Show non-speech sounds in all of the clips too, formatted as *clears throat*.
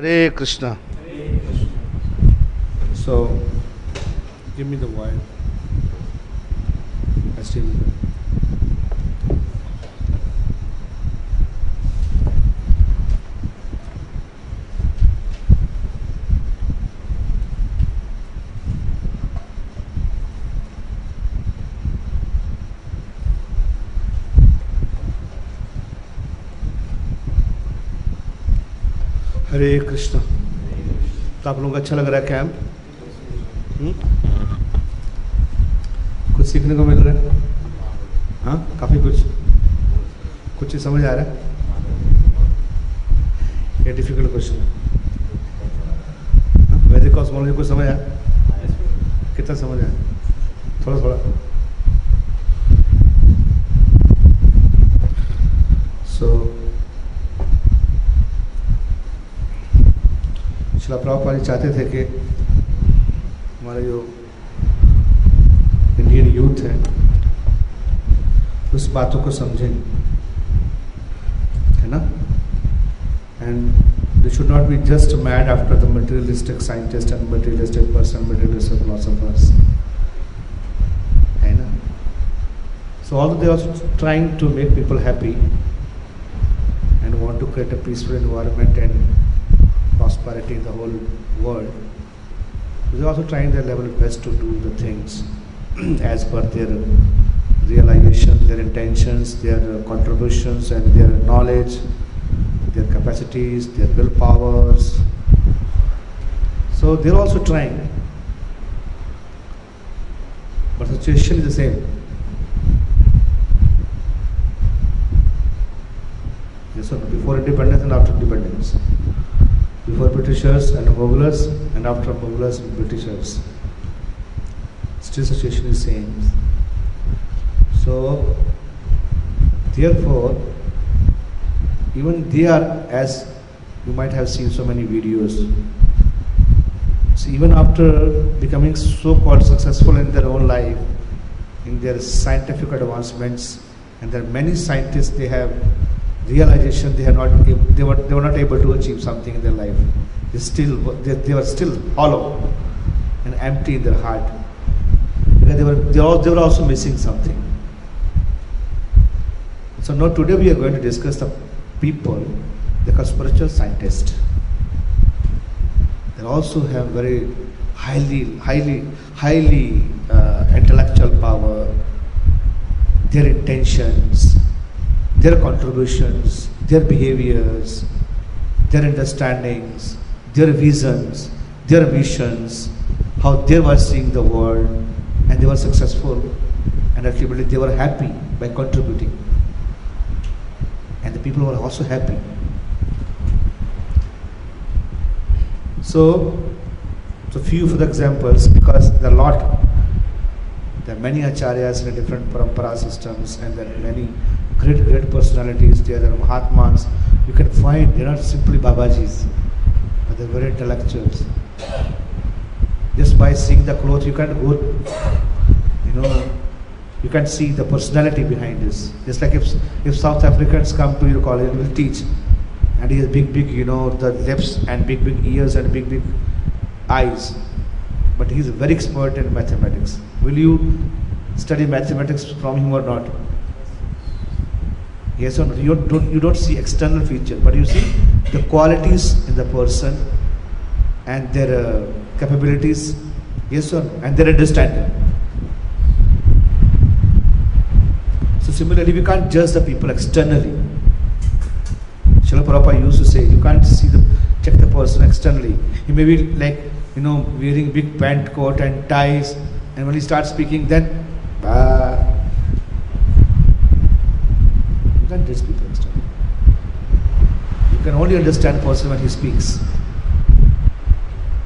Hare Krishna. So, give me the wire. I still. हरे कृष्णा। तो आप लोगों को अच्छा लग रहा है कैंप हम्म? कुछ सीखने को मिल रहा है? हाँ काफ़ी कुछ। कुछ चीज़ समझ आ रहा है? ये डिफ़िकल्ट क्वेश्चन हाँ। वैदिक कॉस्मोलॉजी कुछ समझ आया? कितना समझ आया? थोड़ा थोड़ा सो शिला प्रभुपाद जी चाहते थे कि हमारे जो इंडियन यूथ है, उस बातों को समझें, है ना? And they should not be just mad after the materialistic scientist and materialistic person materialistic philosophers है ना? So all they are trying to make people happy and want to create a peaceful environment and in the whole world. They're also trying their level best to do the things *clears throat* as per their realization, their intentions, their contributions, and their knowledge, their capacities, their willpowers. So they're also trying. But the situation is the same. Yes or? Before independence and after independence. Britishers and Mughlars and after Mughlars and Britishers. Still situation is same. So therefore even they are as you might have seen so many videos. So even after becoming so called successful in their own life, in their scientific advancements, and there are many scientists they have realization they are not they were they were not able to achieve something in their life. They still they, they were still hollow and empty in their heart because they were they, all, they were also missing something. So now today we are going to discuss the people the spiritual scientists. They also have very highly highly highly uh, intellectual power. Their intentions their contributions, their behaviors, their understandings, their visions, their visions, how they were seeing the world, and they were successful, and ultimately they were happy by contributing. And the people were also happy. So, so few for the examples because there are a lot. There are many acharyas in different parampara systems, and there are many great, great personalities. There are Mahatmas. You can find they're not simply Babajis, but they're very intellectuals. Just by seeing the clothes, you can't go, you know, you can see the personality behind this. Just like if if South Africans come to your college and will teach, and he has big, big, you know, the lips and big, big ears and big, big eyes, but he is very expert in mathematics. Will you study mathematics from him or not? Yes or no? You don't, you don't see external feature, but you see the qualities in the person and their uh, capabilities. Yes or no? And their understanding. So similarly, we can't judge the people externally. Srila Prabhupada used to say, you can't see the check the person externally. He may be like, you know, wearing big pant coat and ties, and when he starts speaking, then you can't judge people externally. You can only understand a person when he speaks.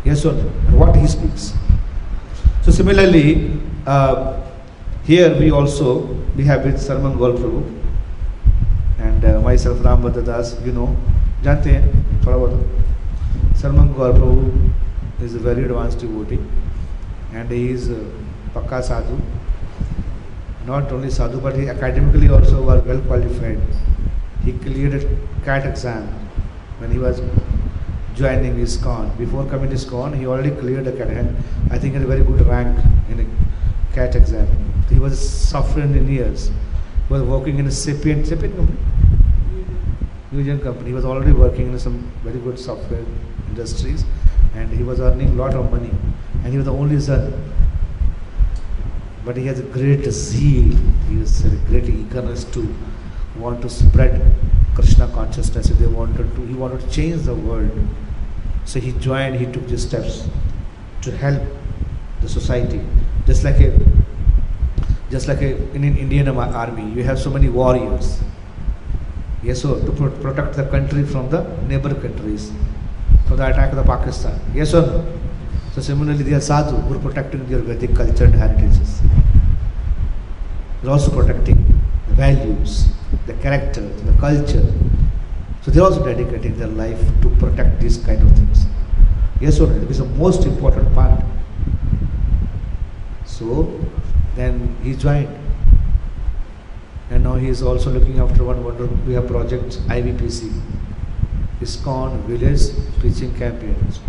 Yes or no? And what he speaks. So similarly, uh, here we also we have with Sarman Gol Prabhu and uh, myself Ram Das, you know, जानते हैं थोड़ा बहुत Sarman Gol Prabhu is a very advanced devotee and he is uh, Pakka Sadhu. not only Sadhu, but he academically also was well qualified. He cleared a CAT exam when he was joining ISKCON. Before coming to ISKCON, he already cleared the CAT and I think had a very good rank in a CAT exam. He was software engineers. He was working in a Sapient, Sapient company? Fusion company. He was already working in some very good software industries and he was earning a lot of money. And he was the only son. But he has a great zeal, he has a great eagerness to want to spread Krishna consciousness. If they wanted to, he wanted to change the world. So he joined, he took these steps to help the society. Just like a just like a, in an Indian army, you have so many warriors. Yes, so to pro- protect the country from the neighbor countries, from the attack of the Pakistan. Yes or no? So similarly, they are sadhu who are protecting their Vedic culture and heritages. They're also protecting the values, the character, the culture. So they're also dedicating their life to protect these kind of things. Yes or no? It is the most important part. So then he joined. And now he is also looking after one wonder we have project IVPC, ISKCON Village Preaching Campaigns.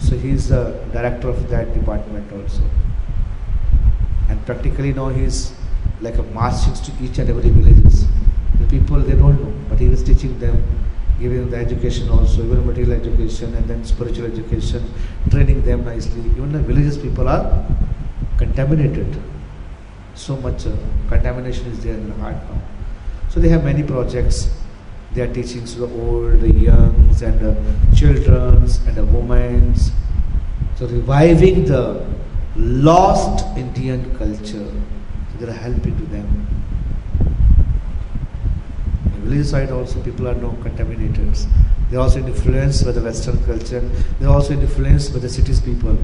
So he is the director of that department also. And practically now he is like a marching to each and every villages. The people they don't know, but he is teaching them, giving them the education also, even material education and then spiritual education, training them nicely. Even the villages people are contaminated so much uh, contamination is there in the heart now. So they have many projects. They are teaching to the old, the youngs, and the childrens, and the women. So reviving the lost Indian culture. So they are helping to them. In village side also people are now contaminated. They are also influenced by the Western culture. They are also influenced by the cities people.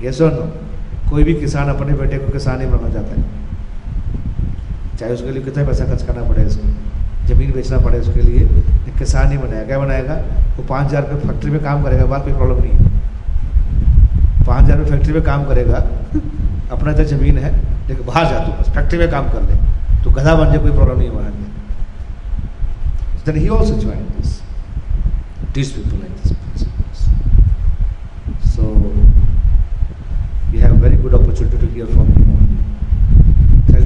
Yes or no? कोई भी किसान अपने बेटे को किसान ही बनाना चाहता है चाहे उसके लिए कितना पैसा खर्च करना पड़े उसको ज़मीन बेचना पड़े उसके लिए किसान ही बनाएगा क्या बनाएगा वो पाँच हज़ार रुपये फैक्ट्री में काम करेगा बाहर कोई प्रॉब्लम नहीं है। पाँच हज़ार रुपये फैक्ट्री में काम करेगा, अपना तो ज़मीन है, लेकिन बाहर जा तू, बस फैक्ट्री में काम कर ले। तो गधा बन जाए, कोई प्रॉब्लम नहीं वहाँ Then he also joined this. These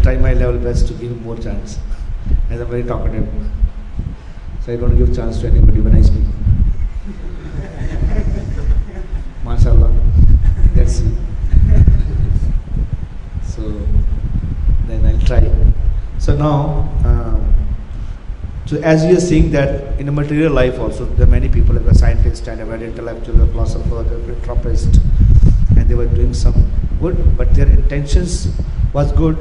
try my level best to give more chance. As I'm very talkative. So I don't give chance to anybody when I speak. *laughs* MashaAllah. Let's. So then I'll try. So now, um, so as we are seeing that in a material life also, there are many people like a scientist and a very intellectual, a philosopher, a philanthropist, and they were doing some good, but their intentions was good,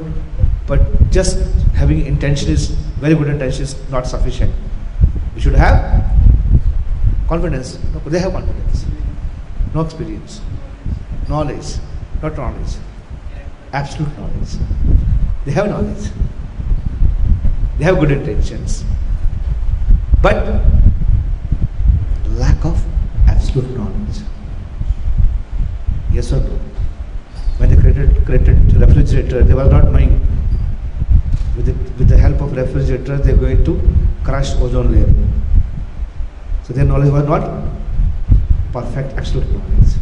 but just having intention is very good intention is not sufficient. We should have confidence. No, they have confidence. No experience. Knowledge. Not knowledge. Absolute knowledge. They have knowledge. They have good intentions. But lack of absolute knowledge. Yes or no? When they created, created refrigerator, they were not knowing With the, with the help of refrigerator, they are going to crush ozone layer. So their knowledge was not perfect, absolute knowledge.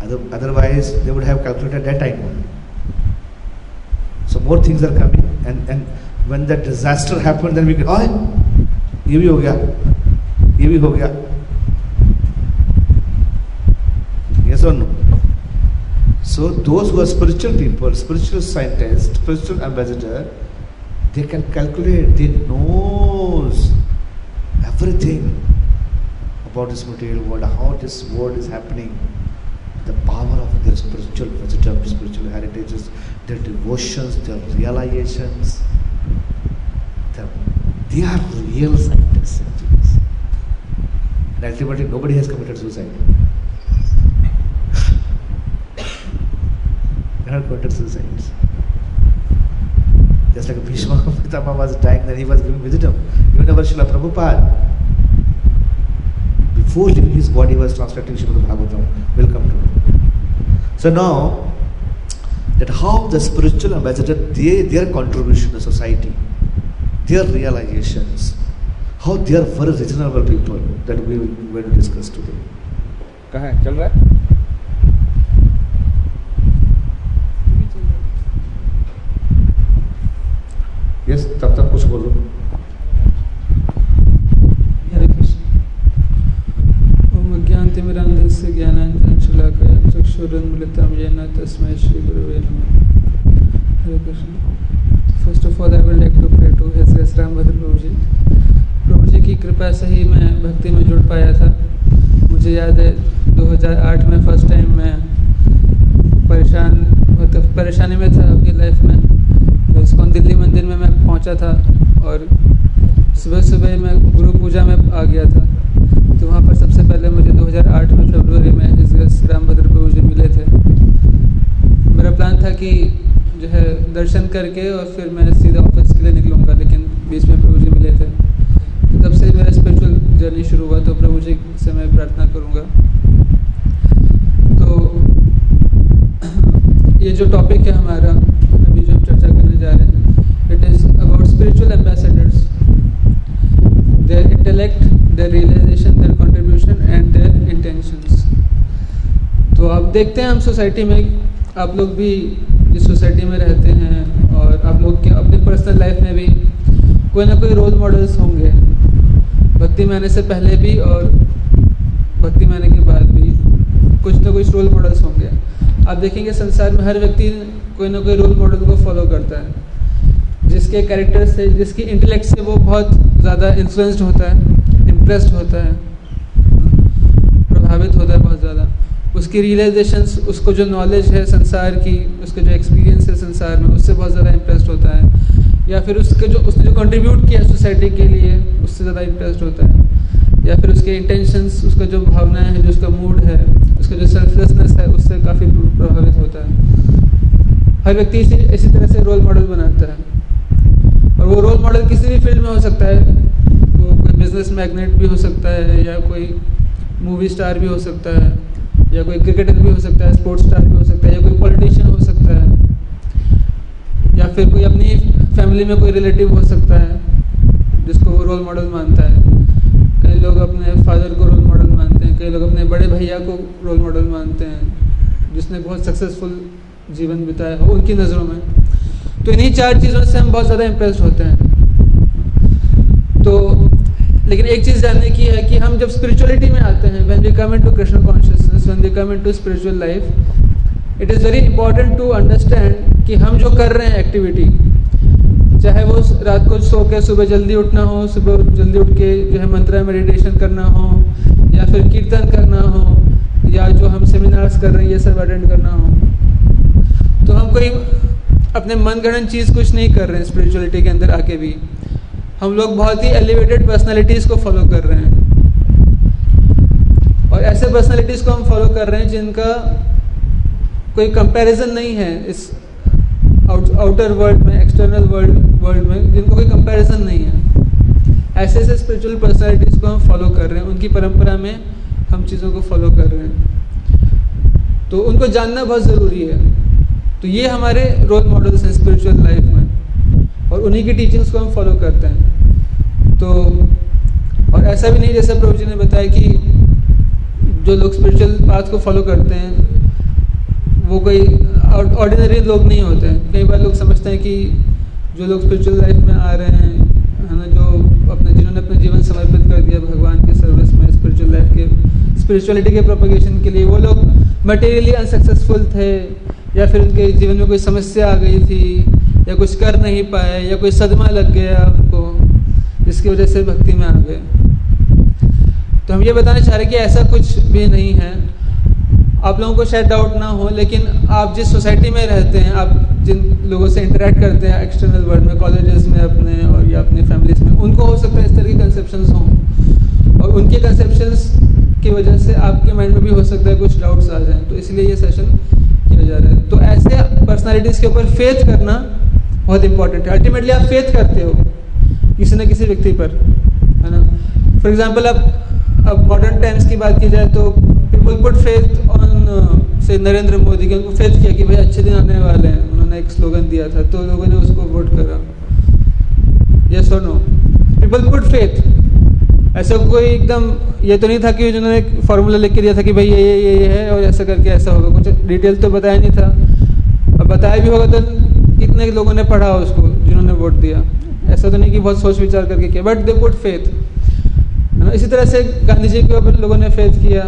Other, otherwise, they would have calculated that time only. So more things are coming, and, and when that disaster happened, then we can, oh, ये भी हो गया ये भी हो गया yes or no so those who are spiritual people spiritual scientists spiritual ambassador they can calculate they knows everything about this material world how this world is happening the power of their spiritual wisdom spiritual heritages their devotions their realizations their they are real scientists. And ultimately nobody has committed suicide. Have committed suicides. Just like Bhishma Pitama was dying, then he was giving wisdom. Even our Srila Prabhupada, before leaving his body, was translating Srimad Bhagavatam. Welcome to know. So now, that how the spiritual ambassador, they, their contribution to society, their realizations, how they are very reasonable people that we will going to discuss today. है चल रहा है Yes, तब तक कुछ बोलो। First of all I will like to pray to Rambhadra Prabhu ji Prabhu ji की कृपा से ही मैं भक्ति में जुड़ पाया था। मुझे याद है 2008 में फ़र्स्ट टाइम मैं परेशान परेशानी में था अपनी लाइफ में। तो इस्कॉन दिल्ली मंदिर में मैं पहुँचा था और सुबह सुबह मैं गुरु पूजा में आ गया था। तो वहाँ पर सबसे पहले मुझे 2008 में फरवरी में हिजरत रामभद्र प्रभु जी मिले थे। मेरा प्लान था कि जो है दर्शन करके और फिर मैं सीधा ऑफ़िस के लिए निकलूँगा, लेकिन बीच में प्रभु जी मिले थे। तो तब से मेरा स्पिरिचुअल जर्नी शुरू हुआ तो प्रभु जी से मैं प्रार्थना करूँगा। तो *clears throat* ये जो टॉपिक है हमारा करने जा रहे हैं। It is about spiritual ambassadors their intellect, their realization, their contribution and their intentions. तो आप देखते हैं हम सोसाइटी में आप लोग भी इस सोसाइटी में रहते हैं और आप लोग के अपने पर्सनल लाइफ में भी कोई ना कोई रोल मॉडल्स होंगे। भक्ति में आने से पहले भी और भक्ति में आने के बाद भी कुछ ना कुछ रोल मॉडल्स होंगे। आप देखेंगे संसार में हर व्यक्ति कोई ना कोई रोल मॉडल को फॉलो करता है। जिसके कैरेक्टर से, जिसके इंटेलेक्ट से वो बहुत ज़्यादा इन्फ्लुएंस्ड होता है इम्प्रेस्ड होता है, प्रभावित होता है बहुत ज़्यादा। उसकी रियलाइजेशंस उसको जो नॉलेज है संसार की, उसके जो एक्सपीरियंस है संसार में, उससे बहुत ज़्यादा इम्प्रेस्ड होता है। या फिर उसके जो, उसने जो कंट्रीब्यूट किया सोसाइटी के लिए, उससे ज़्यादा इम्प्रेस्ड होता है। या फिर उसके इंटेंशंस उसका जो भावनाएँ हैं, जो उसका मूड है उसका जो सेल्फलेसनेस है, उससे काफ़ी प्रभावित होता है। हर व्यक्ति इसी इसी तरह से रोल मॉडल बनाता है। और वो रोल मॉडल किसी भी फ़ील्ड में हो सकता है। वो कोई बिज़नेस मैग्नेट भी हो सकता है, या कोई मूवी स्टार भी हो सकता है, या कोई क्रिकेटर भी हो सकता है स्पोर्ट्स स्टार भी हो सकता है, या कोई पॉलिटिशियन हो सकता है, या फिर कोई अपनी फैमिली में कोई रिलेटिव हो सकता है, जिसको वो रोल मॉडल मानता है। कई लोग अपने फादर को रोल मॉडल मानते हैं, कई लोग अपने बड़े भैया को रोल मॉडल मानते हैं, जिसने बहुत सक्सेसफुल जीवन बिताया हो उनकी नज़रों में। तो इन्हीं चार चीज़ों से हम बहुत ज़्यादा इम्प्रेस होते हैं। तो लेकिन एक चीज़ जानने की है कि हम जब स्पिरिचुअलिटी में आते हैं when we come into Krishna consciousness when we come into spiritual life it is very important to understand कि हम जो कर रहे हैं एक्टिविटी चाहे वो रात को सो के सुबह जल्दी उठना हो, सुबह जल्दी उठ के जो है मंत्रा मेडिटेशन करना हो, या फिर कीर्तन करना हो, या जो हम सेमिनार्स कर रहे हैं, ये सब अटेंड करना हो। तो हम कोई अपने मनगणन चीज़ कुछ नहीं कर रहे हैं स्पिरिचुअलिटी के अंदर आके भी। हम लोग बहुत ही एलिवेटेड पर्सनालिटीज़ को फॉलो कर रहे हैं। और ऐसे पर्सनालिटीज़ को हम फॉलो कर रहे हैं जिनका कोई कंपैरिजन नहीं है इस आउटर वर्ल्ड में एक्सटर्नल वर्ल्ड वर्ल्ड में, जिनको कोई कंपैरिजन नहीं है। ऐसे ऐसे स्पिरिचुअल पर्सनैलिटीज़ को हम फॉलो कर रहे हैं। उनकी परंपरा में हम चीज़ों को फॉलो कर रहे हैं। तो उनको जानना बहुत ज़रूरी है। तो ये हमारे रोल मॉडल्स हैं स्पिरिचुअल लाइफ में। और उन्हीं की टीचिंग्स को हम फॉलो करते हैं। तो और ऐसा भी नहीं, जैसे प्रभु जी ने बताया कि जो लोग स्पिरिचुअल पाथ को फॉलो करते हैं वो कोई ऑर्डिनरी लोग नहीं होते हैं। कई बार लोग समझते हैं कि जो लोग स्पिरिचुअल लाइफ में आ रहे हैं, है ना, जो अपने जिन्होंने अपना जीवन समर्पित कर दिया भगवान की सर्विस में स्पिरिचुअल लाइफ के स्पिरिचुअलिटी के प्रोपोगेशन के लिए, वो लोग मटेरियली अनसक्सेसफुल थे, या फिर उनके जीवन में कोई समस्या आ गई थी, या कुछ कर नहीं पाए, या कोई सदमा लग गया उनको, जिसकी वजह से भक्ति में आ गए। तो हम ये बताना चाह रहे कि ऐसा कुछ भी नहीं है। आप लोगों को शायद डाउट ना हो, लेकिन आप जिस सोसाइटी में रहते हैं, आप जिन लोगों से इंटरेक्ट करते हैं एक्सटर्नल वर्ल्ड में कॉलेजेस में अपने और या अपनी फैमिलीज़ में, उनको हो सकता है इस तरह के कंसेप्शंस हों। और उनके कंसेप्शंस की वजह से आपके माइंड में भी हो सकता है कुछ डाउट्स आ जाएँ। तो इसलिए ये सेशन किया जा रहा है। तो ऐसे पर्सनालिटीज़ के ऊपर फेथ करना बहुत इंपॉर्टेंट है। अल्टीमेटली आप फेथ करते हो किसी न किसी व्यक्ति पर, है ना? फॉर एग्ज़ाम्पल अब अब मॉडर्न टाइम्स की बात की जाए तो पीपल पुट फेथ ऑन से नरेंद्र मोदी के उनको फेथ किया कि भाई अच्छे दिन आने वाले हैं। उन्होंने एक स्लोगन दिया था तो लोगों ने उसको वोट करा। यस और नो पीपल पुट फेथ ऐसा कोई एकदम, ये तो नहीं था कि जिन्होंने फार्मूला लिख के दिया था कि भाई ये ये ये ये है और ऐसा करके ऐसा होगा। कुछ डिटेल तो बताया नहीं था। और बताया भी होगा तो कितने लोगों ने पढ़ा उसको, जिन्होंने वोट दिया। ऐसा तो नहीं कि बहुत सोच विचार करके किया बट दे पुट फेथ है ना? इसी तरह से गांधी जी के ऊपर लोगों ने फेथ किया।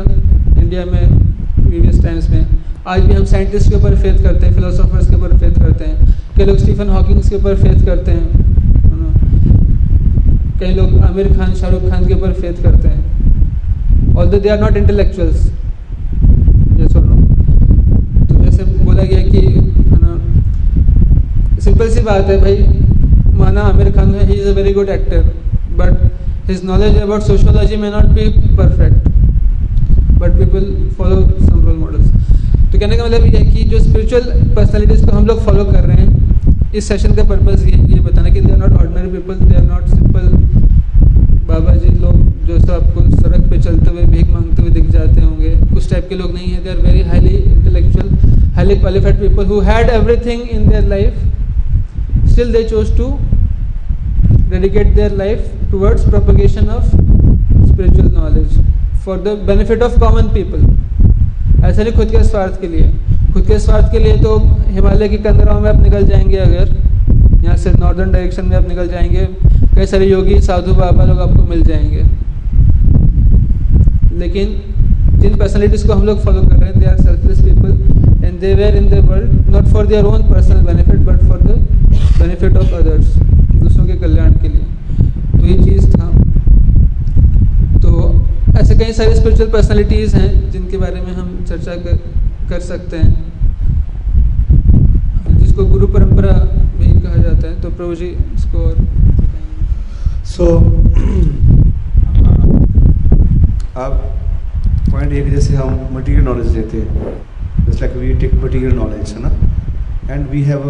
इंडिया में प्रीवियस टाइम्स में, आज भी हम साइंटिस्ट के ऊपर फेथ करते हैं फिलोसोफर्स के ऊपर फेथ करते हैं, कई लोग स्टीफन हॉकिंग्स के ऊपर फेथ करते हैं कई लोग आमिर खान शाहरुख खान के ऊपर फेथ करते हैं all they are not intellectuals जैसे तो जैसे बोला गया कि, है ना सिंपल सी बात है भाई, माना आमिर खान है he is a very good actor but his knowledge about sociology may not be perfect but people follow some role models तो कहने का मतलब ये है कि जो स्पिरिचुअल पर्सनैलिटीज़ को हम लोग फॉलो कर रहे हैं, इस सेशन का पर्पज़ ये ये बताना कि they are not ordinary people they are not simple baba ji लोग जो सब आपको सड़क पे चलते हुए, भीख मांगते हुए दिख जाते होंगे। उस टाइप के लोग नहीं हैं they are very highly intellectual highly qualified people who had everything in their life still they chose to dedicate their life towards propagation of spiritual knowledge. For the benefit of common people ऐसा नहीं, खुद के स्वार्थ के लिए। खुद के स्वार्थ के लिए तो हिमालय की कंदराओं में आप निकल जाएँगे अगर। यहाँ से नॉर्दर्न डायरेक्शन में आप निकल जाएँगे। कई सारे योगी, साधु, बाबा लोग आपको मिल जाएँगे। लेकिन जिन पर्सनैलिटीज़ को हम लोग फॉलो कर रहे हैं they are selfless people and they were in the world not for their own personal benefit but for the benefit of others दूसरों के कल्याण के लिए। तो ये चीज़ था। ऐसे कई सारी स्पिरिचुअल पर्सनालिटीज़ हैं जिनके बारे में हम चर्चा कर कर सकते हैं। जिसको गुरु परंपरा भी कहा जाता है तो प्रभु जी इसको और सो अब पॉइंट एक जैसे हम मटेरियल नॉलेज लेते हैं just like we take material knowledge है ना? And we have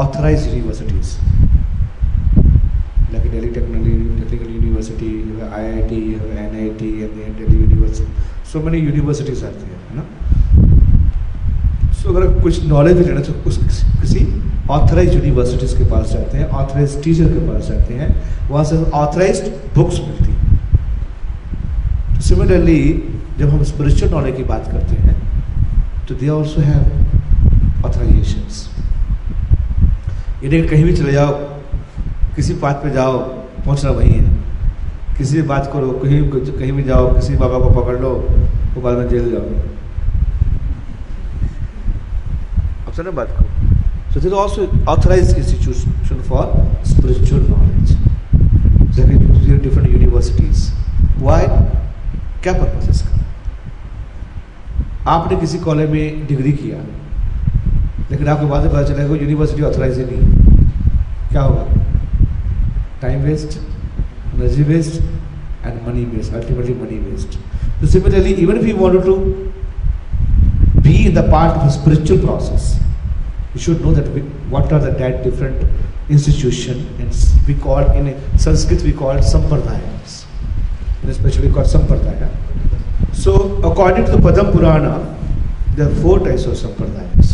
authorized universities like Delhi Technical, Technical University, you have IIT, you have NIT, and then Delhi University. So many है ना सो अगर कुछ नॉलेज भी लेना तो उस किसी ऑथराइज यूनिवर्सिटीज के पास जाते हैं ऑथराइज टीचर के पास जाते हैं वहाँ से ऑथराइज बुक्स मिलती हैं। सिमिलरली जब हम स्पिरिचुअल नॉलेज की बात करते हैं तो दे ऑल्सो हैव कहीं भी चले जाओ किसी पाथ पे जाओ पहुँचना वही है। किसी भी बात करो कहीं कहीं भी जाओ, किसी बाबा को पकड़ लो, वो बाद में जेल जाओ अब सुने बात को So there is also authorized institution for spiritual knowledge. There are different universities. Why? क्या पर्पज इसका आपने किसी कॉलेज में डिग्री किया, लेकिन आपको बाद में पता चलेगा यूनिवर्सिटी ऑथराइज ही नहीं क्या होगा time waste Energy waste and money waste ultimately money waste तो similarly even if you want to be in the part of a spiritual process you should know that we, what are the that different institution and we call in sanskrit we call sampradayas and especially called sampradaya so according to the padam purana there are four types of sampradayas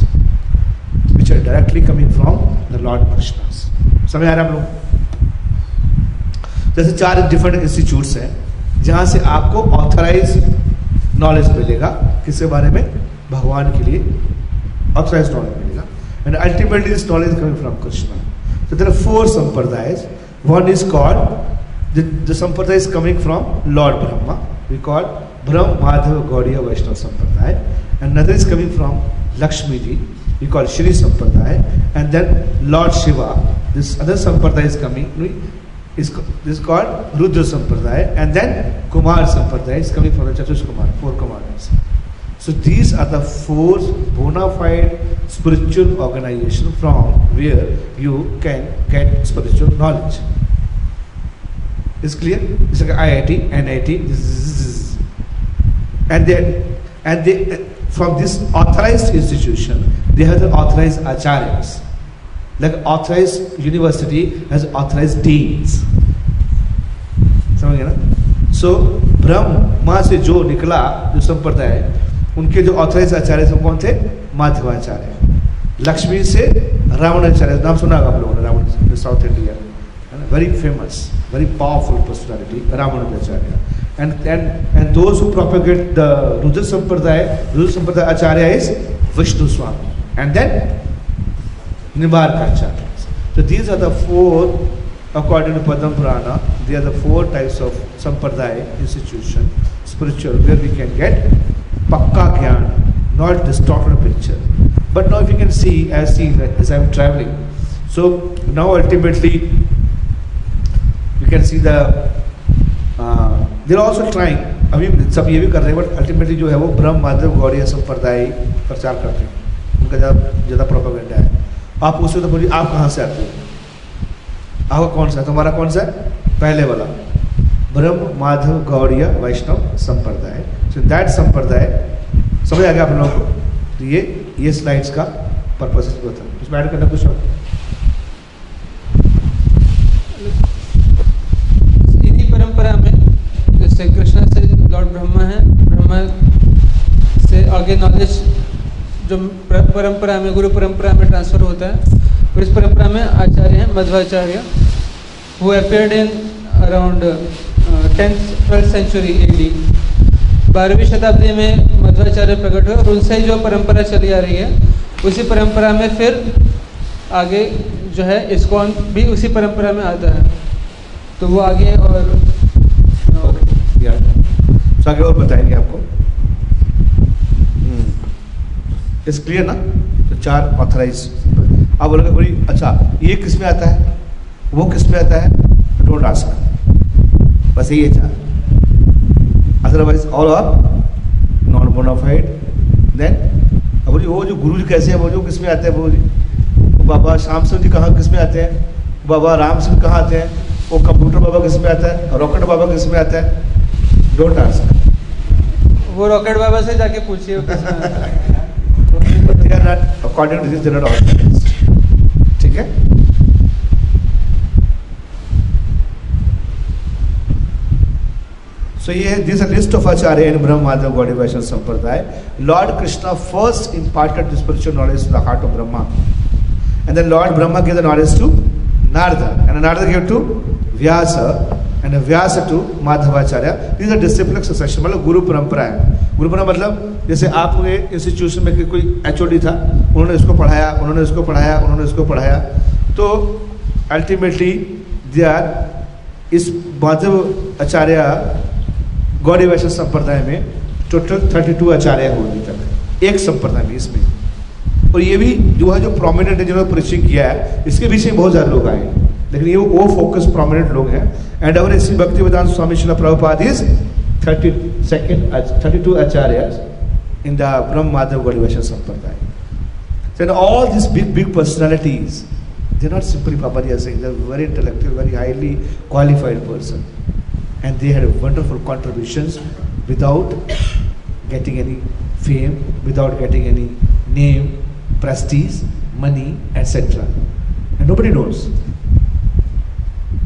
which are directly coming from the Lord Krishna. समझ आ रहा हम लोग जैसे चार different institutes हैं, जहाँ से आपको ऑथराइज नॉलेज मिलेगा किसके बारे में? भगवान के लिए ऑथराइज नॉलेज मिलेगा। And ultimately this knowledge coming from Krishna तो there four sampradaya one is called the sampradaya is coming from lord Brahma we call Brahma Madhva Gaudiya Vaishnava sampradaya and other is coming from Lakshmi ji we call Shri sampradaya and then lord Shiva this other sampradaya is coming Is this is called Rudra Sampradaya. And then Kumar Sampradaya is coming from the Chatush Kumar. Four Kumaras. So these are the four bona fide spiritual organization from where you can get spiritual knowledge. Is clear? It's like IIT, NIT, and they and they from this authorized institution they have the authorized acharyas. Like authorized university has authorized deans. समझ गए ना सो ब्रह्मा से जो निकला जो संप्रदाय है उनके जो ऑथराइज आचार्य थे कौन थे माधवाचार्य लक्ष्मी से रावणाचार्य नाम सुना आप लोगों ने रावण साउथ इंडिया है very famous very powerful personality, Ramanujacharya. And, and, and those who propagate the Rudra Sampradaya, Rudra Sampradaya Acharya is Vishnu Swami. And then Nivarkacharya. So these are the four, according to Padam Purana, they are the four types of Sampradaya institution, spiritual, where we can get Pakka Gyan, not distorted picture. But now if you can see, as seen as I am traveling, so now ultimately you can see the there also trying अभी सब ये भी कर रहे हैं but ultimately जो है वो ब्रह्म माधव गौड़िया संप्रदाय प्रचार करते हैं उनका ज़्यादा ज़्यादा प्रोपागेंडा है आप उससे तो बोलिए, आप कहाँ से आते हो? आपका कौन सा? तुम्हारा कौन सा? पहले वाला। ब्रह्म, माधव, गौड़िया, वैष्णव संप्रदाय। सो दैट संप्रदाय, समझ आ गया आप लोगों को? तो ये ये स्लाइड्स का पर्पज था। उसमें ऐड करना कुछ और? परंपरा में, जैसे कृष्ण से लॉर्ड ब्रह्मा है, ब्रह्मा से आगे नॉलेज जो परंपरा में, गुरु परंपरा में ट्रांसफ़र होता है और इस परंपरा में आचार्य हैं, Madhvacharya. Who appeared in around tenth twelfth century AD बारहवीं शताब्दी में मध्वाचार्य प्रकट हुए और उनसे जो परंपरा चली आ रही है, उसी परंपरा में फिर आगे जो है इस्कॉन भी उसी परंपरा में आता है। तो वो आगे और तो आगे और बताएँगे आपको। इस। क्लियर ना तो चार ऑथराइज आप बोलोगे बड़ी अच्छा ये किसमें आता है? वो किसमें आता है? डोंट आस्क बस यही है चार otherwise all are non bonafide then अब बोलिए वो जो गुरु जी कैसे हैं? वो जो किसमें आते हैं? वो बाबा श्याम सिंह जी कहाँ, किसमें आते हैं? बाबा राम सिंह कहाँ आते हैं? वो कंप्यूटर बाबा किसमें आता है? रॉकेट बाबा किसमें आता है? डोंट आस्क वो रॉकेट बाबा से जाके पूछिए अकॉर्डिंग टू दिस जनरल ठीक है So here, this is a list of Acharya in Brahma Madhav Gaudiya Vaishnava Sampradaya. Lord Krishna first imparted the spiritual knowledge to the heart of Brahma. And then Lord Brahma gave the knowledge to Narada. And Narada gave to Vyasa. And Vyas to Madhvacharya this are discipline succession मतलब गुरु परंपरा है गुरु परंपरा मतलब जैसे आपके institution में कोई एचओडी था, उन्होंने इसको पढ़ाया, उन्होंने इसको पढ़ाया, उन्होंने इसको पढ़ाया। तो अल्टीमेटली दे आर इस माधव आचार्य गौड़ी वैश्य संप्रदाय में टोटल थर्टी टू आचार्य हो अभी तक, एक संप्रदाय में इसमें। और ये भी जो है जो प्रोमिनेंट है, जिन्होंने परिचय किया है, इसके पीछे बहुत ज़्यादा लोग आए लेकिन ये वो फोकस प्रोमिनेंट लोग हैं। And our Shri Bhakti Vedanta Swami Srila Prabhupada is Uh, 32 acharyas in the Brahmadhav Gaudivasya Sampradaya. So all these big, big personalities, they're not simply Papadiya Singh. they're very intellectual, very highly qualified person. And they had wonderful contributions without getting any fame, without getting any name, prestige, money, etc. And nobody knows.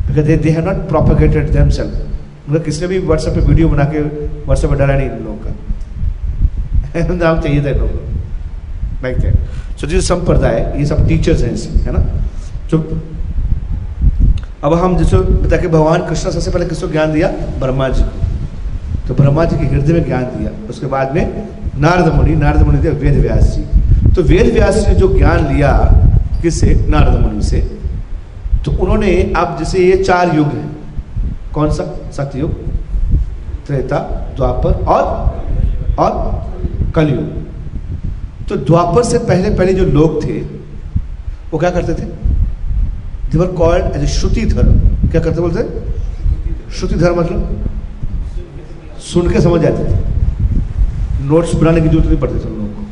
Because they, they have not propagated themselves. मतलब किसी ने भी WhatsApp पे video बना के WhatsApp पे डाला नहीं इन लोगों का। *laughs* नाम चाहिए था इन लोगों को। सो दिस संप्रदाय ये सब टीचर्स हैं इसमें, है ना? जो अब हम जैसे बता के भगवान कृष्ण सबसे पहले किसको ज्ञान दिया? ब्रह्मा जी को। तो ब्रह्मा जी के हृदय में ज्ञान दिया। उसके बाद में नारद मुनि नारद मुनि दिया वेद व्यास जी। तो वेद व्यास जी ने जो ज्ञान लिया किससे? नारद मुनि से। तो उन्होंने आप जैसे ये चार युग हैं कौन सा? सतयुग, त्रेता, द्वापर और और कलयुग। तो द्वापर से पहले पहले जो लोग थे, वो क्या करते थे? देवर कॉल्ड एज ए श्रुति धर्म। क्या करते बोलते श्रुति धर्म मतलब? सुन के समझ जाते थे। नोट्स बनाने की ज़रूरत नहीं पड़ती थे लोगों को।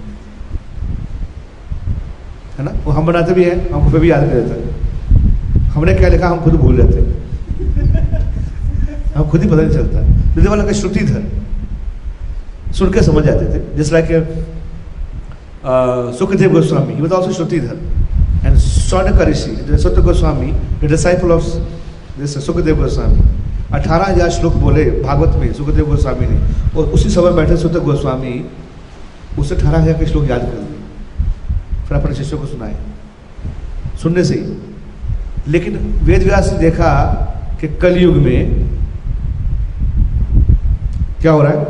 है ना? वो हम बनाते भी हैं, हमको फिर भी याद नहीं हैं। हमने क्या लिखा? हम खुद भूल जाते हम खुद ही पता नहीं चलता दिल्ली वाला का श्रुति धर सुन के समझ जाते थे। जिस like Sukhdev Goswami he also shrutidhar and Swarna Rishi Satya Goswami disciple of this Sukhdev Goswami. अठारह हज़ार श्लोक बोले भागवत में सुखदेव गोस्वामी ने। और उसी समय बैठे सुख गोस्वामी, उसे अठारह हज़ार के श्लोक याद कर दिए फिर अपने शिष्यों को सुनाए। सुनने से ही। लेकिन वेद व्यास ने देखा कि कलयुग में क्या हो रहा है?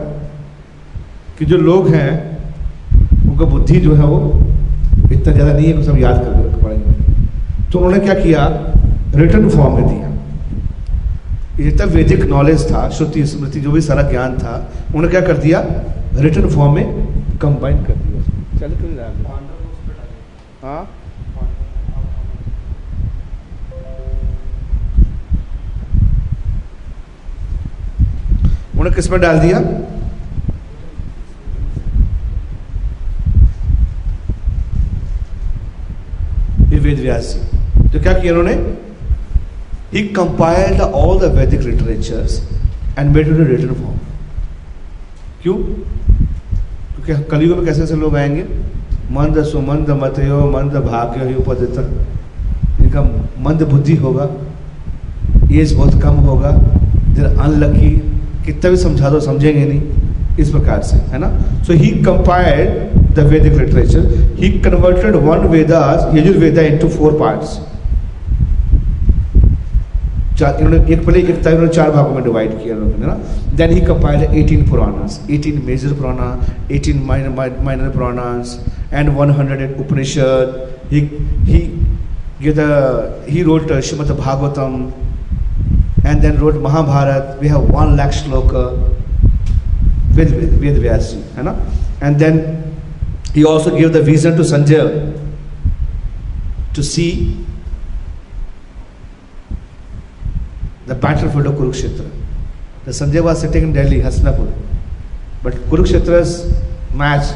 कि जो लोग हैं उनका बुद्धि जो है वो इतना ज़्यादा नहीं है कि सब याद कर पाएँगे तो उन्होंने क्या किया? रिटर्न फॉर्म में दिया। ये जितना वैदिक नॉलेज था श्रुति स्मृति जो भी सारा ज्ञान था उन्होंने क्या कर दिया? रिटर्न फॉर्म में कंबाइन कर दिया। चल क्यों हाँ? उन्होंने किसमें डाल दिया? वेद व्यास जी। तो क्या किया उन्होंने he compiled all the Vedic literatures and made it written form क्यों? क्योंकि कलयुग में कैसे कैसे लोग आएँगे? मंद सुमंद मतयो, मंद भाग्य ही उपदित। इनका मंद बुद्धि होगा, एज बहुत कम होगा देर अनलकी कितना भी समझा दो समझेंगे नहीं इस प्रकार से है ना? So he compiled the Vedic literature he converted one Vedas Yajurveda into four parts इन्होंने एक पहले एक था इन्होंने चार भागों में डिवाइड किया उन्होंने ना then he compiled 18 Puranas 18 major Purana 18 minor minor Puranas and 100 Upanishad he he gave the he wrote uh, Srimad Bhagavatam. And then wrote Mahabharat. We have one lakh shloka with with ji, है ना? And then he also gave the vision to Sanjay to see the battlefield of Kurukshetra. The Sanjay was sitting in Delhi, Hasnapur, but Kurukshetra's match,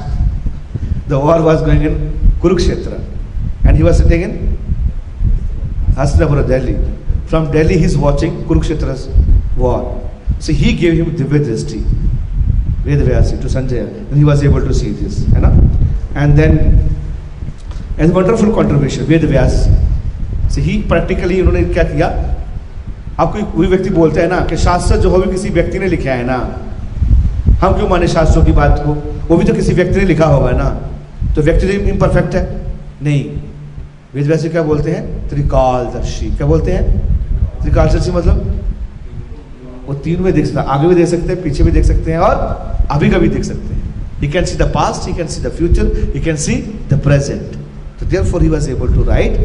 the war was going in Kurukshetra, and he was sitting in Hastinapura, Delhi. From Delhi, he's watching Kurukshetra's war. So he gave him Divya Drishti, Ved Vyasi, to Sanjaya, and he was able to see this. है ना? And then, and wonderful contribution, Ved Vyas. So he practically, उन्होंने क्या किया? आप कोई कोई व्यक्ति बोलते हैं ना कि शास्त्र जो हो भी किसी व्यक्ति ने लिखा है ना हम क्यों माने शास्त्रों की बात को वो भी तो किसी व्यक्ति ने लिखा होगा ना तो व्यक्ति तो इम्परफेक्ट है नहीं वेद वैसे क्या बोलते हैं त्रिकालदर्शी क्या बोलते हैं त्रिकालदर्शी मतलब वो तीन में देख सकता आगे भी देख सकते हैं पीछे भी देख सकते हैं और अभी का भी देख सकते हैं he can see the past he can see the future he can see the present so therefore he was able to write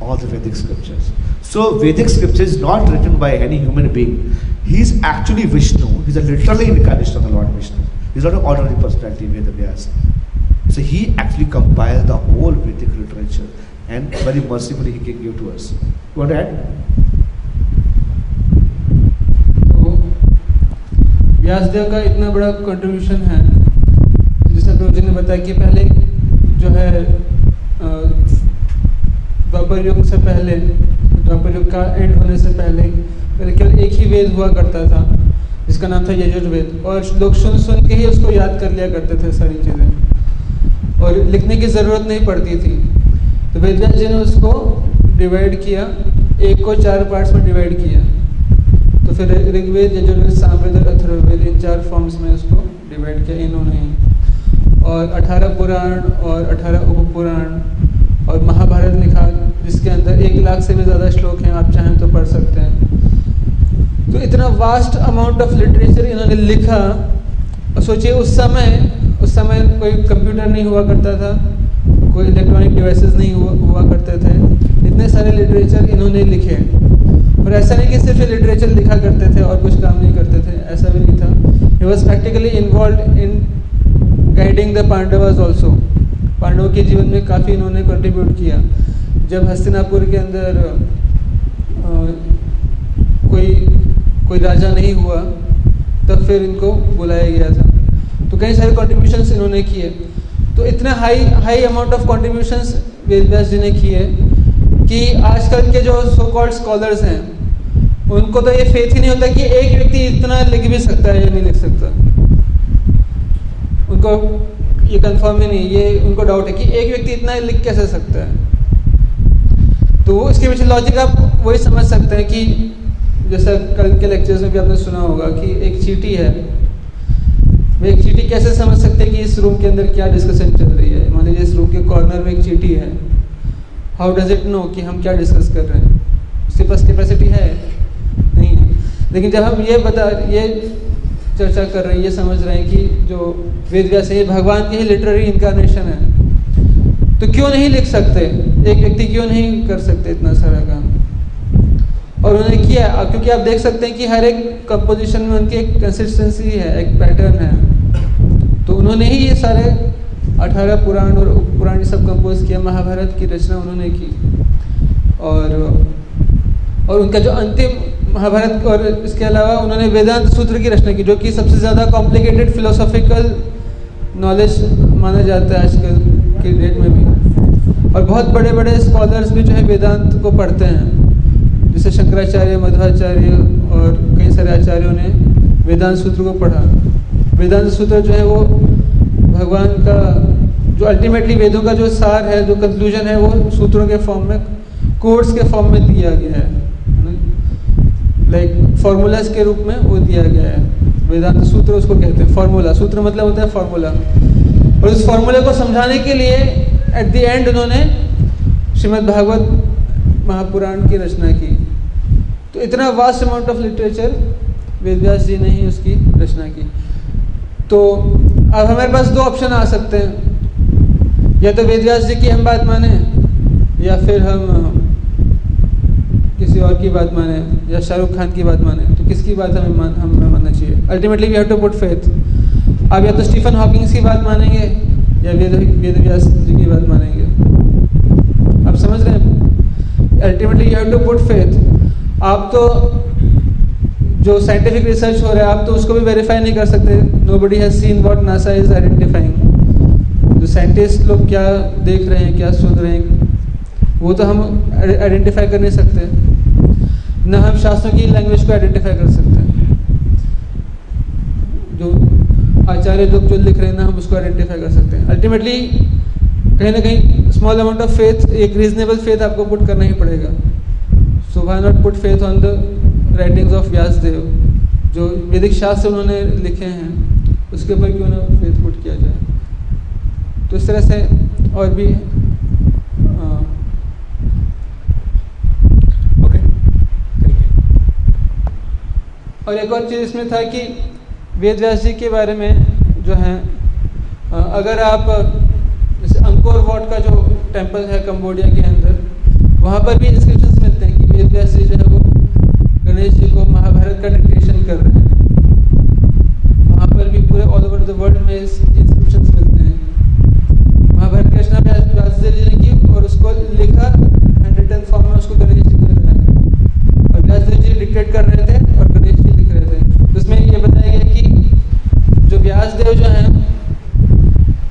all the vedic scriptures so vedic scripture is not written by any human being he is actually vishnu he is a literally incarnation of the lord vishnu he is not an ordinary personality Vedavyas. so he actually compiled the whole vedic literature and very mercifully he can give to us you want to add तो व्यासदेव का इतना बड़ा contribution है। जैसे प्रभु जी ने बताया कि पहले जो है द्वापर युग से पहले, द्वापर युग का एंड होने से पहले पहले केवल एक ही वेद हुआ करता था, जिसका नाम था यजुर्वेद। और लोग सुन सुन के ही उसको याद कर लिया करते थे सारी चीज़ें। और लिखने की ज़रूरत नहीं पड़ती थी। तो वेदव्यास जी ने उसको डिवाइड किया, एक को चार पार्ट्स में डिवाइड किया। तो फिर ऋग्वेद यजुर्वेद सामवेद और अथर्ववेद, इन चार फॉर्म्स में उसको डिवाइड किया इन्होंने। और अठारह पुराण और अठारह उप पुराण और महाभारत लिखा, जिसके अंदर एक लाख से भी ज़्यादा श्लोक हैं, आप चाहें तो पढ़ सकते हैं। तो इतना वास्ट अमाउंट ऑफ़ लिटरेचर इन्होंने लिखा, और सोचिए उस समय उस समय कोई कंप्यूटर नहीं हुआ करता था, कोई इलेक्ट्रॉनिक डिवाइसेस नहीं हुआ हुआ करते थे। इतने सारे लिटरेचर इन्होंने लिखे। और ऐसा नहीं कि सिर्फ़ लिटरेचर लिखा करते थे और कुछ काम नहीं करते थे ऐसा भी नहीं था। He was practically involve in guiding the Pandavas also पांडवों के जीवन में काफ़ी इन्होंने कंट्रीब्यूट किया। जब हस्तिनापुर के अंदर अ, कोई कोई राजा नहीं हुआ तब फिर इनको बुलाया गया था। तो कई सारे कॉन्ट्रीब्यूशंस इन्होंने किए। तो इतना high high amount of contributions Vedvyas ji ने किए कि आजकल के जो सो कॉल्ड स्कॉलर्स हैं उनको तो ये फेथ ही नहीं होता कि एक व्यक्ति इतना लिख भी सकता है या नहीं लिख सकता। उनको ये कंफर्म ही नहीं, ये उनको डाउट है कि एक व्यक्ति इतना लिख कैसे सकता है। तो इसके पीछे लॉजिक आप वही समझ सकते हैं कि जैसा कल के लेक्चर्स में भी आपने सुना होगा कि एक चीटी है। वो एक चीटी कैसे समझ सकते हैं कि इस रूम के अंदर क्या डिस्कशन चल रही है? मान लीजिए इस रूम के कॉर्नर में एक चीटी है। हाउ डज इट नो कि हम क्या डिस्कस कर रहे हैं? उसके पास कैपेसिटी है? लेकिन जब हम ये बता, ये चर्चा कर रहे हैं, ये समझ रहे हैं कि जो वेद व्यास है, ये भगवान की ही लिटरेरी इनकारनेशन है। तो क्यों नहीं लिख सकते? एक व्यक्ति क्यों नहीं कर सकते इतना सारा काम? और उन्होंने किया क्योंकि आप देख सकते हैं कि हर एक कंपोजिशन में उनकी एक कंसिस्टेंसी है, एक पैटर्न है। तो उन्होंने ही ये सारे अठारह पुराण और पुराण सब कंपोज किया, महाभारत की रचना उन्होंने की। और और उनका जो अंतिम महाभारत और इसके अलावा उन्होंने वेदांत सूत्र की रचना की, जो कि सबसे ज़्यादा कॉम्प्लिकेटेड फिलोसॉफिकल नॉलेज माना जाता है आजकल के डेट में भी। और बहुत बड़े बड़े स्कॉलर्स भी जो है वेदांत को पढ़ते हैं। जैसे शंकराचार्य, मध्वाचार्य और कई सारे आचार्यों ने वेदांत सूत्र को पढ़ा। वेदांत सूत्र जो है वो भगवान का जो अल्टीमेटली वेदों का जो सार है, जो कंक्लूजन है, वो सूत्रों के फॉर्म में कोर्स के फॉर्म में दिया गया है। लाइक फार्मूलाज के रूप में वो दिया गया है। वेदांत सूत्र उसको कहते हैं फार्मूला सूत्र मतलब होता है फार्मूला और उस फॉर्मूले को समझाने के लिए एट द एंड उन्होंने श्रीमद् भागवत महापुराण की रचना की। तो इतना vast amount of literature Vedvyas ji ने ही उसकी रचना की। तो अब हमारे पास दो ऑप्शन आ सकते हैं। या तो वेदव्यास जी की हम बात माने, या फिर हम किसी और की बात माने, या शाहरुख खान की बात माने तो किसकी बात हमें मान, हमें मानना चाहिए? Ultimately we have to put faith आप या तो स्टीफन हॉकिंग्स की बात मानेंगे, या वेद वेद व्यास जी की बात मानेंगे। आप समझ रहे हैं? Ultimately you have to put faith आप तो जो साइंटिफिक रिसर्च हो रहा है, आप तो उसको भी वेरीफाई नहीं कर सकते। Nobody has seen what NASA is identifying जो साइंटिस्ट लोग क्या देख रहे हैं, क्या सुन रहे हैं, वो तो हम आइडेंटिफाई कर नहीं सकते। न हम शास्त्रों की लैंग्वेज को आइडेंटिफाई कर सकते हैं। जो आचार्य लोग जो लिख रहे हैं ना हम उसको आइडेंटिफाई कर सकते हैं। अल्टीमेटली कहीं ना कहीं स्मॉल अमाउंट ऑफ़ फेथ एक रीजनेबल फेथ आपको पुट करना ही पड़ेगा। So why not put faith on the writings of Vyasdev जो वैदिक शास्त्र उन्होंने लिखे हैं, उसके ऊपर क्यों ना फेथ पुट किया जाए? तो इस तरह से और भी और एक और चीज़ इसमें था कि वेद व्यास जी के बारे में जो है अगर आप, जैसे अंकोर वॉट का जो टेंपल है कम्बोडिया के अंदर, वहाँ पर भी इंस्क्रिप्शन मिलते हैं कि वेद व्यास जी जो है वो गणेश जी को महाभारत का डिक्टेशन कर रहे हैं। वहाँ पर भी पूरे ऑल ओवर द वर्ल्ड में इंस्क्रिप्शन मिलते हैं। महाभारत की रचना व्यास जी ने की और उसको लिखा हैंड रिटन फॉर्म में उसको गणेश जी ने रहा है और व्यास जी डिक्टेट कर रहे थे और गणेश जी लिख रहे थे तो उसमें ये बताया गया कि जो व्यास देव जो हैं,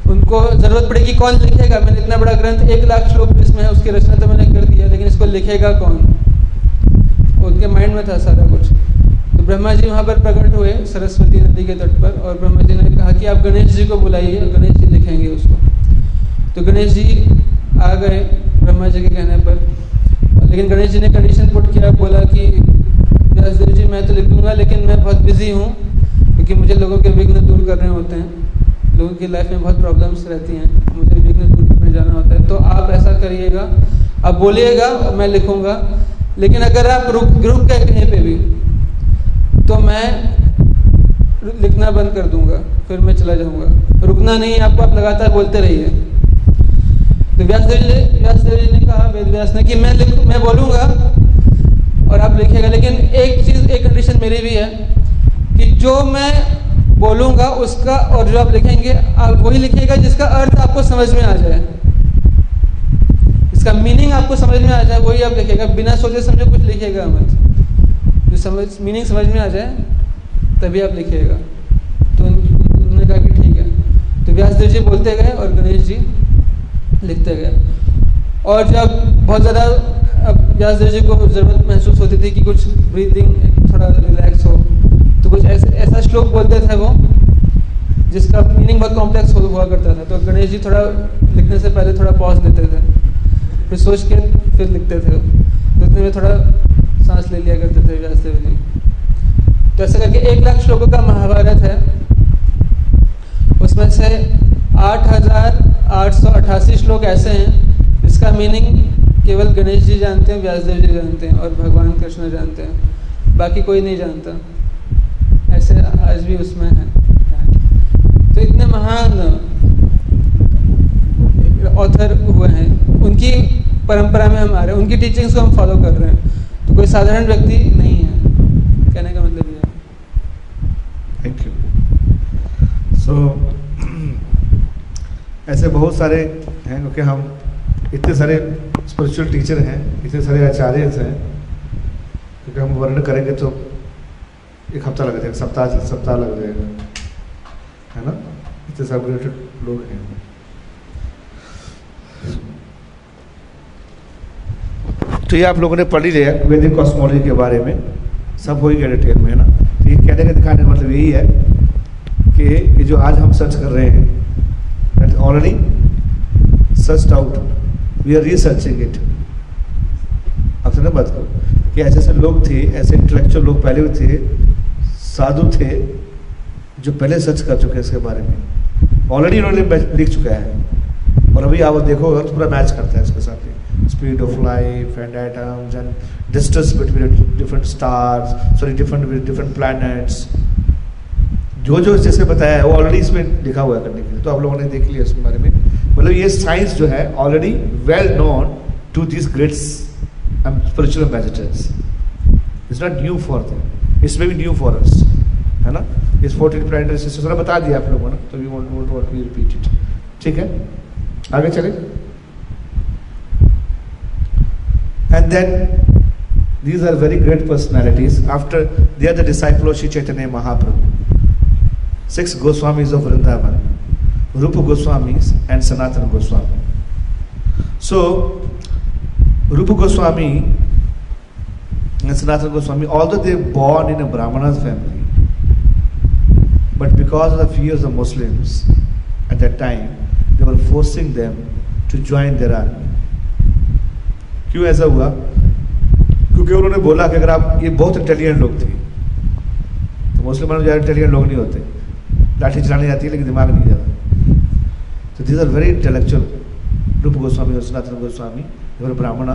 उनको ज़रूरत पड़ेगी कौन लिखेगा? मैंने इतना बड़ा ग्रंथ, एक लाख श्लोक जिसमें है, उसकी रचना तो मैंने कर दिया, लेकिन इसको लिखेगा कौन? उनके माइंड में था सारा कुछ। तो ब्रह्मा जी वहाँ पर प्रकट हुए सरस्वती नदी के तट पर, और ब्रह्मा जी ने कहा कि आप गणेश जी को बुलाइए गणेश जी लिखेंगे उसको। तो गणेश जी आ गए ब्रह्मा जी के कहने पर। लेकिन गणेश जी ने कंडीशन पुट किया, बोला कि व्यासदेव जी, मैं तो लिख दूँगा लेकिन मैं बहुत बिज़ी हूँ, क्योंकि मुझे लोगों के विघ्न दूर करने होते हैं। लोगों की लाइफ में बहुत प्रॉब्लम्स रहती हैं, मुझे विघ्न दूर करने जाना होता है। तो आप ऐसा करिएगा, आप बोलिएगा, मैं लिखूँगा। लेकिन अगर आप रुक रुक गए कहीं पे भी तो मैं लिखना बंद कर दूँगा, फिर मैं चला जाऊँगा। रुकना नहीं, आपको आप लगातार बोलते रहिए। तो व्यासदेव जी व्यासदेव जी ने कहा, वेद व्यास ने कि मैं लिख, मैं बोलूँगा और आप लिखेगा लेकिन एक चीज़, एक कंडीशन मेरी भी है कि जो मैं बोलूँगा, उसका और जो आप लिखेंगे, आप वही लिखिएगा जिसका अर्थ आपको समझ में आ जाए। इसका मीनिंग आपको समझ में आ जाए, वही आप लिखेगा बिना सोचे समझे कुछ लिखिएगा मत। जो समझ मीनिंग समझ में आ जाए, तभी आप लिखिएगा। तो उन्होंने कहा कि ठीक है। तो व्यासदेव जी बोलते गए और गणेश जी लिखते गए। और जब बहुत ज़्यादा व्यासदेव जी को ज़रूरत महसूस होती थी कि कुछ ब्रीदिंग थोड़ा रिलैक्स हो तो कुछ ऐसे, ऐसा श्लोक बोलते थे वो, जिसका मीनिंग बहुत कॉम्प्लेक्स हुआ करता था। तो गणेश जी थोड़ा लिखने से पहले थोड़ा पॉज लेते थे। फिर सोच के फिर लिखते थे। तो में थोड़ा सांस ले लिया करते थे व्यासदेव जी तो ऐसा करके एक लाख श्लोकों का महाभारत है। उसमें से आठ हज़ार आठ सौ अट्ठासी श्लोक ऐसे हैं। जिसका मीनिंग केवल गणेश जी जानते हैं व्यासदेव जी जानते हैं और भगवान कृष्ण जानते हैं। बाकी कोई नहीं जानता। ऐसे आज भी उसमें है। तो इतने महान ऑथर हुए हैं। उनकी परंपरा में हम आ रहे हैं। उनकी टीचिंग्स को हम फॉलो कर रहे हैं। तो कोई साधारण व्यक्ति नहीं है। कहने का मतलब ये थैंक यू सो ऐसे बहुत सारे हैं, क्योंकि हम इतने सारे स्पिरिचुअल टीचर हैं, इतने सारे आचार्य हैं, क्योंकि हम वर्णन करेंगे तो एक हफ़्ता लग जाएगा, सप्ताह सप्ताह लग जाएगा, है ना? इतने सब रिलेटेड लोग हैं। तो ये आप लोगों ने पढ़ ही लिया, वैदिक कॉस्मोलॉजी के बारे में, सब हो ही गया डिटेल में है ना? तो ये कहने का दिखाने का मतलब यही है कि ये जो आज हम सर्च कर रहे हैं already search out we are researching it आप सुना बात को कि ऐसे ऐसे लोग थे ऐसे इंटेलेक्चुअल लोग पहले भी थे साधु थे जो पहले सर्च कर चुके हैं इसके बारे में। ऑलरेडी उन्होंने लिख चुका है। और अभी आप देखोगे तो पूरा मैच करता है इसके साथ speed of light and atoms and distance between different stars, sorry, different different planets. जो जो जैसे बताया है वो ऑलरेडी इसमें लिखा हुआ है करने के लिए। तो आप लोगों ने देख लिया इसके बारे में। मतलब ये साइंस जो है already well known to this great spiritual ambassadors it's not new for them it's may be new for us है ना इस फोर्टीन प्लानिट बता दिया आप लोगों ने तो we want want want repeat it ठीक है आगे चले And then these are very great personalities. After they are the disciples of Sri Chaitanya Mahaprabhu. Six Goswamis of Vrindavan, Rupa Goswamis and Sanatana Goswami. So, Rupa Goswami and Sanatana Goswami, although they were born in a Brahmana's family, but because of the fears of Muslims at that time, they were forcing them to join their army. क्यों ऐसा हुआ क्योंकि उन्होंने बोला कि अगर आप ये बहुत इंटेलिजेंट लोग थे तो मुसलमानों ज़्यादा इंटेलिजेंट लोग नहीं होते लाठी चलाने आती है लेकिन दिमाग नहीं जाता तो दिस आर वेरी इंटेलेक्चुअल रूप गोस्वामी और सनातन गोस्वामी और ब्राह्मण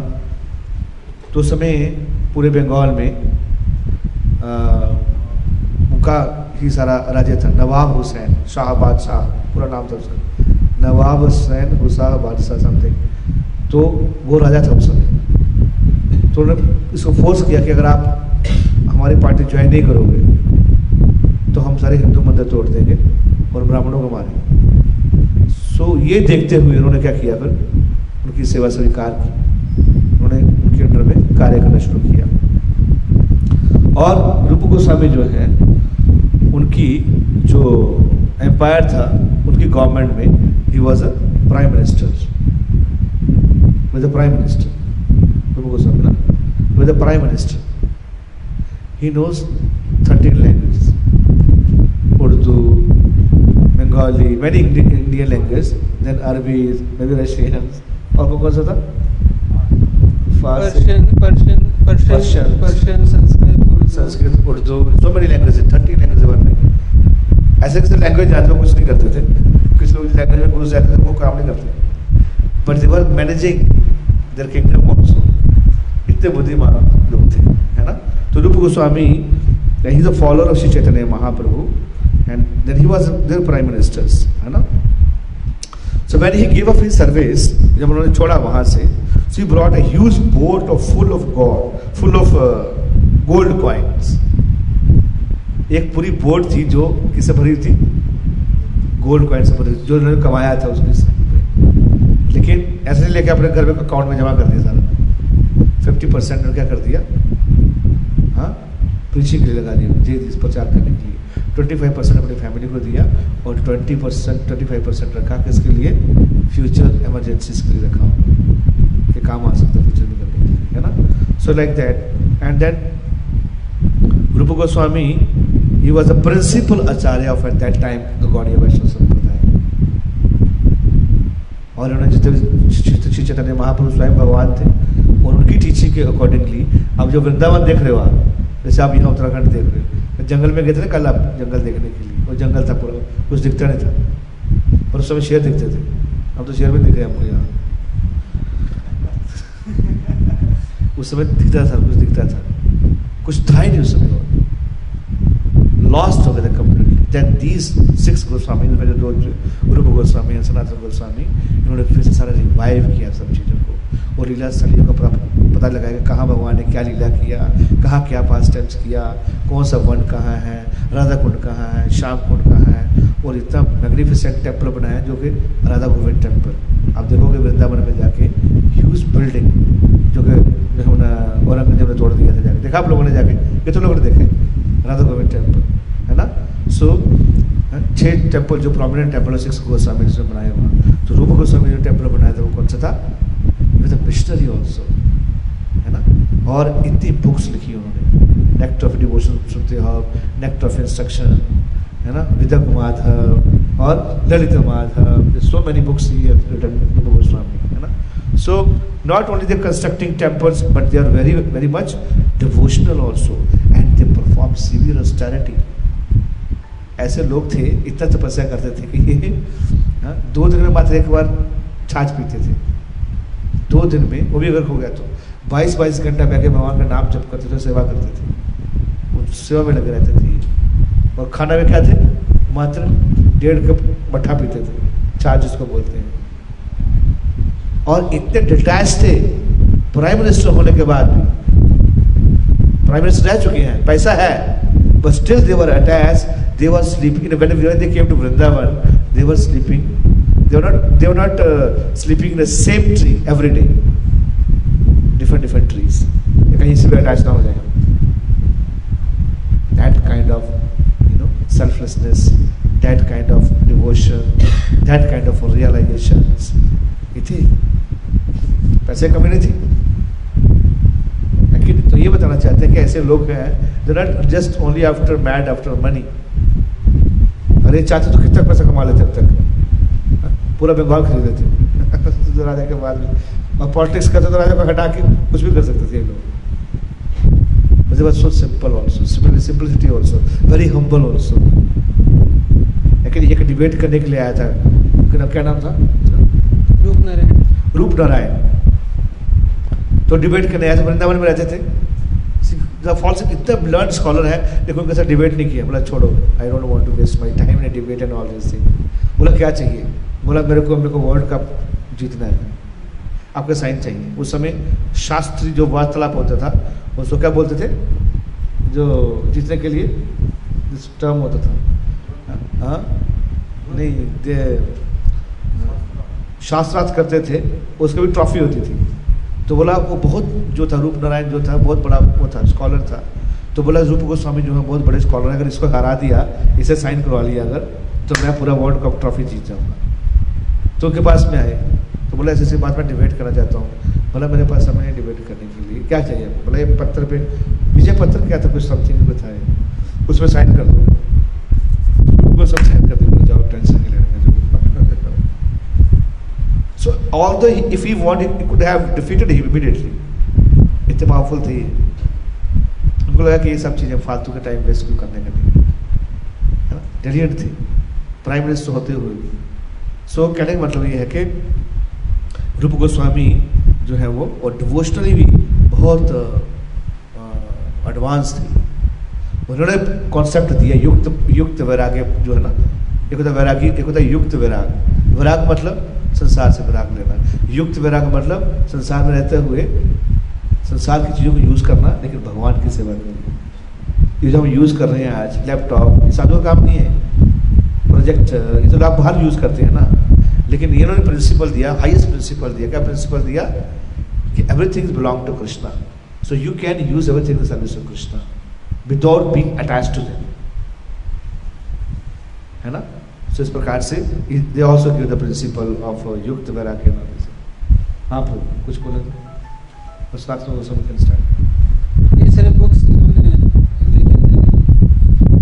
तो उस समय पूरे बंगाल में उनका ही सारा राज्य था। नवाब हुसैन शाह बादशाह पूरा नाम था उसका। नवाब हुसैन हुसाह बादशाह समथिंग तो वो राजा था उस समय। तो उन्होंने इसको फोर्स किया कि अगर आप हमारी पार्टी ज्वाइन नहीं करोगे तो हम सारे हिंदू मंदिर तोड़ देंगे और ब्राह्मणों को मारेंगे। सो ये देखते हुए उन्होंने क्या किया फिर उनकी सेवा स्वीकार की उन्होंने उनके अंडर में कार्य करना शुरू किया और रूप गोस्वामी जो है उनकी जो एम्पायर था उनकी गवर्नमेंट में he was a prime minister with the Prime Minister. With the Prime Minister. He knows 13 languages. Urdu, Bengali, many Indian languages, then Arabic, maybe Russians. और कौन सा था? Persian Persian Persian Persian Sanskrit Sanskrit Urdu so many language thirty language one में ऐसे ऐसे language जानते हो कुछ नहीं करते थे। कुछ लोग लैंग्वेज में घुस जाते थे वो काम नहीं करते। But they were managing there kingdom also इतने बुद्धिमान लोग थे है ना? तो Rup Goswami he is a follower of Shri Chaitanya Mahaprabhu and then he was their prime ministers है ना? So when he give up his service जब उन्होंने छोड़ा वहाँ से so he brought a huge boat of full of god full of gold coins एक पूरी boat थी जो किससे भरी थी? गोल्ड कॉइन से भरी जो उन्होंने कमाया था उसके लेकिन ऐसे नहीं लेके अपने घर में अकाउंट में जमा कर दिया सारा फिफ्टी परसेंट क्या कर दिया। हाँ? प्रीचिंग के लिए लगा दिया जी प्रचार करने के लिए। ट्वेंटी फाइव परसेंट अपनी फैमिली को दिया और twenty percent twenty five percent रखा किसके लिए? फ्यूचर इमरजेंसीज के लिए रखा कि काम आ सकता है फ्यूचर में करने के लिए, है ना? So like that and then Rup Goswami he was the principal acharya of at that time the Gaudiya Vaishnava sampradaya और उन्होंने जितने श्री चैतन्य महापुरुष स्वयं भगवान थे, और उनकी टीचिंग के अकॉर्डिंगली अब जो वृंदावन देख रहे हो आप, जैसे आप यहाँ उत्तराखंड देख रहे हो जंगल में गए थे कल आप जंगल देखने के लिए और जंगल था पूरा, कुछ दिखता नहीं था। और उस समय शेर दिखते थे। अब तो शेर भी दिखे हमको यहाँ। उस समय दिखता था, कुछ दिखता था। कुछ था ही नहीं उस समय लॉस्ट हो गए थे completely that these six Goswami Rup Goswami Sanatan Goswami इन्होंने फिर से सारा रिवाइव किया सब चीज़ों को। और लीला स्थलियों का पता पता लगाया कि कहाँ भगवान ने क्या लीला किया, कहाँ क्या पास टाइम्स किया, कौन सा वन कहाँ है राधा कुंड कहाँ है श्याम कुंड कहाँ है, और इतना मैग्निफिसेंट टेंपल बनाया जो कि राधा गोविंद टेंपल आप देखोगे वृंदावन में जाके ह्यूज बिल्डिंग जो कि औरंगज़ेब ने तोड़ दिया था जाके। देखा आप लोगों ने जाके? कितने लोगों ने देखे? राधा गोविंद टेंपल है ना? सो छः टेंपल जो प्रोमिनेंट टेंपल सिक्स गोस्वामी जिसने बनाया हुआ। तो रूप गोस्वामी जो टेंपल बनाया था, वो कौन सा था? विद मिशनरी ऑल्सो है ना? और इतनी बुक्स लिखी उन्होंने। नेक्ट ऑफ़ डिवोशन सुनते हो नेक्ट ऑफ़ इंस्ट्रक्शन है ना? विदक माधव और Lalit Madhava so many books Goswami है ना? So not only they constructing temples but they are very very much devotional also and they perform severe austerity ऐसे लोग थे इतना तपस्या करते थे कि हाँ, दो दिन में मात्र एक बार छाछ पीते थे। दो दिन में वो भी अगर हो गया तो। बाईस बाईस घंटा बैठे भगवान का नाम जप करते थे सेवा करते थे। सेवा में लगे रहते थे। और खाना में थे मात्र डेढ़ कप मट्ठा पीते थे छाछ जिसको बोलते हैं। और इतने डिटैच थे प्राइम मिनिस्टर होने के बाद भी। प्राइम मिनिस्टर रह चुके हैं पैसा है but still they were attached they were sleeping when, when they came to vrindavan they were sleeping. They were not they were not uh, sleeping in the same tree every day different different trees. कहीं से भी attach ना हो जाए that kind of, you know, selflessness, that kind of devotion, that kind of realizations. ये थी पैसे कमी नहीं थी। लेकिन तो ये बताना चाहते हैं कि ऐसे लोग हैं जो not just only after mad after money अरे, चाहते तो कितना पैसा कमा लेते अब तक? पूरा बंगाल खरीद लेते। *laughs* राजा के बाद में। और पॉलिटिक्स करते तो राजा को हटा के कुछ भी कर सकते थे ये लोग। मुझे बस so simple also simplicity also very humble also लेकिन एक डिबेट करने के लिए आया था। क्या नाम था? रूप नारायण। रूप नारायण। तो डिबेट करने आया था वृंदावन में रहते थे। फॉल्स इतना ब्लर्न स्कॉलर है लेकिन उनके साथ डिबेट नहीं किया। बोला छोड़ो I don't want to waste my time in debate and all this thing बोला क्या चाहिए? बोला मेरे को मेरे को वर्ल्ड कप जीतना है। आपका साइन चाहिए। उस समय शास्त्री जो वार्तालाप होता था, उसको क्या बोलते थे? जो जीतने के लिए टर्म होता था। हाँ नहीं, दे, शास्त्रार्थ करते थे, उसकी भी ट्रॉफी होती थी। तो बोला, वो बहुत जो था, रूप नारायण जो था, बहुत बड़ा वो था स्कॉलर था। तो बोला, रूप गोस्वामी जो है, बहुत बड़े स्कॉलर है, अगर इसको हरा दिया, इसे साइन करवा लिया अगर तो मैं पूरा वर्ल्ड कप ट्रॉफी जीत जाऊँगा। तो उनके पास में आए। तो बोला ऐसी ऐसी बात मैं डिबेट करना चाहता हूँ। बोला, मेरे पास समय है डिबेट करने के लिए। क्या चाहिए? बोला, ये पत्थर पे, विजय पत्थर क्या था? कुछ समथिंग बताए उसमें साइन कर दो। सब साइन कर दो। जाओ टेंशन नहीं लेने. इतने पावरफुल थे उनको लगा कि ये सब चीज़ें फालतू के टाइम वेस्ट क्यों करने का नहीं है ना? थे। प्राइम मिनिस्टर होते हुए भी। सो कहने का मतलब ये है कि रूप गोस्वामी जो है वो, और डिवोशनली भी बहुत एडवांस थे। उन्होंने कॉन्सेप्ट दिया, युक्त युक्त वैराग्य जो है ना एक होता वैरागी एक होता युक्त वैराग। वैराग मतलब संसार से वैराग लेना युक्त वैराग मतलब संसार में रहते हुए, संसार की चीज़ों को यूज़ करना, लेकिन भगवान की सेवा करना। ये जो हम यूज़ कर रहे हैं आज लैपटॉप ये साधु काम नहीं है। प्रोजेक्ट ये तो आप बाहर यूज़ करते हैं ना। लेकिन इन्होंने प्रिंसिपल दिया हाईएस्ट प्रिंसिपल दिया। क्या प्रिंसिपल दिया? कि everything belong to Krishna so you can use everything service of Krishna without being attach to them है ना? सो इस प्रकार से they also give the principle of yukta vairagya हाँ कुछ बोले? स्टार्ट कैन स्टार्ट ये सारे बुक्स इन्होंने लिखे थे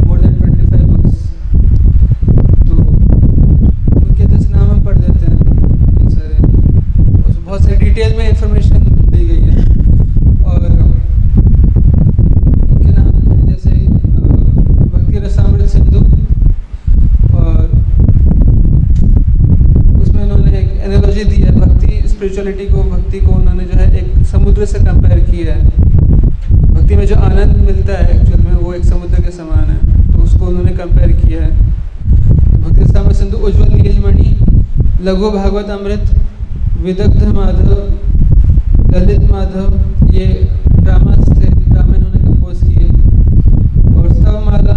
मोर देन 25 बुक्स तो उनके जैसे नाम हम पढ़ देते हैं ये सारे उसमें बहुत सारी डिटेल में इंफॉर्मेशन दी गई है। और उनके नाम जैसे भक्ति रसामृत सिंधु। और उसमें उन्होंने एक एनालॉजी दी है, भक्ति स्पिरिचुअलिटी को, भक्ति को उन्होंने जो है एक समुद्र से कंपेयर किया है। भक्ति में जो आनंद मिलता है एक्चुअल में वो एक समुद्र के समान है तो उसको उन्होंने कंपेयर किया है। भक्ति साम सिंधु, उज्ज्वल नीलमणि, लघु भागवत अमृत विदग्ध माधव ललित माधव ये ड्रामा थे ड्रामा इन्होंने कंपोज किए। और स्तव माला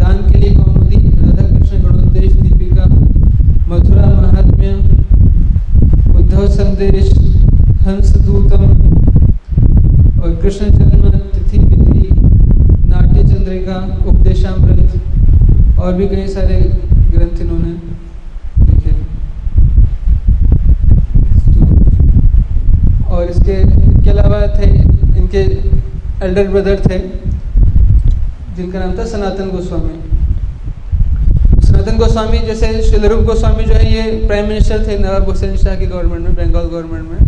दान के लिए कौमुदी राधा कृष्ण गणोदेश दीपिका, मथुरा महात्म्य, उद्धव संदेश हंस दूतम और कृष्ण जन्म तिथि विधि नाट्य चंद्रिका उपदेशामृत और भी कई सारे ग्रंथ इन्होंने लिखे और इसके इनके अलावा थे, इनके एल्डर ब्रदर थे, जिनका नाम था सनातन गोस्वामी। सनातन गोस्वामी जैसे शिलरूप गोस्वामी जो है, ये प्राइम मिनिस्टर थे नवाब हुसैन शाह की गवर्नमेंट में बंगाल गवर्नमेंट में।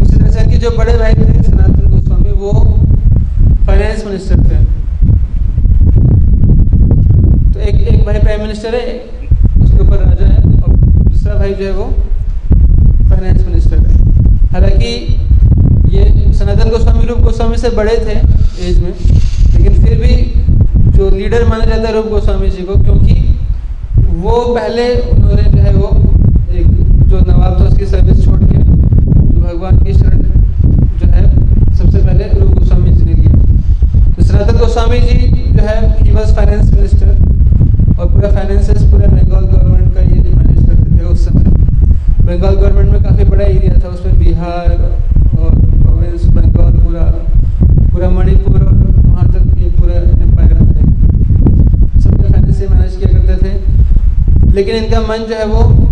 उसी तरह से जो बड़े भाई थे सनातन गोस्वामी, वो फाइनेंस मिनिस्टर थे। तो एक एक भाई प्राइम मिनिस्टर है, उसके ऊपर राजा है, और दूसरा भाई जो है वो फाइनेंस मिनिस्टर है। हालाँकि ये सनातन गोस्वामी रूप गोस्वामी से बड़े थे एज में, लेकिन फिर भी जो लीडर माना जाता है रूप गोस्वामी जी को, क्योंकि वो पहले उन्होंने जो है वो एक जो नवाब था, उसकी सर्विस छोड़ के भगवान की शरण जो है, सबसे पहले रूप गोस्वामी जी ने लिया। तो सनातन गोस्वामी जी जो है ही वॉज़ फाइनेंस मिनिस्टर और पूरा फाइनेंसेस पूरा बंगाल गवर्नमेंट का ये मैनेज करते थे उस समय। बंगाल गवर्नमेंट में काफ़ी बड़ा एरिया था, उसमें बिहार बंगाल पूरा पूरा मणिपुर और वहाँ तक ये पूरा एम्पायर सबके फाइनेंस ये मैनेज किया करते थे। लेकिन इनका मन जो है वो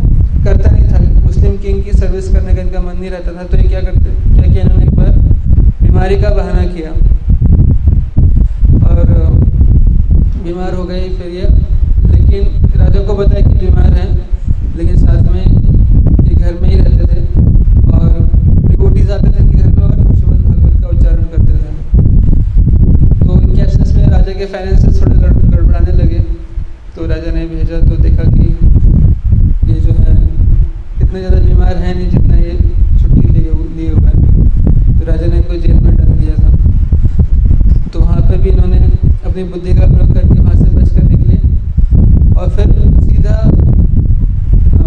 करता नहीं था। मुस्लिम किंग की सर्विस करने का इनका मन नहीं रहता था। तो ये क्या करते, क्या किया इन्होंने एक बार? बीमारी का बहाना किया। और, बीमार हो गए फिर ये। लेकिन राजा को बताया कि बीमार हैं। लेकिन साथ में ये घर में ही रहते थे। डिवोटीज आते थे घर में और श्रीमद भागवत का उच्चारण करते थे तो इनके एब्सेंस में राजा के फाइनेंसेस थोड़े गड़- गड़बड़ाने लगे। तो राजा ने भेजा तो देखा कि ये जो है इतने ज़्यादा बीमार हैं नहीं, जितना ये छुट्टी लिए लिए हुए तो राजा ने इनको जेल में डाल दिया था। तो वहाँ पे भी इन्होंने अपनी बुद्धि का प्रयोग करके वहाँ से बच कर निकले। और फिर सीधा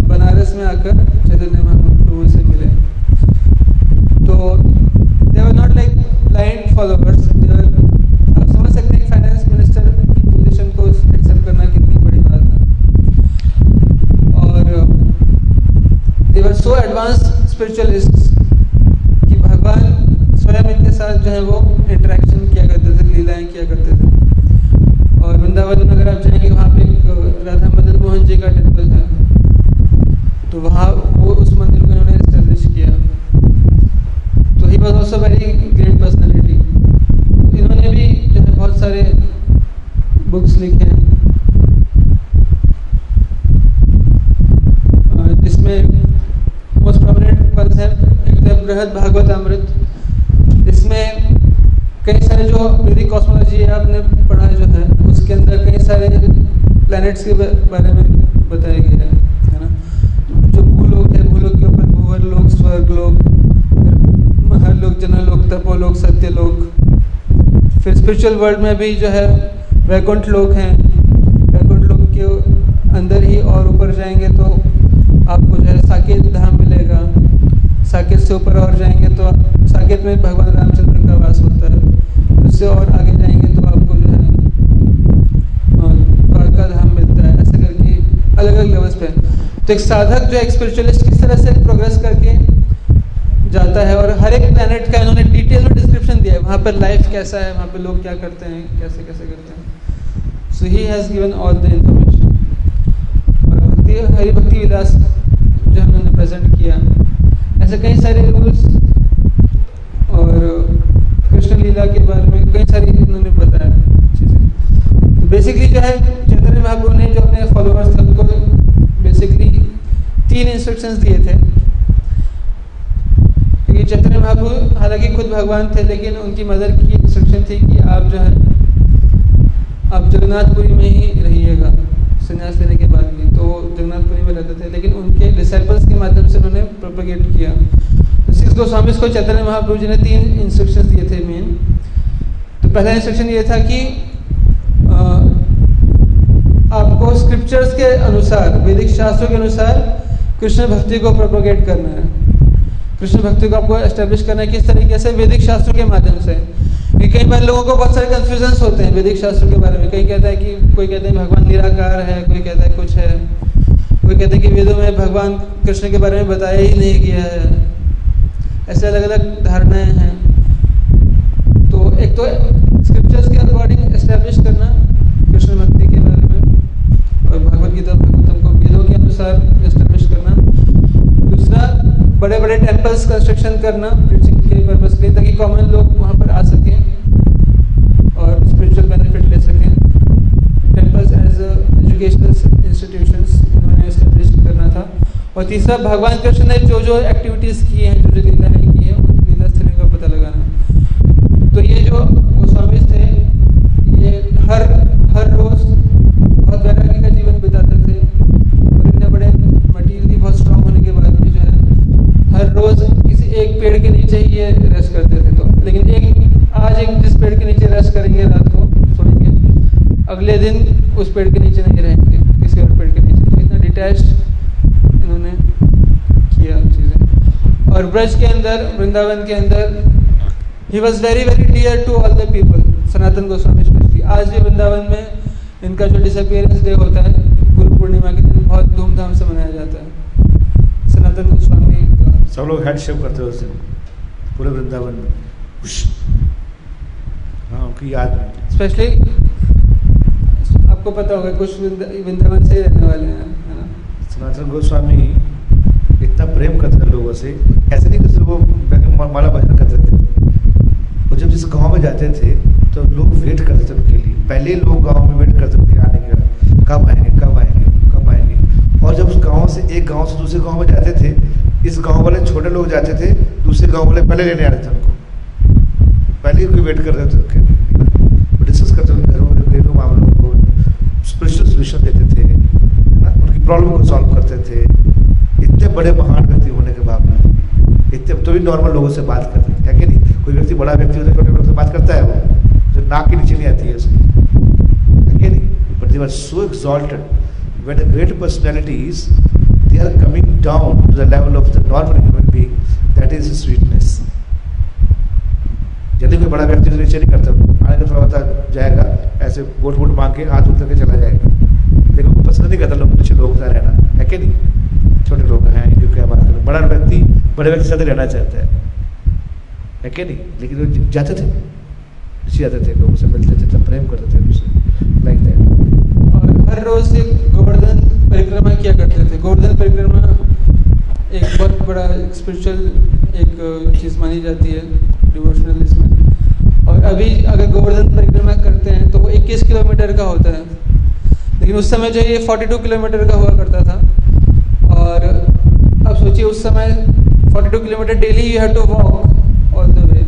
बनारस में आकर चैतन्य महाप्रभु से मिले। तो they were not like blind followers आप समझ सकते हैं फाइनेंस मिनिस्टर की पोजीशन को एक्सेप्ट करना कितनी बड़ी बात है और दे वर सो एडवांस स्पिरिचुअलिस्ट कि भगवान स्वयं इनके साथ जो है वो इंटरेक्शन किया करते थे, लीलाएँ किया करते थे। और वृंदावन में अगर आप जाएँगे, वहाँ पे एक राधा मदन मोहन जी का टेंपल है तो वहाँ वो उस मंदिर को इन्होंने इस्टेब्लिश किया। He was also very great personality इन्होंने भी जो है बहुत सारे बुक्स लिखे हैं। जिसमें मोस्ट प्रोमिनेंट है, एक तो बृहद भागवत अमृत। इसमें कई सारे जो वैदिक कॉस्मोलॉजी है, आपने पढ़ा जो है, उसके अंदर कई सारे प्लैनेट्स के बारे में बताया गया है है ना? जो भूलोक है, भूलोक के ऊपर भूवर लोक, स्वर्ग लोक महरलोक जनलोक तपोलोक सत्यलोक फिर स्पिरिचुअल वर्ल्ड में भी जो है, वैकुंठ लोक हैं। वैकुंठ लोक के अंदर ही और ऊपर जाएँगे तो आपको जो है साकेत धाम मिलेगा। साकेत से ऊपर और जाएँगे तो साकेत में भगवान रामचंद्र का वास होता है। उससे और आगे जाएँगे तो आपको जो है द्वारका धाम मिलता है। ऐसे करके अलग अलग लेवल्स पे तो एक साधक जो है स्पिरिचुअलिस्ट किस तरह से प्रोग्रेस करके जाता है और हर एक प्लानट का इन्होंने डिटेल में डिस्क्रिप्शन दिया है, वहाँ पर लाइफ कैसा है, वहाँ पर लोग क्या करते हैं, कैसे कैसे करते हैं। So he has given all the information और भक्ति हरि भक्ति विलास जो उन्होंने प्रेजेंट किया। ऐसे कई सारे रूल्स और कृष्ण लीला के बारे में कई सारी इन्होंने बताया चीज़ें। तो बेसिकली जो है, चैतन्य महाप्रभु ने जो अपने फॉलोअर्स उनको बेसिकली तीन इंस्ट्रक्शंस दिए थे। क्योंकि चैतन्य महाप्रभु हालाँकि खुद भगवान थे, लेकिन उनकी मदर की इंस्ट्रक्शन थी कि आप जो है, आप जगन्नाथपुरी में ही रहिएगा। संन्यास लेने के बाद भी। तो जगन्नाथपुरी में रहते थे, लेकिन उनके डिसाइपल्स की माध्यम से उन्होंने प्रोपगेट किया। सिक्स गोस्वामी को चैतन्य महाप्रभु जी ने तीन इंस्ट्रक्शन दिए थे मेन तो पहला इंस्ट्रक्शन ये था कि आपको स्क्रिप्चर्स के अनुसार, वैदिक शास्त्रों के अनुसार कृष्ण भक्ति को प्रोपोगेट करना है। कृष्ण भक्ति को आपको एस्टेब्लिश करना है किस तरीके से वैदिक शास्त्रों के माध्यम से। क्योंकि कई बार लोगों को बहुत सारे कन्फ्यूजन्स होते हैं वैदिक शास्त्रों के बारे में। कई कहता है कि, कोई कहते हैं भगवान निराकार है, कोई कहता है कुछ है। कोई कहते हैं कि वेदों में भगवान कृष्ण के बारे में बताया ही नहीं गया है। ऐसे अलग अलग धारणाएँ हैं। तो एक तो स्क्रिप्चर्स के अकॉर्डिंग एस्टेब्लिश करना कृष्ण भक्ति के बारे में और भगवत गीता भागवतम को वेदों के अनुसार एस्टेब्लिश करना। दूसरा बड़े बड़े टेम्पल्स कंस्ट्रक्शन करना प्रीचिंग के पर्पज के लिए, ताकि कॉमन लोग वहाँ पर आ सकें और स्पिरिचुअल बेनिफिट ले सकें। टेम्पल्स एज एजुकेशनल इंस्टीट्यूशंस इन्होंने एस्टेब्लिश करना था। और तीसरा, भगवान कृष्ण ने जो जो एक्टिविटीज़ की हैं जो जो लीलाएँ की हैं उन लीला स्थलों का पता लगाना। तो ये जो गोस्वामी थे, ये हर हर रोज बहुत वैराग्य का जीवन बिताते थे और इतने बड़े मटीरियली बहुत स्ट्रांग होने के बाद भी जो है हर रोज किसी एक पेड़ के नीचे ही ये रेस्ट करते थे तो। लेकिन एक, आज एक जिस पेड़ के नीचे रेस्ट करेंगे रात को, सोएँगे, अगले दिन उस पेड़ के नीचे नहीं रहेंगे, किसी और पेड़ के नीचे। तो इतना डिटैच्ड इन्होंने किया चीज़ें। और ब्रज के अंदर, वृंदावन के अंदर he was very very dear to all the people Sanatan Goswami specially आज भी वृंदावन में इनका जो डिसअपियरेंस डे होता है, गुरु पूर्णिमा के दिन, बहुत धूमधाम से मनाया जाता है। सनातन गोस्वामी सब लोग हैंडशेक करते हैं उस दिन। पूरे वृंदावन में। हाँ उनकी याद में। स्पेशली आपको पता होगा कुछ वृंदावन से रहने वाले हैं सनातन गोस्वामी इतना प्रेम करते थे लोगों से। ऐसे नहीं कि सिर्फ़ वो माला भजन करते थे। वो जब जिस गाँव में जाते थे तो लोग वेट करते थे उनके लिए। पहले लोग गाँव में वेट करते थे आने का कब आएँगे कब आएँगे कब आएँगे? और जब उस गाँव से एक गाँव से दूसरे गाँव में जाते थे इस गाँव वाले छोटे लोग जाते थे, दूसरे गाँव वाले पहले लेने आ रहे थे उनको। पहले ही वेट कर रहे थे डिस्कस करते थे घरों घरेलू मामलों को। स्पेशल सोल्यूशन देते थे ना? उनकी प्रॉब्लम को सॉल्व करते थे। इतने बड़े महान व्यक्ति होने के बावजूद इतने तो भी नॉर्मल लोगों से बात करते थे। है कि नहीं? कोई व्यक्ति बड़ा व्यक्ति होता है, छोटे से बात करता है वो। जो नाक के नीचे नहीं आती है उसकी। है कि नहीं? But they are so exalted. When the great personalities they are coming down to the level of the normal human being, that is sweetness. यदि कोई बड़ा व्यक्ति तो नीचे नहीं करता, आने का थोड़ा बहुत जाएगा, ऐसे वोट वोट मांग के हाथ उठ के चला जाएगा। वो पसंद नहीं करता लोग, नीचे लोगों के रहना, है कि नहीं? छोटे लोग हैं क्योंकि क्या बात करें? बड़ा व्यक्ति, बड़े व्यक्ति साथ रहना चाहता है। है कि नहीं? लेकिन वो जाते थे। नीचे जाते थे, लोगों से मिलते थे तब प्रेम करते थे उनसे। लाइक दैट और हर रोज गोवर्धन परिक्रमा किया करते थे। गोवर्धन परिक्रमा एक बहुत बड़ा स्पिरिचुअल एक चीज़ मानी जाती है डिवोशनल इसमें। और अभी अगर गोवर्धन परिक्रमा करते हैं तो वो 21 किलोमीटर का होता है। लेकिन उस समय जो ये 42 किलोमीटर का हुआ करता था। और अब सोचिए, उस समय 42 kilometre daily you have to walk all the way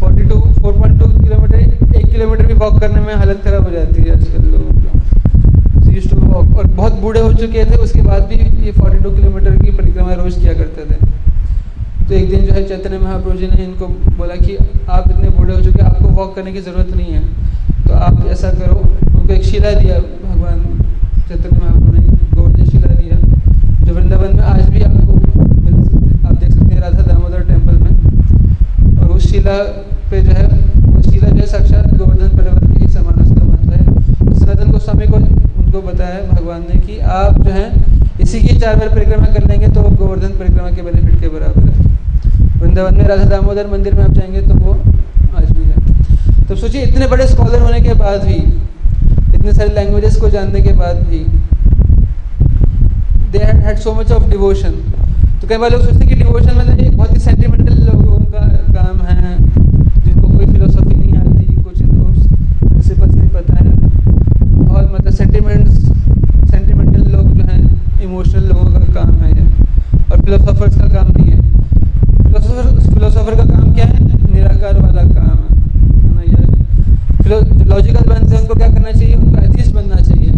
42 4.2 kilometre, एक किलोमीटर भी वॉक करने में हालत खराब हो जाती है आजकल लोगों वॉक और बहुत बूढ़े हो चुके थे, उसके बाद भी ये 42 किलोमीटर की परिक्रमा रोज किया करते थे। तो एक दिन जो है चैतन्य महाप्रभु जी ने इनको बोला कि आप इतने बूढ़े हो चुके हैं, आपको वॉक करने की ज़रूरत नहीं है। तो आप ऐसा करो, उनको एक शिला दिया भगवान चैतन्य महाप्रभु ने, गोवर्धन शिला दिया। जो वृंदावन में आज भी आपको आप देख सकते हैं राधा दामोदर टेंपल में। और उस शिला पे जो है, वो शिला जो है साक्षात गोवर्धन पर्वत के समान उसका महत्व है। सनातन गोस्वामी को उनको बताया भगवान ने कि आप जो है, इसी की चार बार परिक्रमा कर लेंगे तो गोवर्धन परिक्रमा के बेनिफिट के बराबर है। वृंदावन में राधा दामोदर मंदिर में आप जाएँगे तो वो आज भी है। तो सोचिए, इतने बड़े स्कॉलर होने के बाद भी, इतने सारे लैंग्वेजेस को जानने के बाद भी they had so much of devotion तो कई बार लोग सोचते हैं कि डिवोशन मतलब बहुत ही सेंटिमेंटल लोगों का काम है जिनको कोई फिलोसफी नहीं आती कुछ इनको प्रिंसिपल्स नहीं पता है बहुत मतलब सेंटिमेंट्स सेंटिमेंटल लोग जो हैं इमोशनल लोगों का काम है और फिलोसोफर्स का काम नहीं है। फिलोसोफर फिलोसोफर का काम क्या है? निराकार वाला काम है। ना ये लॉजिकल बनते हैं, उनको क्या करना चाहिए? उनको एथिस्ट बनना चाहिए।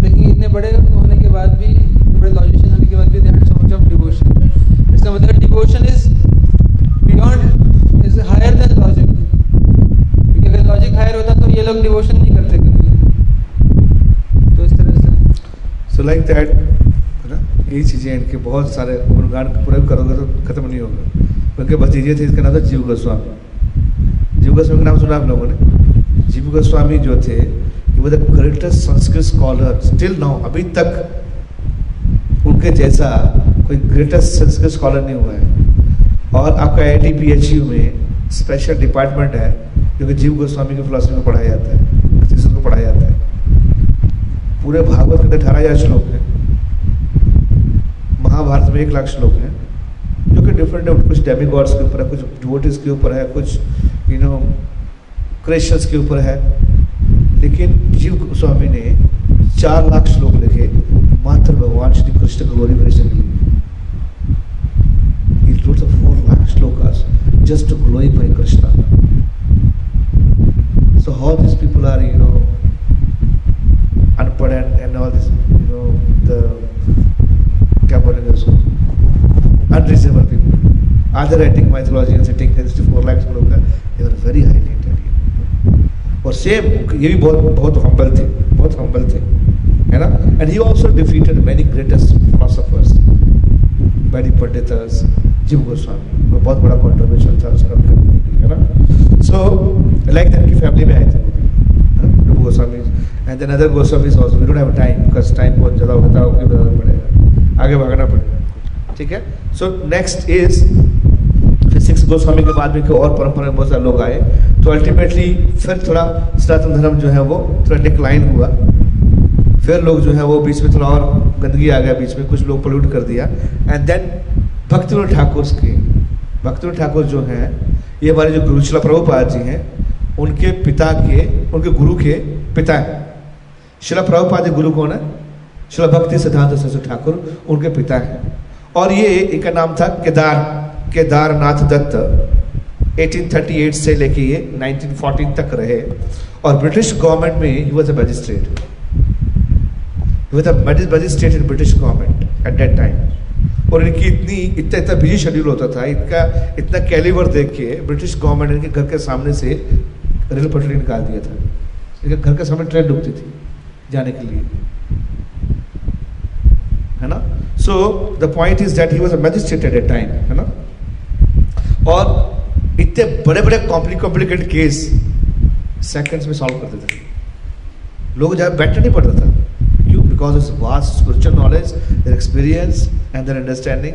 देखेंगे इतने बड़े होने के बाद भी बड़े लॉजिशियन होने के बाद भी they had so much of devotion इसका मतलब devotion is beyond is higher than logic क्योंकि अगर लॉजिक हायर होता तो ये लोग डिवोशन नहीं करते कभी तो इस तरह से लाइक दैट है ना, यही चीज़ें इनके बहुत सारे गुणगान पूरे करोगे तो खत्म नहीं होगा। उनके भतीजे थे, इसका नाम था जीव गोस्वामी। जीव गोस्वामी का नाम सुना आप लोगों ने? जीव गोस्वामी जो थे वो the greatest Sanskrit scholar still now अभी तक उनके जैसा कोई ग्रेटेस्ट संस्कृत स्कॉलर नहीं हुआ है। और आपका आई टी एच यू में स्पेशल डिपार्टमेंट है, जो कि जीव गोस्वामी की फिलोसफी में पढ़ाया जाता है पढ़ाया जाता है। पूरे भागवत के अठारह हज़ार श्लोक हैं। महाभारत में एक लाख श्लोक हैं जो कि डिफरेंट है। कुछ डेमी गॉड्स के ऊपर है कुछ डिवोटिस के ऊपर है कुछ यू नो क्रिश्चियंस के ऊपर है। लेकिन जीव गोस्वामी ने चार लाख श्लोक लिखे मात्र भगवान श्री कृष्ण ग्लोरीफिकेशन के लिए wrote the four lakh slokas just to glorify Krishna. So how these people are, you unpad and, and all this, you know, the क्या बोलेंगे उसको. Are they writing mythology and sitting 64 lakhs लोग का they were very highly intelligent. और same ये भी बहुत बहुत हम्बल थे बहुत हम्बल थे है ना and he also defeated many greatest philosophers very pandits Jiva Goswami वो बहुत बड़ा कॉन्ट्रोवर्शियल था उसका है ना सो लाइक दैट की फैमिली में आए थे वो भी ना? Jiva Goswami and then other Goswami also we don't have time because time बहुत ज़्यादा होता है ओके बताना पड़ेगा। आगे भागना पड़ेगा। ठीक है? So next is six Goswami के बाद भी और परंपरा में बहुत सारे लोग आए। तो अल्टीमेटली फिर थोड़ा सनातन धर्म जो है वो, थोड़ा डिक्लाइन हुआ। फिर लोग जो है वो बीच में थोड़ा और गंदगी आ गया बीच में, कुछ लोग पोल्यूट कर दिया। एंड देन भक्तिविनोद ठाकुर के भक्तिविनोद ठाकुर जो हैं, ये हमारे जो गुरु शिला प्रभुपाद जी हैं उनके पिता के उनके गुरु के पिता हैं। शिला प्रभुपाद गुरु कौन है? शिला भक्ति सिद्धांत सरस्वती ठाकुर उनके पिता हैं। और ये इनका नाम था केदार, केदारनाथ दत्त। 1838 से लेके ये 1914 तक रहे। और ब्रिटिश गवर्नमेंट में he was a magistrate magistrate in British government at that time. और इनकी इतनी, इतना इतना बिज़ी शेड्यूल होता था। इनका इतना कैलिवर देख के ब्रिटिश गवर्नमेंट इनके घर के सामने से रेल पटरी निकाल दिया था। इनके घर के सामने ट्रेन रुकती थी जाने के लिए। है ना? So the point is that he was a magistrate at a time है ना? और इतने बड़े बड़े कॉम्प्लिकेटेड केस सेकंड्स में सॉल्व करते थे। लोग जहाँ बैठना नहीं पड़ता था। क्यों? Because it's vast spiritual knowledge their experience and their understanding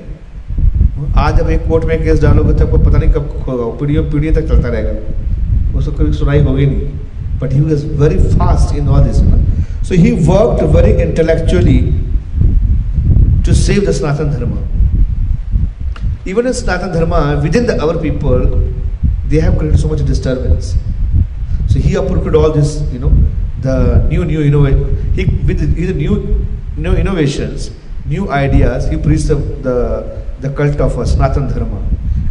आज जब एक कोर्ट में केस डालोगे तो आपको पता नहीं कब पीढ़ियों पीढ़ियों तक चलता रहेगा। उसको कभी सुनाई होगी नहीं but he was very fast in all this so he worked very intellectually to save the Sanatan Dharma even in Sanatan Dharma, within the our people, they have created so much disturbance. So he uprooted all this, you know, the new new innovation. He with his new new innovations, new ideas. He preached the the, the cult of uh, Sanatan Dharma,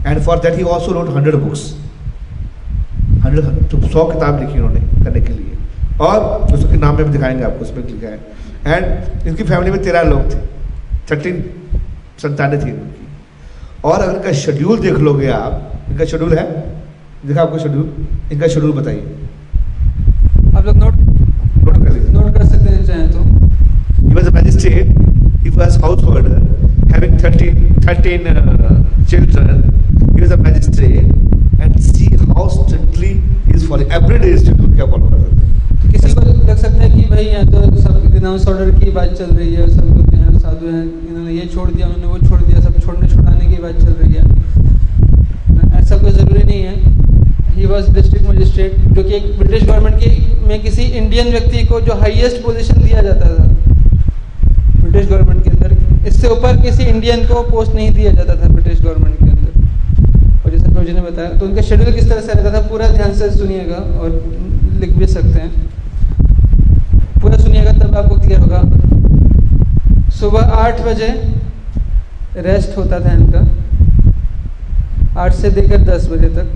and for that he also wrote hundred books. Hundred तो सौ किताब लिखी उन्होंने करने के लिए। और उसके नाम में भी दिखाएँगे आपको उसमें लिखा है। एंड इनकी फैमिली में तेरह लोग थे। थर्टीन संतानें थी इनकी और अगर इनका शेड्यूल देख लोगे आप इनका शेड्यूल है? देखा आपको शेड्यूल इनका शेड्यूल बताइए। आप लोग नोट नोट कर लीजिए नोट कर सकते हैं चाहें तो। He was a magistrate, he was householder, having 13, 13 uh, children. He was a magistrate, and day is schedule क्या follow करता था किसी को लग सकता है कि भाई यहाँ तो सब रिनाउंस ऑर्डर की बात चल रही है, सब लोग यहाँ साधु हैं, इन्होंने ये छोड़ दिया, उन्होंने वो छोड़ दिया, सब छोड़ने छुड़ाने की बात चल रही है। ऐसा कोई ज़रूरी नहीं है। ही वॉज़ डिस्ट्रिक्ट मजिस्ट्रेट जो कि एक ब्रिटिश गवर्नमेंट की, में किसी इंडियन व्यक्ति को जो हाईएस्ट पोजीशन दिया जाता था ब्रिटिश गवर्नमेंट के अंदर, इससे ऊपर किसी इंडियन को पोस्ट नहीं दिया जाता था ब्रिटिश गवर्नमेंट के अंदर। और जैसे प्रभु ने बताया तो उनका शेड्यूल किस तरह से रहता था, पूरा ध्यान से सुनिएगा और लिख भी सकते हैं। पूरा सुनिएगा तब आपको क्लियर होगा। सुबह आठ बजे रेस्ट होता था इनका। आठ से लेकर दस बजे तक।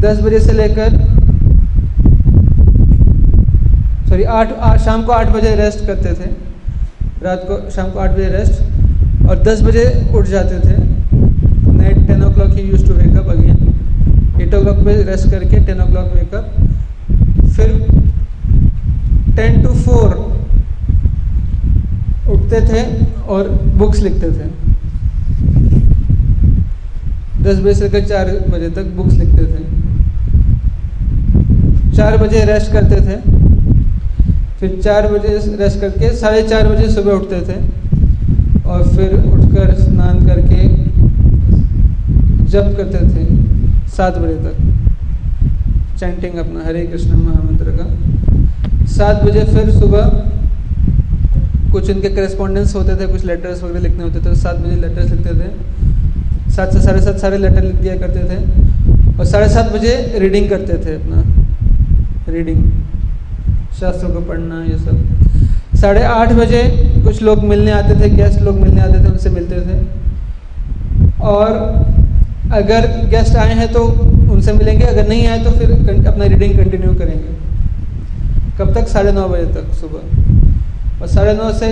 दस बजे से लेकर सॉरी आठ शाम को आठ बजे रेस्ट करते थे। रात को, शाम को आठ बजे रेस्ट और दस बजे उठ जाते थे। Night ten o'clock he use to wake up again at o'clock पे रेस्ट करके टेन ओ क्लॉक वेकअप फिर टेन टू फोर उठते थे और बुक्स लिखते थे। दस बजे से लेकर चार बजे तक बुक्स लिखते थे। चार बजे रेस्ट करते थे। फिर चार बजे रेस्ट करके साढ़े चार बजे सुबह उठते थे। और फिर उठकर स्नान करके जप करते थे सात बजे तक। चैंटिंग अपना हरे कृष्ण महामंत्र का। सात बजे फिर सुबह कुछ इनके करस्पॉन्डेंस होते थे, कुछ लेटर्स वगैरह लिखने होते थे, सात बजे लेटर्स लिखते थे। सात से साढ़े सात सारे लेटर लिख दिया करते थे और साढ़े सात बजे रीडिंग करते थे अपना। रीडिंग शास्त्रों को पढ़ना, ये सब। साढ़े आठ बजे कुछ लोग मिलने आते थे गेस्ट लोग मिलने आते थे, उनसे मिलते थे। और अगर गेस्ट आए हैं तो उनसे मिलेंगे, अगर नहीं आए तो फिर अपना रीडिंग कंटिन्यू करेंगे। कब तक? साढ़े नौ बजे तक, सुबह। और साढ़े नौ से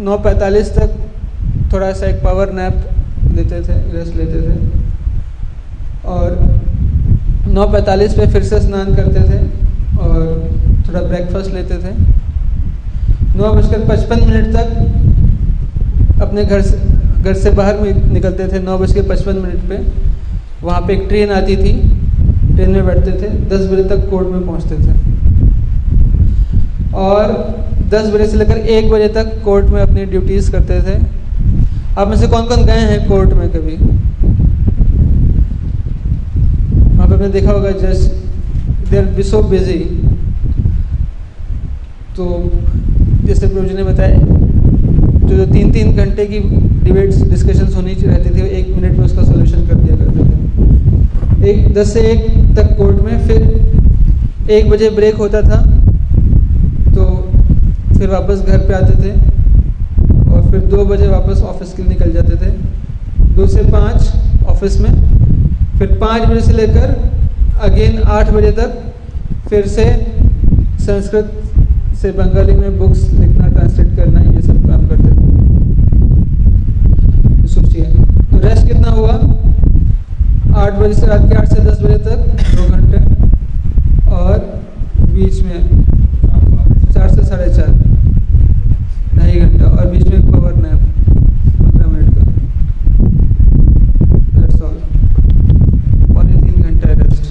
नौ पैंतालीस तक थोड़ा सा एक पावर नैप लेते थे रेस्ट लेते थे। और नौ पैंतालीस पे फिर से स्नान करते थे और थोड़ा ब्रेकफास्ट लेते थे। नौ बजकर पचपन मिनट तक अपने घर से घर से बाहर निकलते थे, नौ बज के पचपन मिनट पे। वहाँ पे एक ट्रेन आती थी, ट्रेन में बैठते थे, दस बजे तक कोर्ट में पहुँचते थे। और दस बजे से लेकर एक बजे तक कोर्ट में अपनी ड्यूटीज़ करते थे। आप में से कौन कौन गए हैं कोर्ट में कभी? वहाँ पे आपने देखा होगा, just they are be so busy. तो जैसे प्रभु ने बताया जो जो तीन तीन घंटे की डिबेट्स डिस्कशंस होनी रहती थी, एक मिनट में उसका सोल्यूशन कर दिया करते थे। एक, दस से एक तक कोर्ट में, फिर एक बजे ब्रेक होता था तो फिर वापस घर पे आते थे, और फिर दो बजे वापस ऑफ़िस के लिए निकल जाते थे। दो से पाँच ऑफ़िस में, फिर पाँच बजे से लेकर अगेन आठ बजे तक फिर से संस्कृत से बंगाली में बुक्स लिखना ट्रांसलेट करना ये सब काम करते थे सोचिए तो रेस्ट कितना हुआ? आठ बजे से रात के आठ से दस बजे तक, दो घंटे। और बीच में चार से साढ़े चार, ढाई घंटा, और बीच में पावर नैप पंद्रह मिनट का। दैट्स ऑल पौने तीन घंटा रेस्ट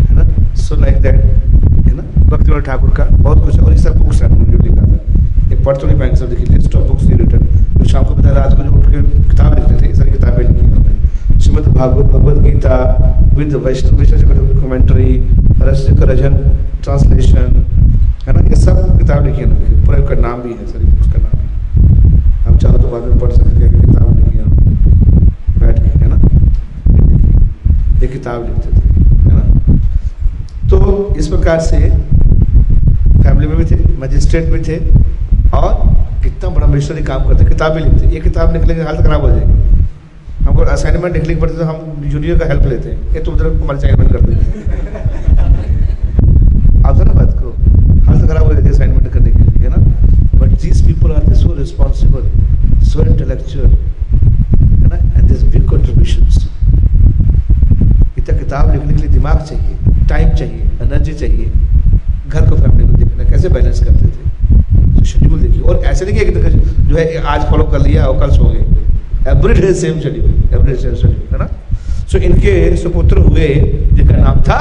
है ना? सो लाइक दैट है ना? भक्ति ठाकुर का बहुत कुछ और ये सब बुक्स हैं उन्होंने लिखा था। ये पढ़ तो नहीं पाएँगे सब, देखिए लिस्ट ऑफ़ बुक्स रिटर्न जो शाम को बताया रात को जो उठ के किताब लिखते थे ये सारी किताबें लिखी Bhagavad Gita with commentary Rasik Rajan translation है ना? ये सब किताब लिखी है पूरा का नाम भी है, सारी बुक्स का नाम भी हम चाहो तो बाद में पढ़ सकते हैं किताब लिखी है। बैठ के, है ना? ये किताब लिखते थे, है ना? तो इस प्रकार से फैमिली में भी थे मजिस्ट्रेट भी थे, और कितना बड़ा मिशनरी काम करते किताब लिखते ये किताब निकलेंगे हालत खराब हो जाएगी। हमको असाइनमेंट लिखने पड़ते तो हम जूनियर का हेल्प लेते हैं। ये तुम उधर हमारे असाइनमेंट कर देते आप ना बात को? हालत खराब हो जाती है असाइनमेंट करने के लिए, है ना? But these people are so responsible so intellectual है ना? एंड दिस बिग कॉन्ट्रीब्यूशंस इतना किताब लिखने के लिए दिमाग चाहिए टाइम चाहिए एनर्जी चाहिए, घर को फैमिली को देखना, कैसे बैलेंस करते थे? तो शेड्यूल देखिए। और ऐसे नहीं कि जो है आज फॉलो कर लिया और कल सो गए। Every day same schedule every same schedule है ना? सो इनके सुपुत्र हुए, जिनका नाम था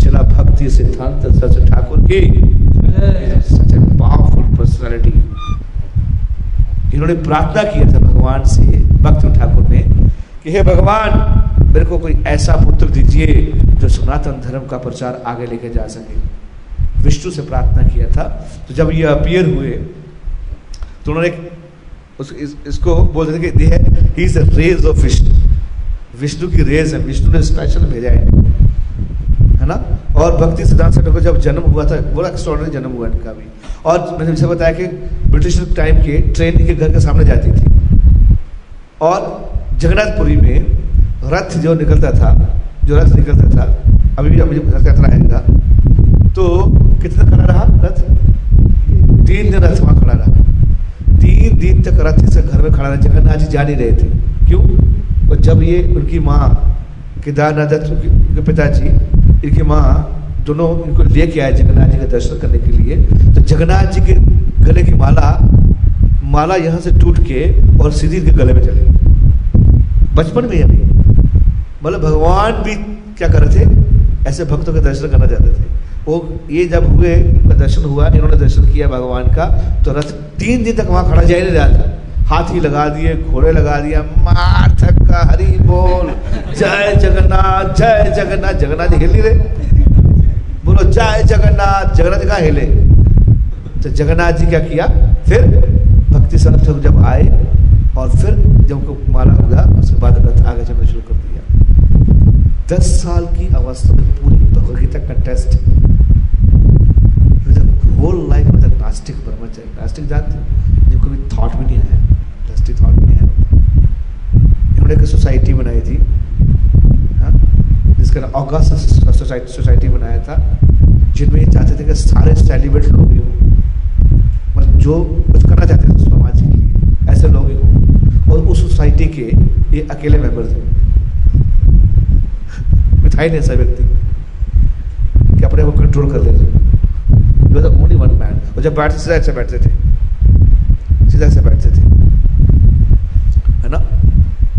शिला भक्ति सिद्धांत सरस्वती ठाकुर की। सच ए पावरफुल पर्सनालिटी इन्होंने प्रार्थना किया था भगवान से, भक्त ठाकुर ने कि हे भगवान, मेरे को कोई ऐसा पुत्र दीजिए जो सनातन धर्म का प्रचार आगे लेके जा सके। विष्णु से प्रार्थना किया था। तो जब ये अपियर हुए तो उन्होंने उस, इस, इसको बोलते थे कि he is rays of Vishnu Vishnu की रेज है। विष्णु ने स्पेशल भेजा है। है ना? और भक्ति सिद्धांत सेठ को जब जन्म हुआ था बड़ा एक्स्ट्रॉर्डनरी जन्म हुआ इनका भी। और मैंने जैसे बताया कि ब्रिटिश टाइम के ट्रेन इनके घर के सामने जाती थी। और जगन्नाथपुरी में रथ जो निकलता था जो रथ निकलता था अभी भी अभी रथ यात्रा आएगा तो कितना खड़ा रहा? रथ? तीन दिन रथ वहाँ खड़ा रहा। तीन दिन तक रथ से घर में खड़ा जगन्नाथ जी जा नहीं रहे थे। क्यों? और जब ये उनकी माँ, केदारनाथ उनके पिताजी, इनकी माँ दोनों इनको लेके आए जगन्नाथ जी का दर्शन करने के लिए तो जगन्नाथ जी के गले की माला माला यहाँ से टूट के और सीधी इनके गले में चले। बचपन में अभी मतलब भगवान भी क्या कर रहे थे? ऐसे भक्तों के दर्शन करना चाहते थे। वो ये जब हुए उनका दर्शन हुआ, इन्होंने दर्शन किया भगवान का तो रथ तीन दिन तक वहाँ खड़ा जा ही नहीं रहा था। हाथी लगा दिए, घोड़े लगा दिया मार धक्का, हरी बोल, जय जगन्नाथ जय जगन्नाथ। जगन्नाथ हिल नहीं रहे। बोलो, जय जगन्नाथ। जगन्नाथ कहाँ हिले? तो जगन्नाथ जी क्या किया? फिर भक्ति संत जब आए, और फिर जब उनको माला हुआ, उसके बाद रथ आगे चलना शुरू कर दिया। दस साल की अवस्था में पूरी भगवदगीता का टेस्ट होल लाइफ में नास्टिक ब्रह्मचर्य नास्टिक जानते जिनको कभी थॉट भी नहीं आया प्लास्टिक थॉट भी नहीं आया इन्होंने एक सोसाइटी बनाई थी हाँ जिसका नाम ऑगस्ट सोसाइटी सोसाइटी बनाया था जिनमें ये चाहते थे कि सारे सेलिब्रेट लोग ही हों मतलब जो कुछ करना चाहते थे समाज के लिए ऐसे लोग ही हों और उस सोसाइटी के ये अकेले मेंबर थे में था ही नहीं ऐसा व्यक्ति कि अपने को कंट्रोल कर वॉज़ ओनली वन मैन और जब बैठते सीधा ऐसे बैठते थे। सीधा ऐसे बैठते थे। है ना?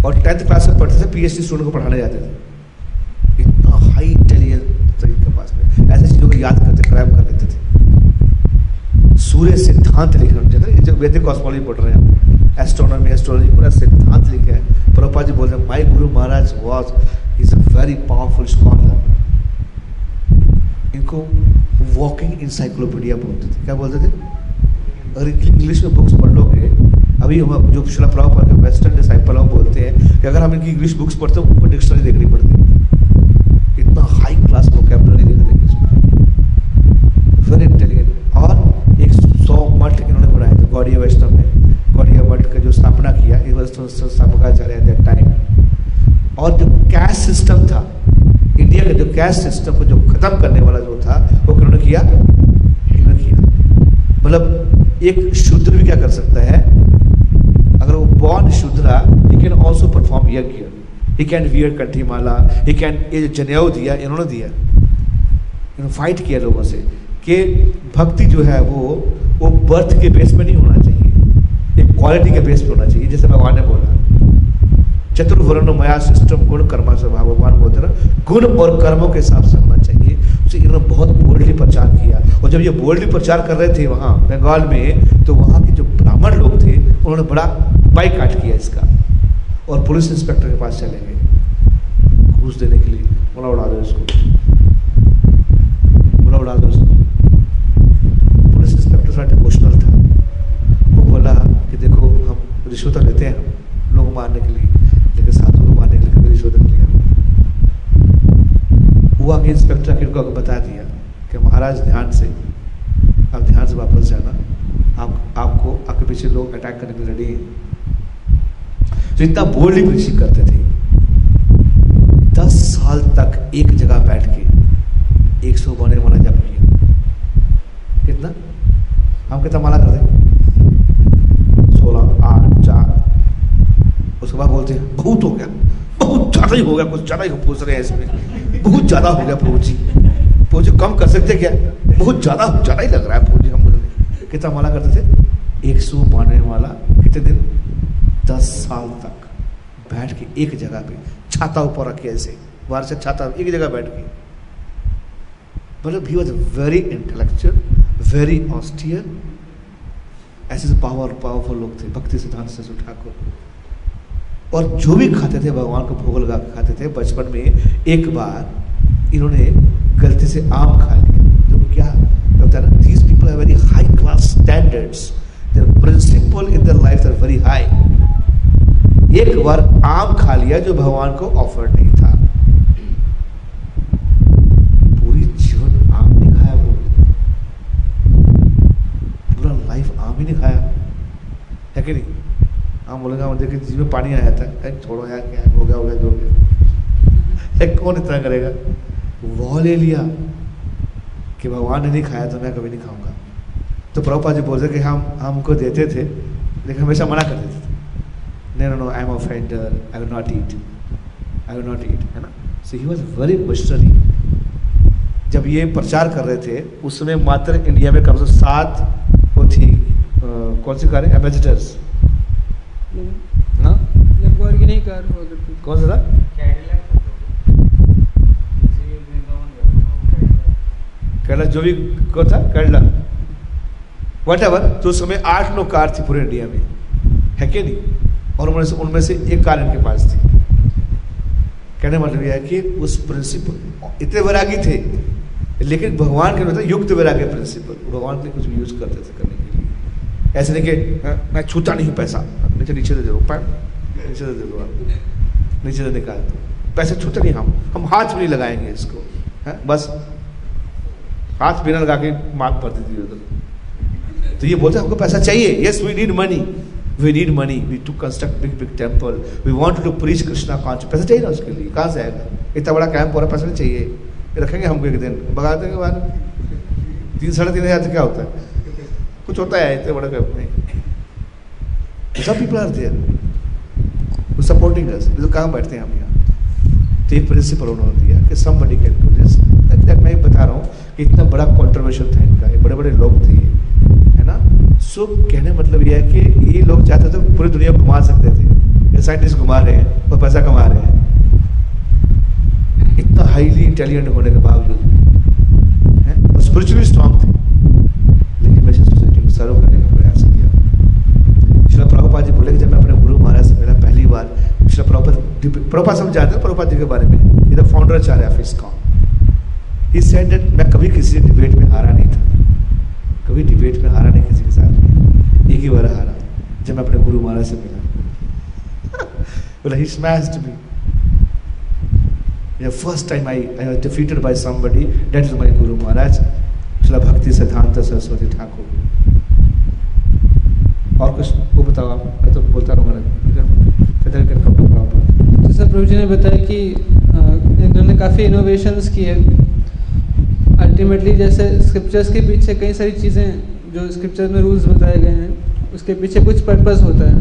और टेंथ क्लास में पढ़ते थे पीएचडी स्टूडेंट को पढ़ाने जाते थे। इतना हाई इंटेलिजेंस के पास में। ऐसे चीज़ों को याद करते क्रैप कर लेते थे। सूर्य सिद्धांत लिखे उनके ना जो वैदिक कॉस्मोलॉजी पढ़ रहे हैं एस्ट्रोनॉमी एस्ट्रोलॉजी पूरा सिद्धांत लिखे हैं। प्रभुपाद जी बोलते हैं my guru Maharaj was is a very powerful scholar इनको वॉकिंग इंसाइक्लोपीडिया बोलते थे। क्या बोलते थे? अगर इंग्लिश में बुक्स पढ़ लोगे, अभी हम जो शिला प्रभुपाद के वेस्टर्न डिसाइपल हम बोलते हैं कि अगर हम इनकी इंग्लिश बुक्स पढ़ते हैं ऊपर डिक्शनरी देखनी पड़ती है। इतना हाई क्लास वोकेबलरी देख देंगे इसमें। वेरी इंटेलिजेंट और एक सौ मठ इन्होंने बनाए थे, गौड़िया वैष्णव में। गौड़िया मठ का जो स्थापना किया स्थापकाचार्य एट दैट टाइम और जो कैस्ट सिस्टम था इंडिया का जो कैश सिस्टम को जो खत्म करने वाला जो था, वो किन्होंने किया? इन्होंने किया। मतलब एक शूद्र भी क्या कर सकता है? अगर वो born Shudra he can also perform यज्ञ। ही कैन वियर कंठीमाला ही कैन ये जनेऊ दिया, इन्होंने दिया। इन्होंने फाइट किया लोगों से कि भक्ति जो है वो वो बर्थ के बेस पे नहीं होना चाहिए। एक क्वालिटी के बेस पे होना चाहिए, जैसे भगवान ने बोला। चतुर्वर्ण मया सिस्टम गुण, कर्मा से भगवान बोलते ना, गुण और कर्मों के हिसाब से होना चाहिए। तो इन्होंने बहुत बोल्डली प्रचार किया। और जब ये बोल्डली प्रचार कर रहे थे वहाँ, बंगाल में तो वहाँ के जो ब्राह्मण लोग थे, उन्होंने बड़ा बाइकाट किया इसका। और पुलिस इंस्पेक्टर के पास चले गए। घूस देने के लिए बोला उड़ा दो इसको। बोला उड़ा दो पुलिस इंस्पेक्टर थोड़ा डिवोशनल था। वो बोला कि देखो, हम रिश्वत लेते हैं लोग मारने के लिए। के नहीं लिया हुआ कि इंस्पेक्टर आके उनको बता दिया कि महाराज ध्यान से, आप ध्यान से वापस जाना। आप, आपको आपके पीछे लोग अटैक करने के रेडी हैं। तो इतना बोल्डली प्रीचिंग करते थे। दस साल तक एक जगह बैठ के एक सौ बने वाला जप किया कितना? हम कितना माला कर दें? सोलह, आठ, चार। उसके बाद बोलते हैं, बहुत हो गया। ज़्यादा ही हो गया, कुछ ज़्यादा ही पूछ रहे हैं इसमें। बहुत ज़्यादा हो गया प्रभु जी। प्रभु जी, कम कर सकते क्या? बहुत ज़्यादा ज़्यादा ही लग रहा है प्रभु जी हम बोले कितना माला करते थे? एक सौ बानवे वाला कितने दिन? दस साल तक। बैठ के एक जगह पे। छाता ऊपर रखे ऐसे। बाहर से छाता एक जगह बैठ के। मतलब he was very intellectual very austere ऐसे पावर पावरफुल लोग थे। भक्ति सिद्धांत से ठाकुर और जो भी खाते थे, भगवान को भोग लगा खाते थे, बचपन में एक बार इन्होंने गलती से आम खा लिया। तो क्या होता ना these people are very high class standards their principle in their life are very high एक बार आम खा लिया जो भगवान को ऑफ़र नहीं था। पूरी जीवन आम नहीं खाया वो। पूरा लाइफ आम ही नहीं खाया। है कि नहीं? हम बोलेंगे हम देखिए जिसमें पानी आया था अरे छोड़ो यार क्या हो गया हो गया जो हो गया। *laughs* एक कौन इतना करेगा? वो ले लिया कि भगवान ने नहीं खाया तो मैं कभी नहीं खाऊँगा। तो प्रभुपा जी बोलते कि हम हमको देते थे लेकिन हमेशा मना कर देते थे। No no I am offender I will not eat I will not eat है ना? So he was very missionary जब ये प्रचार कर रहे थे उस समय मात्र इंडिया में कम से कम सात वो थी अ, कौन सी कार एम्बेसडर्स हाँ कार। कौन सा था। केरला जो भी कौन था केरला वट एवर तो उस समय आठ नौ कार थी पूरे इंडिया में। है कि नहीं? और उनमें से उनमें से एक कार इनके पास थी। कहने का मतलब यह है कि उस प्रिंसिपल इतने वैरागी थे लेकिन भगवान के मतलब युक्त वैराग्य प्रिंसिपल भगवान के लिए कुछ भी यूज़ करते थे करने के लिए। ऐसे नहीं कि "हाँ, मैं छूता नहीं पैसा। नीचे नीचे दे दो पैर नीचे दे दो आप। नीचे से निकाल। दो पैसे छूते नहीं हम। हम हाथ भी नहीं लगाएँगे इसको, है? बस। हाथ बिना लगा के मांग पड़ती थी उधर। तो ये बोलते हमको पैसा चाहिए। Yes we need money we need money we to construct big big temple we want to preach Krishna concept पैसा चाहिए ना उसके लिए? कहाँ से आएगा? इतना बड़ा कैंप हो रहा है, पैसा नहीं चाहिए। रखेंगे हमको एक दिन। भगा देंगे बाद तीन, साढ़े तीन हज़ार से क्या होता है? कुछ होता है इतने बड़े कैंप सब people are there supporting us तो कहाँ बैठते हैं हम यहाँ? तो ये प्रिंसिपल उन्होंने दिया कि somebody can do this that मैं बता रहा हूँ कि इतना बड़ा कॉन्ट्रोवर्शियल था इनका बड़े बड़े लोग थे है ना? सो कहने मतलब ये है कि ये लोग चाहते थे पूरी दुनिया घुमा सकते थे। साइंटिस्ट घुमा रहे हैं और पैसा कमा रहे हैं। इतना हाईली इंटेलिजेंट होने के बावजूद, है? स्पिरिचुअली स्ट्रांग थे लेकिन मैं सोसाइटी को सर्व करने का प्रयास प्रभुपाद जी बोले कि जब मैं अपने गुरु महाराज से मिला पहली बार श्रीला प्रभुपाद प्रभुपाद सब जानते हैं प्रभुपाद जी के बारे में। ये द फाउंडर आचार्य ऑफ़ इसका। ही सेड दैट मैं कभी किसी डिबेट में हारा नहीं था। कभी डिबेट में हारा नहीं किसी के साथ। एक ही बार हारा जब मैं अपने गुरु महाराज से मिला। *laughs* बोला he smashed me The first time I, I was defeated by somebody, that is my Guru Maharaj, Shila Bhakti Siddhanta Saraswati Thakur. और कुछ वो बताओ, आप मैं तो बोलता रहूँगा कैन कम टू प्रॉब्लम जैसा प्रभु जी ने बताया कि इन्होंने काफ़ी इनोवेशंस की है अल्टीमेटली जैसे स्क्रिप्चर्स के पीछे कई सारी चीज़ें, जो स्क्रिप्चर्स में रूल्स बताए गए हैं, उसके पीछे कुछ पर्पस होता है।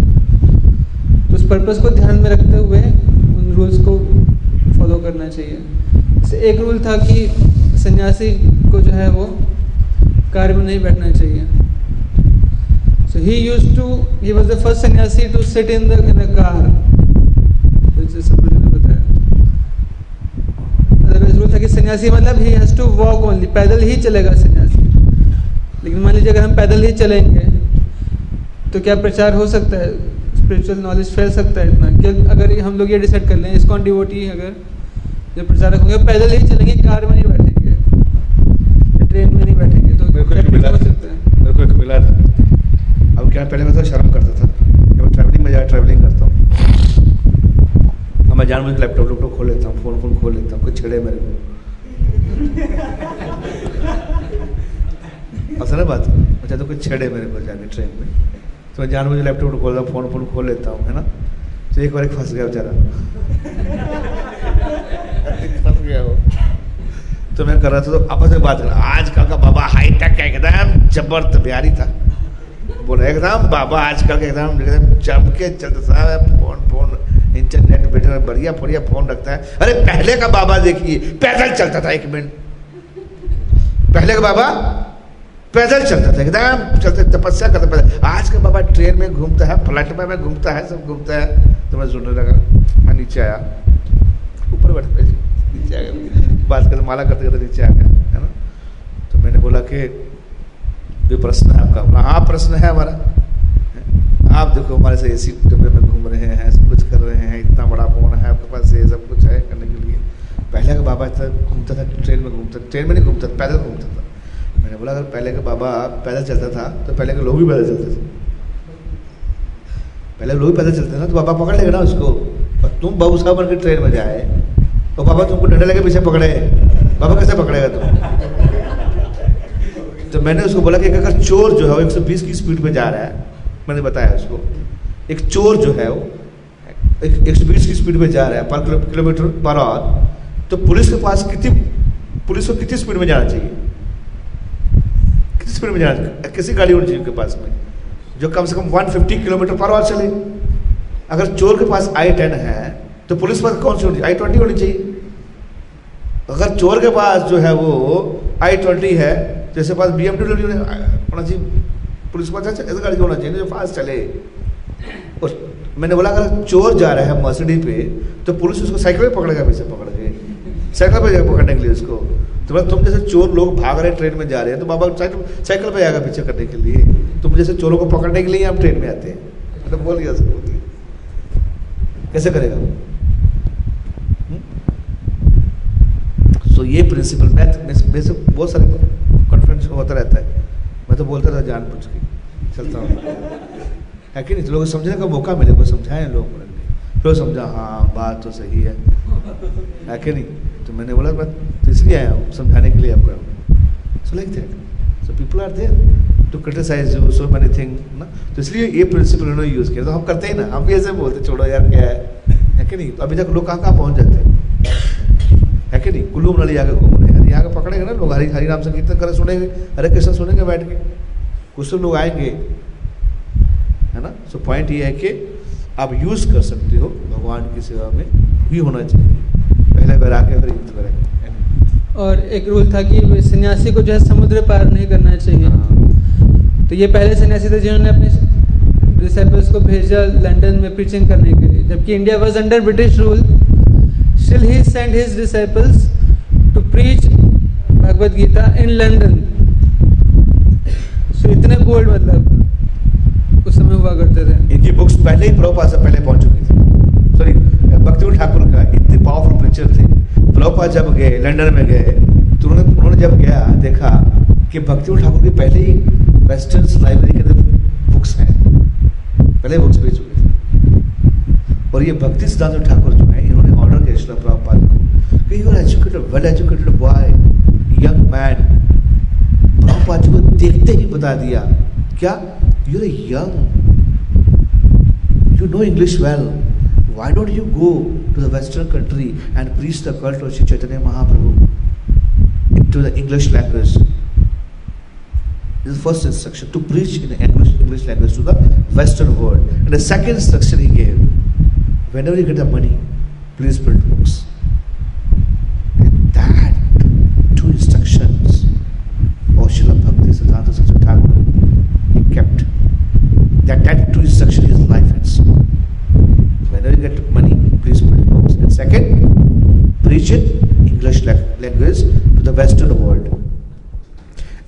तो उस पर्पस को ध्यान में रखते हुए उन रूल्स को फॉलो करना चाहिए। जैसे एक रूल था कि सन्यासी को जो है वो कार में नहीं बैठना चाहिए। He used to, he was the first sannyasi to sit in the in a car. था कि सन्यासी मतलब he has to walk only पैदल ही चलेगा सन्यासी लेकिन मान लीजिए अगर हम पैदल ही चलेंगे तो क्या प्रचार हो सकता है? स्पिरिचुअल नॉलेज फैल सकता है इतना। कि अगर हम लोग ये डिसाइड कर लें इसकॉन डिवोटी अगर जो प्रचारक होंगे पैदल ही चलेंगे कार में नहीं बैठेंगे। ट्रेन में नहीं बैठेंगे तो क्या मिला था क्या पहले मैं तो शर्म करता था जब मैं ट्रैवलिंग में जाकर ट्रैवलिंग करता हूँ। अब मैं जान मुझे लैपटॉप लैपटॉप खोल लेता हूँ फ़ोन फ़ोन खोल लेता हूँ कुछ छेड़े मेरे को। असल बात अच्छा तो कुछ छेड़े मेरे को जाके ट्रेन में। तो मैं जान मुझे लैपटॉप खोलता हूँ फ़ोन फ़ोन खोल लेता हूँ है ना? तो एक बार एक फंस गया बेचारा। फंस गया वो। तो मैं कर रहा था तो आपस में बात कर रहा आजकल का बाबा हाईटेक का एकदम ज़बरदस्त बिहारी था। बोला, एकदम बाबा आजकल के एकदम जम के चलता है फ़ोन फ़ोन इंटरनेट बेटर बढ़िया बढ़िया फ़ोन रखता है। अरे, पहले का बाबा देखिए, पैदल चलता था एक मिनट। पहले का बाबा, पैदल चलता था, एकदम चलते, तपस्या करता पैदल आज का बाबा ट्रेन में घूमता है, फ़्लाइट में घूमता है, सब घूमता है। तो मैं सुनने लगा मैं नीचे आया। ऊपर बैठ, नीचे आ गया बात करते, माला करते करते नीचे आ गया है ना? तो मैंने बोला कि ये प्रश्न है आपका। बोला हाँ प्रश्न है हमारा। आप देखो, हमारे से एसी डब्बे में घूम रहे हैं, सब कुछ कर रहे हैं, इतना बड़ा फ़ोन है, आपके पास ये सब कुछ है करने के लिए। पहले का बाबा इतना घूमता था, ट्रेन में घूमता ट्रेन में नहीं घूमता पैदल घूमता था। मैंने बोला, अगर पहले का बाबा पैदल चलता था तो पहले के लोग भी पैदल चलते थे। पहले लोग भी पैदल चलते थे ना तो बाबा पकड़ लेगा ना उसको। और तुम बाबू साहब बन के ट्रेन में जाए तो बाबा तुमको डंडे लगे पीछे पकड़े। बाबा कैसे पकड़ेगा तुम? तो मैंने उसको बोला कि अगर चोर जो है वो 120 की स्पीड में जा रहा है। मैंने बताया उसको। एक चोर जो है वो एक सौ की स्पीड में जा रहा है पर किलोमीटर पर आवर। तो पुलिस के पास कितनी, पुलिस को कितनी स्पीड में जाना चाहिए? कितनी स्पीड में जाना किसी गाड़ी होनी चाहिए उनके पास में, जो कम से कम 150 किलोमीटर पर आवर चले। अगर चोर के पास आई टेन है तो पुलिस पास कौन सी होनी चाहिए? आई ट्वेंटी होनी चाहिए। अगर चोर के पास जो है वो आई ट्वेंटी है जैसे पास बी एमडब्ल्यू होना चाहिए पुलिस के पास ऐसा ऐसा गाड़ी होना चाहिए, जो फास्ट चले। और मैंने बोला, अगर चोर जा रहा है मर्सिडी पे तो पुलिस उसको साइकिल पे पकड़ेगा पीछे पकड़ के। साइकिल पे जाएगा पकड़ने के लिए उसको। तो बोला, तुम जैसे चोर लोग भाग रहे ट्रेन में जा रहे हैं तो बाबा साइकिल साइकिल पे आएगा पीछे करने के लिए। तुम जैसे चोरों को पकड़ने के लिए आप ट्रेन में आते हैं। मैंने बोल गया उसको कैसे करेगा? वो? हम्म? सो ये प्रिंसिपल मैं मेरे बहुत सारे कॉन्फ्रेंस होता रहता है। मैं तो बोलता था, जान पूछ के, चलता हूँ। है कि नहीं? तो लोगों समझने का मौका मिले को समझाए लोग फिर समझा हाँ बात तो सही है। है कि नहीं? तो मैंने बोला, मैं तो इसलिए आया हूँ, समझाने के लिए आपका so like that so people are there to criticize you so many thing ना? तो इसलिए ये प्रिंसिपल उन्होंने यूज़ किया। तो हम करते ही ना। हम भी ऐसे बोलते, छोड़ो यार, क्या है? है कि नहीं? तो अभी तक लोग कहाँ कहाँ पहुँच जाते हैं? है कि नहीं? कुल्लू मनाली जाकर घूम। यहाँ के पकड़ेंगे ना लोग हरी हरी नाम से कीर्तन करे सुनेंगे हरे कृष्ण सुनेंगे बैठ के। कुछ तो लोग आएँगे है ना? सो पॉइंट ये है कि आप यूज़ कर सकते हो भगवान की सेवा में भी होना चाहिए। पहले वैराग्य फिर युद्ध वैराग्य और एक रूल था कि सन्यासी को जो है समुद्र पार नहीं करना चाहिए। हाँ। तो ये पहले सन्यासी थे जिन्होंने अपने डिसाइपल्स को भेजा लंदन में प्रीचिंग करने के लिए। जबकि India was under British rule still he send his disciples to preach Bhagavat Gita in London so इतने बोल्ड मतलब उस समय हुआ करते थे। इनकी बुक्स पहले ही प्रभुपाद से पहले पहुँच चुकी थी। सॉरी भक्तिवल ठाकुर का इतने पावरफुल पिक्चर थे। प्रभुपाद जब गए लंदन में गए तो उन्होंने उन्होंने जब गया, देखा कि भक्ति ठाकुर की पहले ही वेस्टर्न लाइब्रेरी के अंदर बुक्स हैं। पहले बुक्स भेज चुके थे। और ये भक्ति सिद्धांत ठाकुर जो है, इन्होंने ऑर्डर किया you are educated well educated boy young man Prabhupada ji को देखते ही बता दिया क्या you young you know English well. Why don't you go to the Western country and preach the cult of Sri Chaitanya Mahaprabhu into the English language? This is the first instruction to preach in the English English language to the Western world. And the second instruction he gave: whenever you get the money, please print books. That two instructions, oh Srila Bhakti Siddhanta Saraswati Thakur, he kept. That that two instruction is life and soul. Whenever you get money, please print books. And second, preach in English language to the Western world.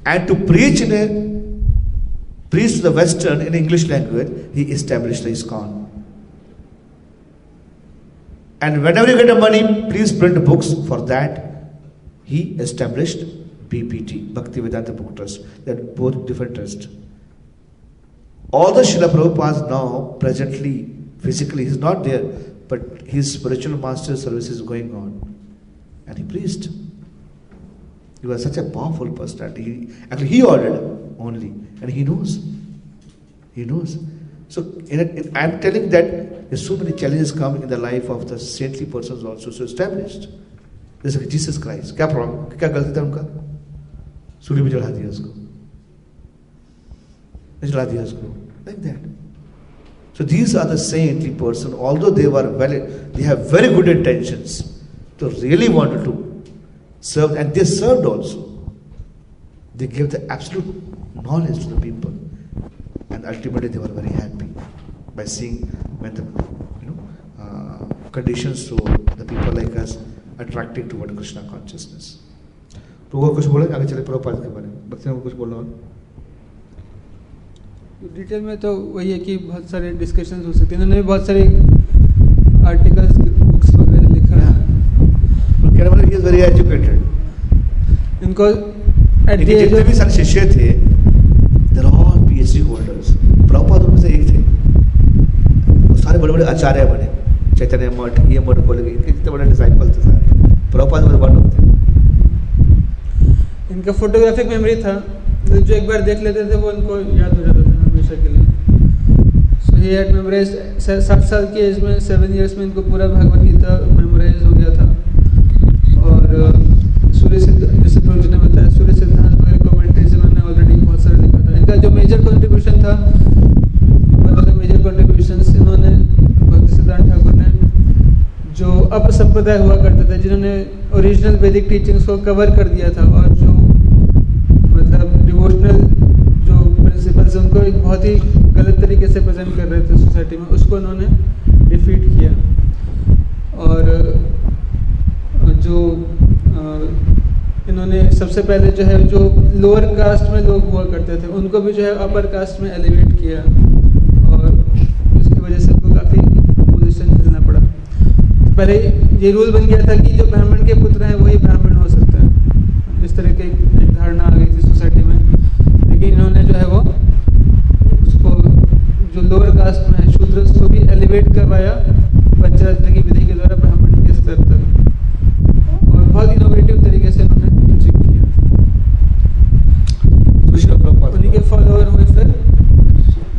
And to preach in a preach to the Western in English language, he established the ISKCON. And whenever you get the money, please print books. For that, he established BPT, Bhakti Vedanta Book Trust. They're both different trusts. All the Srila Prabhupada now, presently, physically, he's not there, but his spiritual master service is going on. And he preached. He was such a powerful personality. Actually, he ordered only, and he knows. He knows. So, in a, in, I'm telling that there's so many challenges come in the life of the saintly persons also so established. जैसे कि Jesus Christ क्या problem क्या गलती था उनका सूर्य भी चढ़ा दिया उसको चढ़ा दिया उसको like that. So these are the saintly person, although they were well, they have very good intentions. They really wanted to serve, and they served also. They gave the absolute knowledge to the people, and ultimately they were very happy by seeing when the you know uh, conditions to the people like us attracting toward Krishna consciousness. तो वो कुछ बोले? आगे चले प्रभुपाद के बारे में। में कुछ बोलना और डिटेल में तो वही है कि बहुत सारे डिस्कशन हो सकते हैं। इन्होंने बहुत सारे आर्टिकल्स बुक्स वगैरह लिखा है। वाले ही इज़ वेरी एजुकेटेड इनको जितने भी सारे शिष्य थे they're all PhD holders Prabhupada उनमें से एक थे। सारे बड़े बड़े आचार्य बने। चैतन्य मठ ये मठ खोले गए। इनके जितने बड़े डिसाइपल थे सारे। प्रोपाज वॉज़ वन होते देम इनका फोटोग्राफिक मेमोरी था तो जो एक बार देख लेते थे, वो इनको याद हो जाता था हमेशा के लिए। सो ही हैड मेमोराइज सात साल की एज में सेवन इयर्स में इनको पूरा भगवत गीता मेमोराइज हो गया था। और सूर्य सिद्धांत जैसे प्रभु ने बताया, सूर्य सिद्धांत वगैरह कॉमेंट्री से मैंने ऑलरेडी बहुत सारा लिखा था। इनका जो मेजर कॉन्ट्रीब्यूशन था मतलब मेजर कॉन्ट्रीब्यूशन इन्होंने भक्ति सिद्धांत ठाकुर संप्रदाय हुआ करते थे, जिन्होंने ओरिजिनल वैदिक टीचिंग्स को कवर कर दिया था और जो मतलब डिवोशनल जो प्रिंसिपल्स उनको एक बहुत ही गलत तरीके से प्रेजेंट कर रहे थे सोसाइटी में, उसको उन्होंने डिफीट किया। और जो इन्होंने सबसे पहले जो है, जो लोअर कास्ट में लोग हुआ करते थे, उनको भी जो है अपर कास्ट में एलिवेट किया और उसकी वजह से उनको काफ़ी पोजिशन झेलना पड़ा तो पहले ये रूल बन गया था कि जो ब्राह्मण के पुत्र हैं वही ब्राह्मण हो सकते हैं। इस तरह के एक, धारणा आ गई थी सोसाइटी में। लेकिन इन्होंने जो है वो उसको जो लोअर कास्ट में शूद्र उसको भी एलिवेट करवाया। पंचरत्न की विधि के द्वारा ब्राह्मण के स्तर तक और बहुत इनोवेटिव तरीके से इन्होंने टीचिंग किया तो श्रील प्रभुपाद उन्हीं के फॉलोअर हुए फिर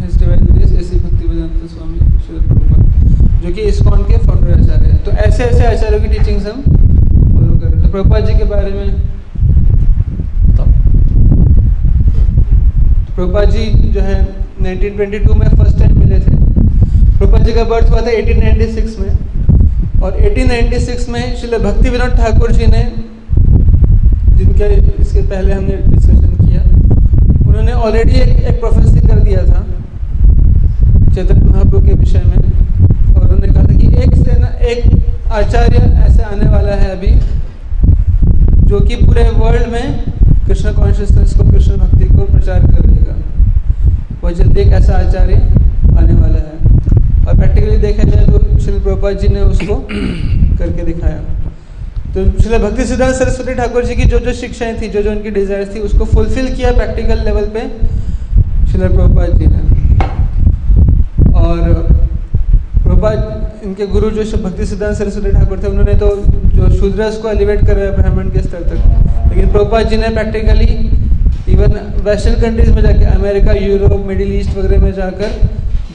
His Divine Grace ऐसी भक्ति वेदांत स्वामी श्रील प्रभुपाद जो कि इस्कॉन के फाउंडर आचार्य हैं तो ऐसे ऐसे आचार्यों की टीचिंग्स हम फॉलो कर रहे हैं। तो प्रभुपाद जी के बारे में प्रभुपाद जी जो है 1922 में फ़र्स्ट टाइम मिले थे। प्रभुपाद जी का बर्थ हुआ था 1896 में। और 1896 में श्रील भक्ति विनोद ठाकुर जी ने जिनके इसके पहले हमने डिस्कशन किया उन्होंने ऑलरेडी एक, एक प्रोफेसी कर दिया था चैतन्य महाप्रभु के विषय में। और उन्होंने कहा था कि एक से ना एक आचार्य ऐसे आने वाला है अभी, जो कि पूरे वर्ल्ड में कृष्ण कॉन्शियसनेस को, कृष्ण भक्ति को प्रचार कर देगा वह जल्दी एक ऐसा आचार्य आने वाला है। और प्रैक्टिकली देखा जाए तो श्री प्रभुपाद जी ने उसको *clears throat* करके दिखाया। तो श्री भक्ति सिद्धांत सरस्वती ठाकुर जी की जो जो शिक्षाएँ थी जो जो उनकी डिज़ायर थी, उसको फुलफिल किया प्रैक्टिकल लेवल पे श्री प्रभुपाद जी ने। और प्रभुपाद इनके गुरु जो भक्ति सिद्धांत सरस्वती ठाकुर थे, उन्होंने तो जो शूद्रस को एलिवेट करवाया ब्राह्मण के स्तर तक। लेकिन प्रभुपाद जी ने प्रैक्टिकली इवन वेस्टर्न कंट्रीज़ में जाकर अमेरिका यूरोप मिडिल ईस्ट वगैरह में जाकर,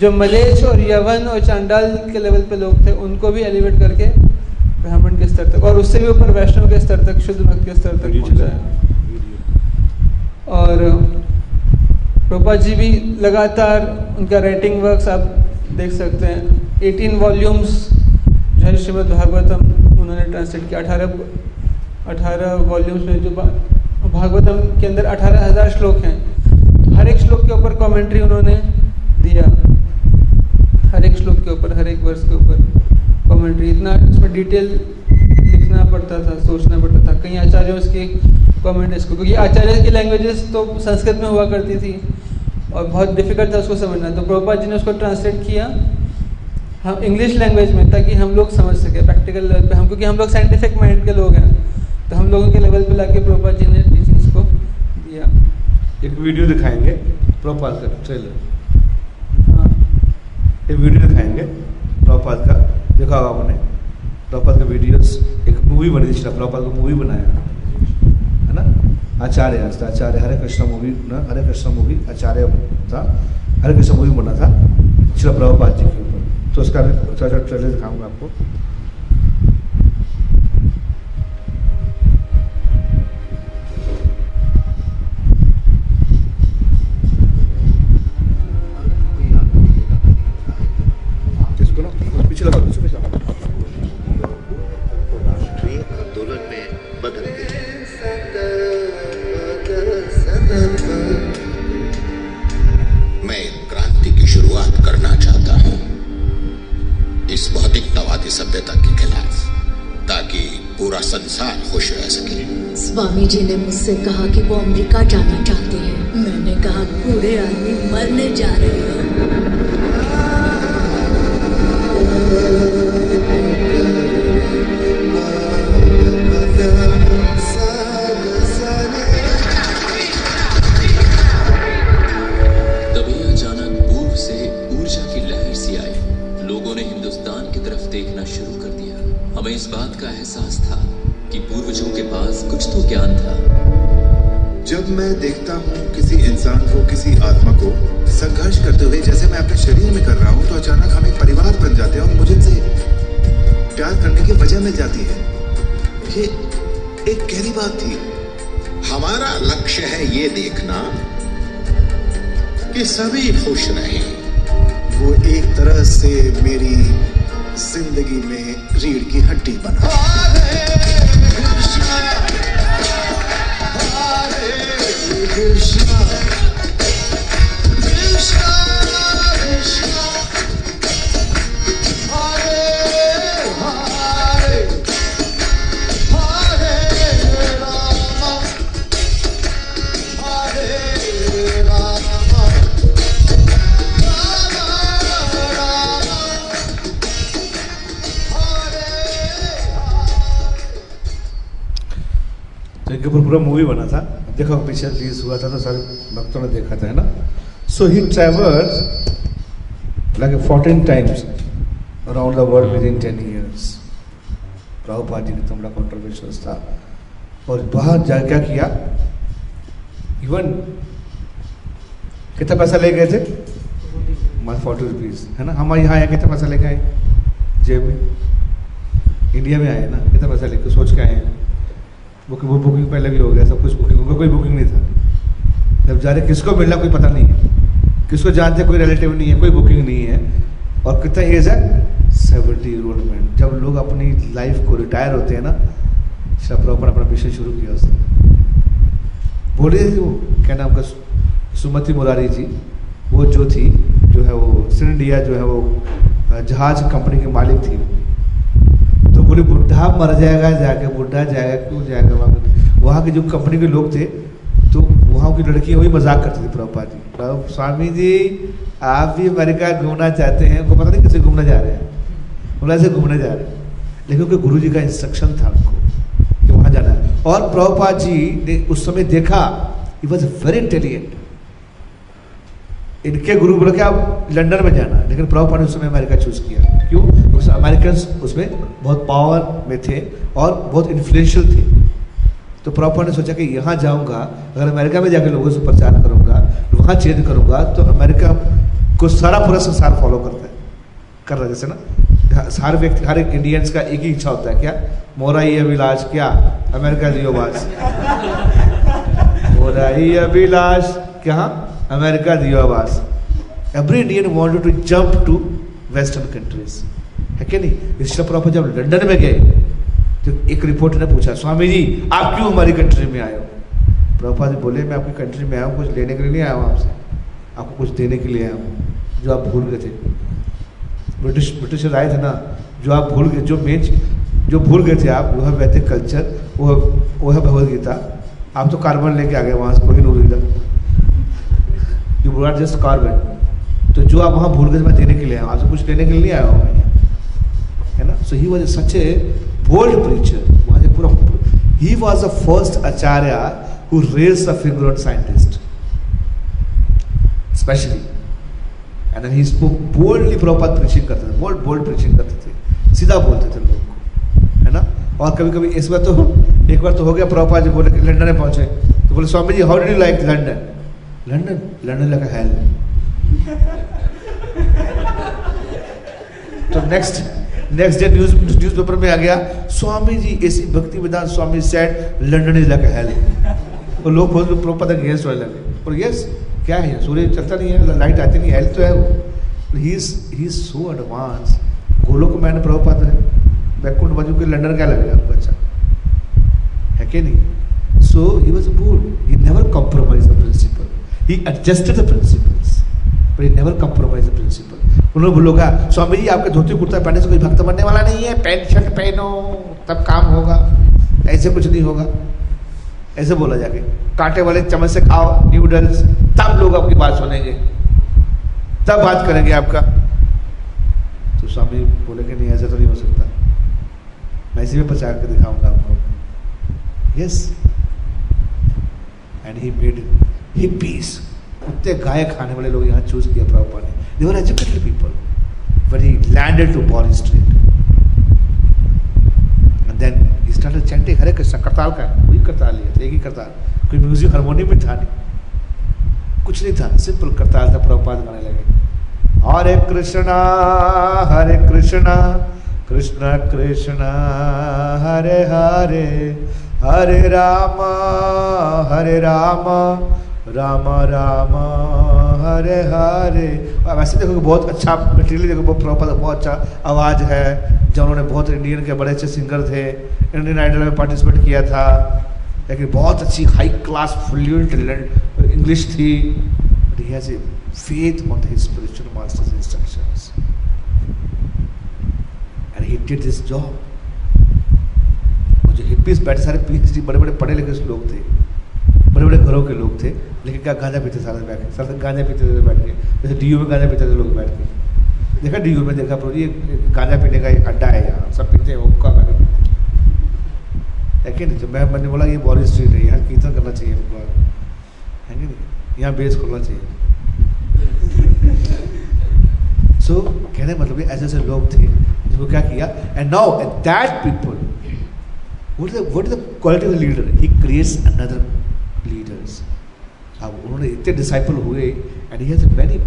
जो मलेच और यवन और चांडाल के लेवल पे लोग थे, उनको भी एलिवेट करके ब्राह्मण के स्तर तक, और उससे भी ऊपर वैष्णव के स्तर तक, शुद्ध भक्त के स्तर तक पहुँचाया और प्रभुपाद जी भी लगातार उनका राइटिंग वर्क्स आप देख सकते हैं। 18 वॉल्यूम्स जो है श्रीमद् भागवतम, उन्होंने ट्रांसलेट किया। 18 18 वॉल्यूम्स में जो भागवतम के अंदर 18000 श्लोक हैं। हर एक श्लोक के ऊपर कमेंट्री उन्होंने दिया। हर एक श्लोक के ऊपर, हर एक वर्ष के ऊपर कमेंट्री इतना इसमें डिटेल लिखना पड़ता था, सोचना पड़ता था। कई आचार्यों इसके कमेंट इसको क्योंकि आचार्य की लैंग्वेजेस तो संस्कृत में हुआ करती थी और बहुत डिफ़िकल्ट था उसको समझना। तो प्रभुपाद जी ने उसको ट्रांसलेट किया। हम इंग्लिश लैंग्वेज में ताकि हम लोग समझ सकें प्रैक्टिकल लेवल पे। हम क्योंकि हम लोग साइंटिफिक माइंड के लोग हैं तो हम लोगों के लेवल पे लाके प्रभुपाद जी ने टीचिंग्स को दिया। एक वीडियो दिखाएँगे प्रभुपाद का ट्रेलर हाँ। एक वीडियो दिखाएँगे प्रभुपाद का। देखा होगा आपने प्रभुपाद का वीडियोस एक मूवी बनी थी प्रभुपाद को मूवी बनाया। है ना? आचार्य आज था आचार्य हरे कृष्ण मूवी ना? हरे कृष्ण मूवी आचार्य था। हरे कृष्ण मूवी बना था श्री प्रभुपाद जी के। तो उसका मैं थोड़ा सा ट्रेलर दिखाऊँगा आपको। मुझसे कहा कि वो अमेरिका जाना सभी खुश रहें। हुआ था तो सारे भक्तों ने देखा था, है ना? So he travel like fourteen times around the world with in ten years Prabhupada ji ने तो बड़ा कॉन्ट्रोवर्शियल था। और बाहर जा, क्या किया? इवन कितना पैसा ले गए थे? वन फोर्टी रुपीज़ है ना? हमारे यहाँ आए, कितना पैसा लेके आए? जेब में। इंडिया में आए, ना? कितना पैसा लेके, सोच के आए हैं। बुकिंग वो बुकिंग पहले भी हो गया, सब कुछ बुकिंग कोई बुकिंग नहीं था। जब जा रहे किसको मिलना कोई पता नहीं है। किसको जानते कोई रिलेटिव नहीं है, कोई बुकिंग नहीं है। और कितना एज है? सेवेंटी ईयर मैन जब लोग अपनी लाइफ को रिटायर होते हैं ना शब प्रॉपर अपना मिशन शुरू किया उसने। बोले वो, क्या नाम का, सुमति मुरारी जी, वो जो थी, जो है वो सिन इंडिया जो है वो, जहाज़ कंपनी के मालिक थी। तो बोले, बुढ़ा मर जाएगा, जाके, बुढ़ा जाएगा, क्यों जाएगा? वहाँ? वहाँ के जो कंपनी के लोग थे वहाँ की लड़कियाँ वही मज़ाक करती थी प्रभुपा जी। प्रभु स्वामी जी, आप भी अमेरिका घूमना चाहते हैं, उनको पता नहीं किसे घूमने जा रहे हैं। बोला ऐसे घूमने जा रहे हैं। लेकिन उनके गुरु जी का इंस्ट्रक्शन था उनको कि वहाँ जाना है। और प्रभुपाद जी ने उस समय देखा ही वॉज़ वेरी इंटेलिजेंट इनके गुरु बोले कि आप लंदन में जाना। लेकिन प्रभुपाद ने उस समय अमेरिका चूज़ किया। क्यों? अमेरिकन उसमें बहुत पावर में थे और बहुत इन्फ्लुएंशियल थे। तो प्रभुपाद ने सोचा कि यहाँ जाऊँगा, अगर अमेरिका में जाकर लोगों से प्रचार करूँगा, वहाँ चेंज करूँगा तो अमेरिका को सारा पूरा संसार फॉलो करता है। कर रहा है जैसे ना? हर व्यक्ति, हर एक इंडियंस का एक ही इच्छा होता है, क्या? मोरा ही अभिलाष, क्या? अमेरिका दियो बास मोरा ही अभिलाष, क्या? अमेरिका दियो आवास every Indian wanted to jump to western countries है क्या नहीं? इसलिए प्रॉपर जब लंदन में गए तो एक रिपोर्टर ने पूछा, स्वामी जी, आप क्यों हमारी कंट्री में आए हो? प्रभुपाद जी बोले, मैं आपकी कंट्री में आया हूँ, कुछ लेने के लिए नहीं आया हूँ आपसे। आपको कुछ देने के लिए आया हूँ, जो आप भूल गए थे। ब्रिटिश ब्रिटिशर आए थे ना, जो आप भूल गए, जो मेन जो भूल गए थे आप वो है वैदिक कल्चर वो वो है भगवद गीता आप तो कार्बन लेके आ गए वहाँ से, कोई नूर यू ब्रॉट जस्ट कार्बन तो जो आप वहाँ भूल गए मैं देने के लिए आया हूँ आपसे कुछ लेने के लिए नहीं आया हूँ मैं। है ना? So he was such a bold preacher वहाँ से पूरा he was the first acharya who raise the figure on scientist specially and then he spoke boldly proper करते थे बोल्ड बोल्ड प्रीचिंग करते थे, सीधा बोलते थे लोगों को, है ना? और कभी कभी इस बार तो एक बार तो हो गया प्रॉपर जी बोले लंदन में पहुँचे। तो बोले, Swami ji how did you like London London London like hell तो next next day news newspaper में आ गया स्वामी जी ऐसी Bhaktivedanta Swami said London is like hell और लोग बहुत प्रॉपर अगेंस्ट होने लगे और यस क्या है? सूर्य चलता नहीं है लाइट आती नहीं हेल तो है वो। He is he is so advance Golok मैंने प्रभुपाद है। बैकुंठ बाजू के लंदन क्या लगेगा आपको? अच्छा। है कि नहीं? So he was bold he never compromise the principle he adjusted the principles but he never compromise the principle उन्होंने बोलोगा स्वामी जी, आपके धोती कुर्ता पहनने से कोई भक्त बनने वाला नहीं है। पैंट, शर्ट पहनो, तब काम होगा। ऐसे कुछ नहीं होगा। ऐसे बोला जाके। कांटे वाले चम्मच से खाओ न्यूडल्स तब लोग आपकी बात सुनेंगे। तब बात करेंगे आपका। तो स्वामी बोले कि नहीं, ऐसा तो नहीं हो सकता। मैं इसी में प्रचार कर दिखाऊँगा आपको। Yes and he made he peace कुत्ते गाय खाने वाले लोग यहाँ चूज़ किया प्रभुपा ने। They were educated people but he landed to ball street then he started Hare Krishna, करताल का वही करताल लिया था एक ही करताल। कोई म्यूज़िक हारमोनियम भी था नहीं। कुछ नहीं था सिंपल करताल था, प्रभुपाद गाने लगे। हरे कृष्णा हरे कृष्णा, कृष्ण कृष्ण, हरे हरे हरे राम हरे राम राम राम, हरे हरे। वैसे देखो कि बहुत अच्छा मटेरियल देखो, बहुत प्रॉपर बहुत अच्छा आवाज़ है। जो उन्होंने बहुत इंडियन के बड़े अच्छे सिंगर थे। इंडियन आइडल में पार्टिसिपेट किया था। लेकिन बहुत अच्छी हाई क्लास टैलेंट इंग्लिश थी। But he has a faith on his spiritual master's instructions and hippies बैठे सारे पीएचडी बड़े बड़े पढ़े लिखे लोग थे। बड़े बड़े घरों के लोग थे, लेकिन क्या गांजा पीते सारे बैठ के गांजा पीते थे बैठ के, जैसे डीयू में गांजा पीते थे लोग बैठ के। देखा डी में, देखा प्रभु जी ये गांजा पीने का एक अड्डा है यहाँ, सब पीते हैं हुक्का गांजा पीते है कि नहीं? तो मैं, मैंने बोला, ये बॉडी स्ट्रीट है, यहाँ कीर्तन करना चाहिए हमको है कि नहीं? यहाँ बेस खोलना चाहिए। सो कहने मतलब ऐसे ऐसे लोग थे जिनको क्या किया? And now that people what is the, what is the quality of the leaders. अब उन्होंने इतने डिसाइपल हुए and he has a very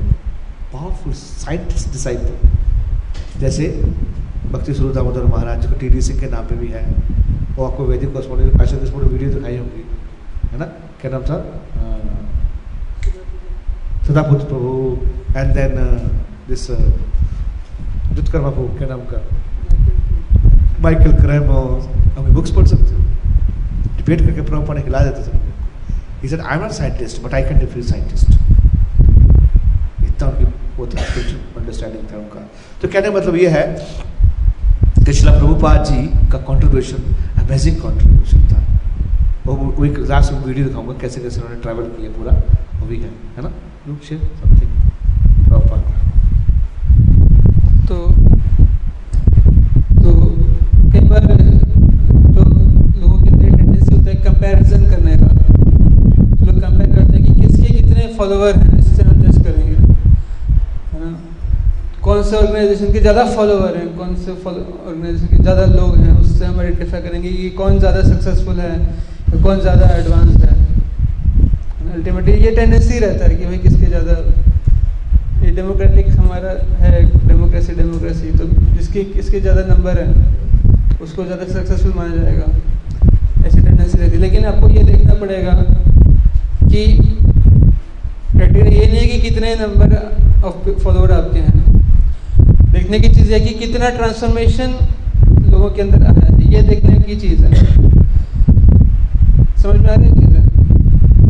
powerful scientist disciple जैसे भक्ति स्वरूप दामोदर महाराज जो टी डी सिंह के नाम पे भी है, वो आपको वैदिक कॉस्मोलॉजी वीडियो दिखाई होंगी। है ना? क्या नाम था? Sadaputra Prabhu and then this Drutakarma Prabhu, क्या नाम का माइकल क्रैमोस अपनी बुक्स पढ़ सकते हो। डिबेट करके प्रॉपर ने हिला देते थे he said I am not scientist but I can defeat scientist इतना वो था अंडरस्टैंडिंग था उनका। तो कहने का मतलब ये है कि शिला प्रभुपाद जी का कंट्रीब्यूशन अमेजिंग कंट्रीब्यूशन था। वो वो एक लास्ट में वीडियो दिखाऊँगा कैसे कैसे उन्होंने ट्रैवल किया पूरा। वो भी है है ना? लुक शेयर समथिंग प्रॉपर तो तो कई बार लोगों के अंदर टेंडेंसी होता है कंपैरिजन करने का लोग कंपेयर करते हैं कि फॉलोवर हैं, इससे हम जज करेंगे। है ना? कौन से ऑर्गेनाइजेशन के ज़्यादा फॉलोवर हैं, कौन से ऑर्गेनाइजेशन के ज़्यादा लोग हैं, उससे हम आइडेंटिफाई करेंगे कि कौन ज़्यादा सक्सेसफुल है कौन ज़्यादा एडवांस है। अल्टीमेटली ये टेंडेंसी रहता है कि भाई किसके ज़्यादा, ये डेमोक्रेटिक हमारा है डेमोक्रेसी डेमोक्रेसी तो जिसके, किसके ज़्यादा नंबर है, उसको ज़्यादा सक्सेसफुल माना जाएगा। ऐसी टेंडेंसी रहती है। लेकिन आपको ये देखना पड़ेगा कि क्राइटेरिया ये नहीं है कि कितने नंबर ऑफ़ फॉलोअर आपके हैं। देखने की चीज़ है कि कितना ट्रांसफॉर्मेशन लोगों के अंदर आया है। ये देखने की चीज़ है। समझ में आ रही है चीज़ें?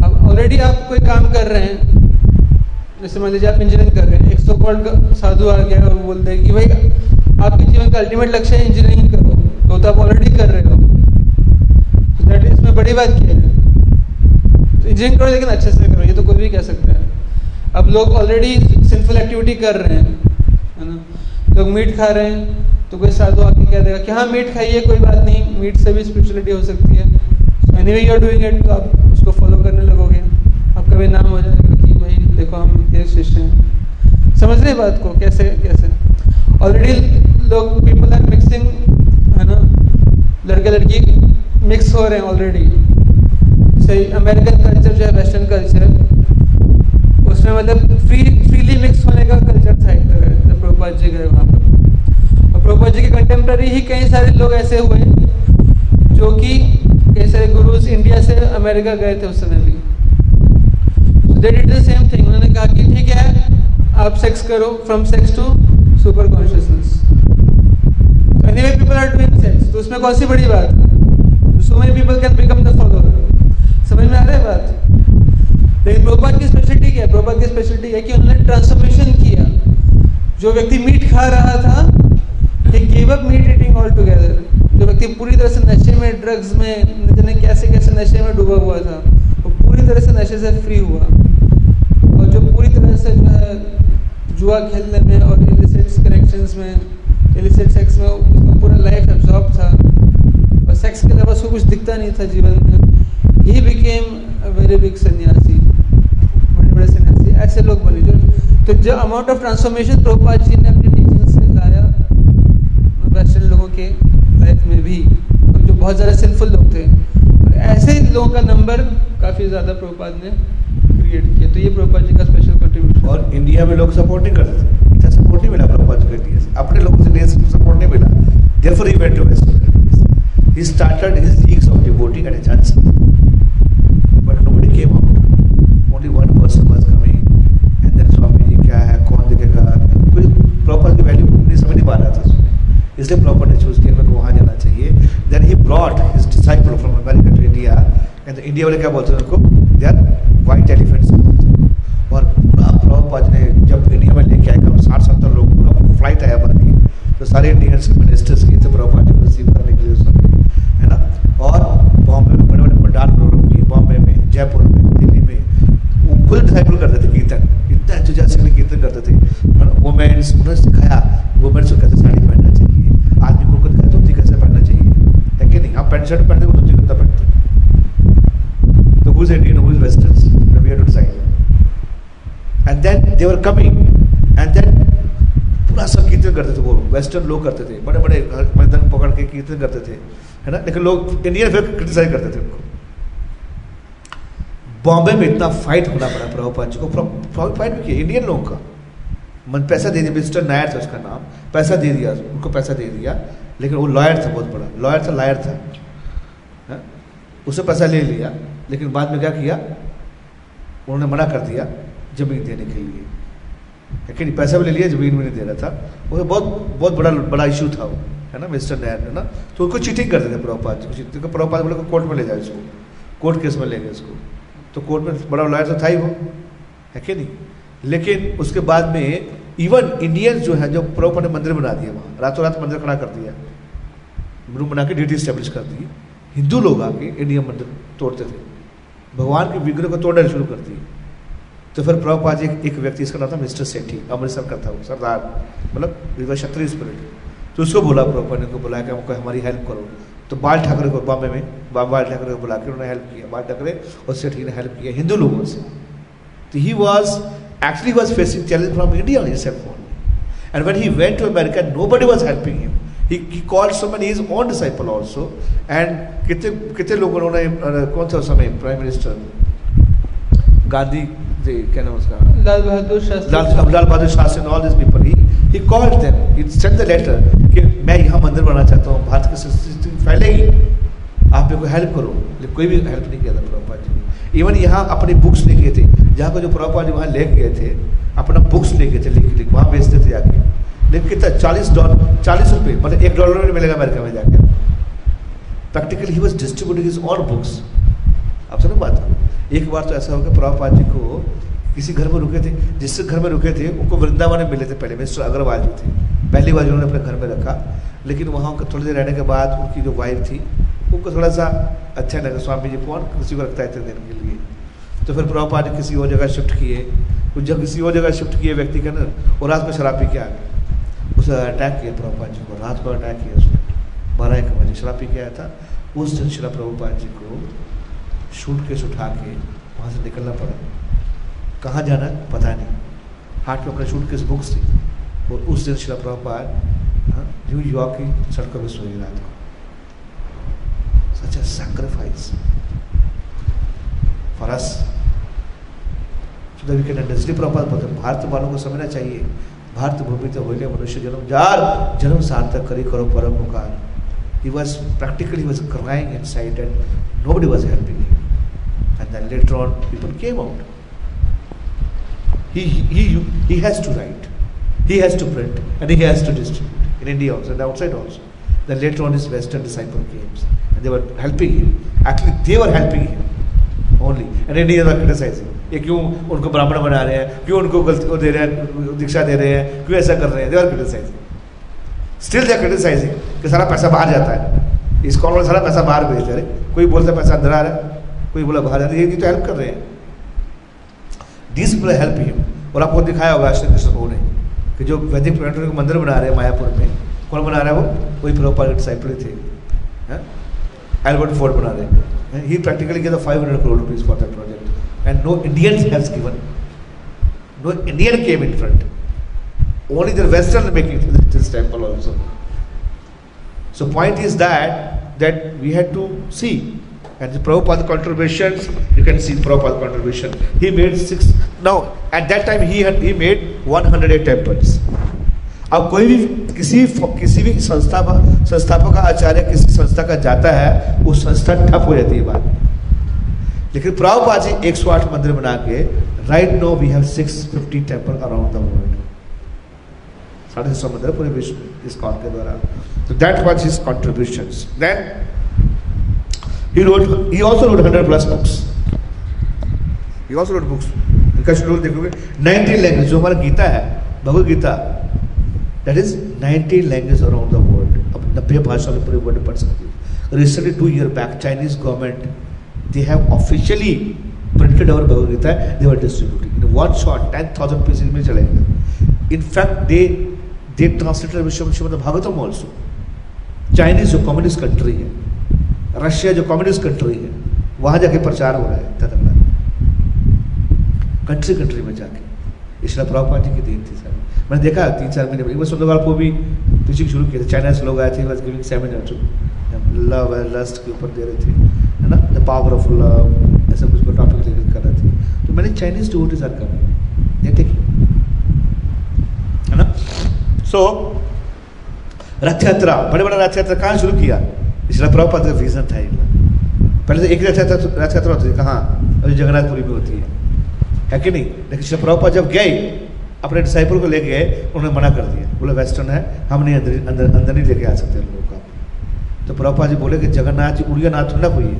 अब ऑलरेडी आप कोई काम कर रहे हैं। जैसे मान लीजिए आप इंजीनियरिंग कर रहे हैं। एक सौ कॉल्ड साधु आ गया और बोल दे कि भाई आपके जीवन का अल्टीमेट लक्ष्य है इंजीनियरिंग करो। तो, तो आप ऑलरेडी कर रहे हो। तो दैट इज़ इसमें बड़ी बात क्या है? तो इंजीनियरिंग करो लेकिन अच्छे से करो। ये तो कोई भी कह सकता है। अब लोग ऑलरेडी सिंपल एक्टिविटी कर रहे हैं, है ना? लोग मीट खा रहे हैं तो कोई साधु आके कह देगा कि हाँ मीट खाइए, कोई बात नहीं मीट से भी स्पिरिचुअलिटी हो सकती है। Anyway you are doing it तो आप उसको फॉलो करने लगोगे। आपका भी नाम हो जाएगा कि भाई, देखो हम इनके शिष्य हैं। समझ रहे बात को? कैसे कैसे? ऑलरेडी लोग पीपल आर मिक्सिंग है ना? लड़के लड़की मिक्स हो रहे हैं ऑलरेडी सही अमेरिकन कल्चर जो है वेस्टर्न कल्चर उसमें मतलब फ्री फ्रीली मिक्स होने का कल्चर था एक तरह प्रभुपाद जी गए वहाँ पर। और प्रभुपाद जी के कंटेम्प्रेरी ही कई सारे लोग ऐसे हुए, जो कि कई सारे गुरुज इंडिया से अमेरिका गए थे उस समय भी। They did the same thing उन्होंने कहा कि ठीक है, आप सेक्स करो from sex to super consciousness anyway people are doing sex तो उसमें कौन सी बड़ी बात? है so many people can become the follower समझ में आ रहा है बात? लेकिन प्रोपात की स्पेशलिटी क्या है? प्रोपात की स्पेशलिटी है कि उन्होंने ट्रांसफॉर्मेशन किया। जो व्यक्ति मीट खा रहा था give up meat eating altogether जो व्यक्ति पूरी तरह से नशे में ड्रग्स में जाने कैसे कैसे नशे में डूबा हुआ था, वो पूरी तरह से नशे से फ्री हुआ। और जो पूरी तरह से जो है जुआ खेलने में और इलिसिट कनेक्शंस में इलिसिट सेक्स में, उसका पूरा लाइफ एब्जॉर्ब था। और सेक्स के अलावा उसको कुछ दिखता नहीं था जीवन में। He became a very big सन्यासी। ऐसे लोग बने जो तो जो amount of transformation Prabhupada ji ने अपने टीचिंग से लाया वेस्टर्न लोगों के लाइफ में भी जो बहुत ज़्यादा सिंफुल लोग थे, और ऐसे लोगों का नंबर काफ़ी ज़्यादा प्रभुपाद ने क्रिएट किया। तो ये प्रभुपाद जी का स्पेशल कंट्रीब्यूशन और इंडिया में लोग सपोर्ट नहीं करते थे। सपोर्ट नहीं मिला प्रभुपाद को अपने लोगों से सपोर्ट नहीं मिला। Brought his disciple from America to India and India वाले क्या बोलते हैं उनको? दे आर वाइट एलिफेंट्स और पूरा प्रभुपाद ने जब इंडिया में लेके आए कम साठ सत्तर लोग पूरा फ़्लाइट आया बन के तो सारे इंडियंस मिनिस्टर्स किए थे प्रभुपाद जी को रिसीव करने के लिए उस समय, है ना? और बॉम्बे में बड़े बड़े पंडाल प्रोग्राम किए बॉम्बे में जयपुर में दिल्ली में। वो खुद डिसाइपल करते थे कीर्तन। इतना एंथुजियास्टिकली कीर्तन करते थे। है ना वुमेन्स उन्होंने सिखाया वुमेन्स को कैसे साड़ी पहनना चाहिए आदमी को कैसे धोती कैसे पहनना चाहिए है कि नहीं हम पैंट शर्ट पहनते वो धोती कुर्ता पहनते तो who's Indian, who's Westerns? We have to decide. And then they were coming, and then पूरा सब कीर्तन करते थे वो वेस्टर्न लोग करते थे बड़े बड़े मैदान पकड़ के कीर्तन करते थे है ना? लेकिन लोग इंडियन फिर क्रिटिसाइज करते थे उनको। बॉम्बे में इतना फाइट होना पड़ा प्रभुपाद जी को। फाइट भी किया इंडियन लोगों का। मन पैसा दे दिया मिस्टर नायर था उसका नाम पैसा दे दिया उनको पैसा दे दिया। लेकिन वो लॉयर था, बहुत बड़ा। लॉयर था लायर था। हाँ? उससे पैसा ले लिया, लेकिन बाद में क्या किया? उन्होंने मना कर दिया ज़मीन देने के लिए। कि नहीं पैसा भी ले लिया, ज़मीन भी नहीं दे रहा था। वो बहुत बहुत बड़ा बड़ा इशू था वो, है ना मिस्टर नायर ने ना। तो उनको चीटिंग करते थे प्रभुपाद को प्रभुपाद बोले कोर्ट में ले जाओ इसको। कोर्ट केस में लेंगे इसको। तो कोर्ट में बड़ा लॉयर तो था ही वो, है कि नहीं? लेकिन उसके बाद में इवन इंडियंस जो है जो प्रभुपाद ने मंदिर बना दिया वहाँ रातों रात मंदिर खड़ा कर दिया रूम बना के ड्यूटी स्टेब्लिश कर दी हिंदू लोग आके इंडिया मंदिर तोड़ते थे। भगवान के विग्रह को तोड़ना शुरू कर दिए। तो फिर प्रभुपाद जी एक, एक व्यक्ति इसका नाम था मिस्टर सेठी अमृतसर का था वो सरदार मतलब क्षत्रिय स्पिरिट तो उसको बोला प्रभुपाद ने उनको बुलाया कि हमको हमारी हेल्प करो। तो बाल ठाकरे को बॉम्बे में बाल ठाकरे को बुला के उन्होंने हेल्प किया। बाल ठाकरे और सेठी ने हेल्प किया हिंदू लोगों से। तो he was actually was facing challenge from India himself only and when he went to America nobody was helping him he, he called so his own disciple also. And कितने कितने लोगों ने कौन सा समय प्राइम मिनिस्टर गांधी जी क्या नाम उसका? Lal Bahadur Shastri Lal Lal Bahadur Shastri all this people he he called them he send the letter कि मैं यहाँ मंदिर बनाना चाहता हूँ भारत की संस्कृति फैलेगी आप मेरे को हेल्प करो। लेकिन कोई भी हेल्प नहीं किया था प्रभुपाद जी ने। इवन यहाँ अपनी बुक्स ले गए थे। जहाँ को जो प्रभुपाद जी वहाँ ले गए थे, अपना बुक्स लेके थे, लिख लिख, वहाँ बेचते थे आके लेकिन कितना, चालीस डॉलर चालीस रुपये मतलब एक डॉलर में मिलेगा अमेरिका में जाके। Practically he was distributing his own books आप सुनो बात को? एक बार तो ऐसा हो गया प्रभुपाद जी को किसी घर में रुके थे, जिस घर में रुके थे, उनको वृंदावन में मिले थे पहले, मिस्टर अग्रवाल जी थे। पहली बार उन्होंने अपने घर में रखा। लेकिन वहाँ उनका थोड़ी देर रहने के बाद उनकी जो वाइफ थी, उनको थोड़ा सा अच्छा लगा। स्वामी जी कौन किसी को रखता है इतने दिन के लिए। तो फिर प्रभुपाद किसी और जगह शिफ्ट किए। कुछ जब किसी और जगह शिफ्ट किए व्यक्ति का ना और रात में शराब पी के आ गए। उसे अटैक किया प्रभुपाद जी को रात को अटैक किया उसने। बारह एक बजे शराब पी के आया था। उस दिन शिला प्रभुपाद जी को शूट केस उठा के वहाँ से निकलना पड़ा। कहाँ जाना पता नहीं। हाथ में अपना शूट केस बुक्स थी। और उस दिन शिला प्रभुपाद हाँ, न्यूयॉर्क की सड़कों में सोई रात को। Such sacrifice for us so that we can understand Bharat वालों को समझना चाहिए भारत भूमि तो होले मनुष्य जन्म जार जन्म सार्थक करी करो परम मुकार he was practically was crying inside and nobody was helping and then later on people came out he has to write he has to print and he has to distribute in India also and outside also then later on, his western disciple came. And they were helping him. Actually, they were only. And indians were criticizing. ये क्यों उनको ब्राह्मण बना रहे हैं? क्यों उनको गलती दे रहे हैं, दीक्षा दे रहे हैं? क्यों ऐसा कर रहे हैं? They are criticizing still they are criticizing कि सारा पैसा बाहर जाता है। इस कॉल वाले सारा पैसा बाहर भेज दे रहे कोई बोलता पैसा अंदर आ रहा है? कोई बोला बाहर आ रहा है? ये तो हेल्प कर रहे हैं। दिस पीपल हेल्प हिम और आपको दिखाया होगा श्री कृष्ण प्रभु ने कि जो वैदिक प्लानिटोरियम का मंदिर बना रहे हैं मायापुर में, कौन बना रहा है वो? वही प्रभुपाद डिसाइपल थे। एल्बर्ट फोर्ड बना रहे हैं। And he practically gave the 500 crore rupees for that project. And no Indians has given. No Indian came in front. Only the Western making this temple also. So point is that that we had to see. And the Prabhupada contributions, you can see Prabhupada contribution. He made six. Now, at that time, he had he made 108 temples. अब कोई भी किसी किसी भी संस्था संस्थापक का आचार्य किसी संस्था का जाता है वो संस्था ठप हो जाती है बात लेकिन प्रभुपाद जी 108 मंदिर बना के right no we have 650 temple around the world साढ़े सौ मंदिर पूरे विश्व इस कॉन के द्वारा तो that was his contribution then He wrote, he also wrote 100 plus books. He also wrote books. इनका शेड्यूल देखोगे 19 लैंग्वेज जो हमारा गीता है Bhagavad Gita that is 90 language around the world अब नब्बे भाषा में पूरे वर्ल्ड पढ़ सकती हो। Recently two year back Chinese government they have officially printed our Bhagavad Gita they were distributing in one shot ten thousand pieces में चलेगा in fact they they translated Shrimad Bhagavatam also Chinese जो communist country है Russia जो communist country है, वहाँ जाके प्रचार हो रहा है तदंगा कंट्री कंट्री में जाके। इसलिए प्रभुपाद जी की देन थी सर मैंने देखा तीन चार महीने पहले। सुंदरवाल को भी टीचिंग शुरू किए थे। चाइना से लोग आए थे was giving seminar to love and lust के ऊपर दे रहे थे, है ना? द पावर ऑफ़ लव ऐसा कुछ टॉपिक लेकर कर रहे थे। तो मैंने चाइनीज़ डिवोटीज आर कम ये है ना? सो रथ यात्रा बड़े बड़ा रथ यात्रा कहाँ शुरू किया? इसलिए प्रभुपाद का विजन था ये पहले तो एक रथ यात्रा रथ यात्रा होती थी, कहाँ? जगन्नाथपुरी में होती है। है कि नहीं? लेकिन श्री प्रभुपाद जब गए अपने डिसाइपल को लेके गए, उन्होंने मना कर दिया। बोले वेस्टर्न है, हम नहीं अंदर अंदर अंदर नहीं लेके आ सकते उन लोगों का तो प्रभुपा जी बोले कि जगन्नाथ जी उड़िया नाथ थोड़ा कोई है।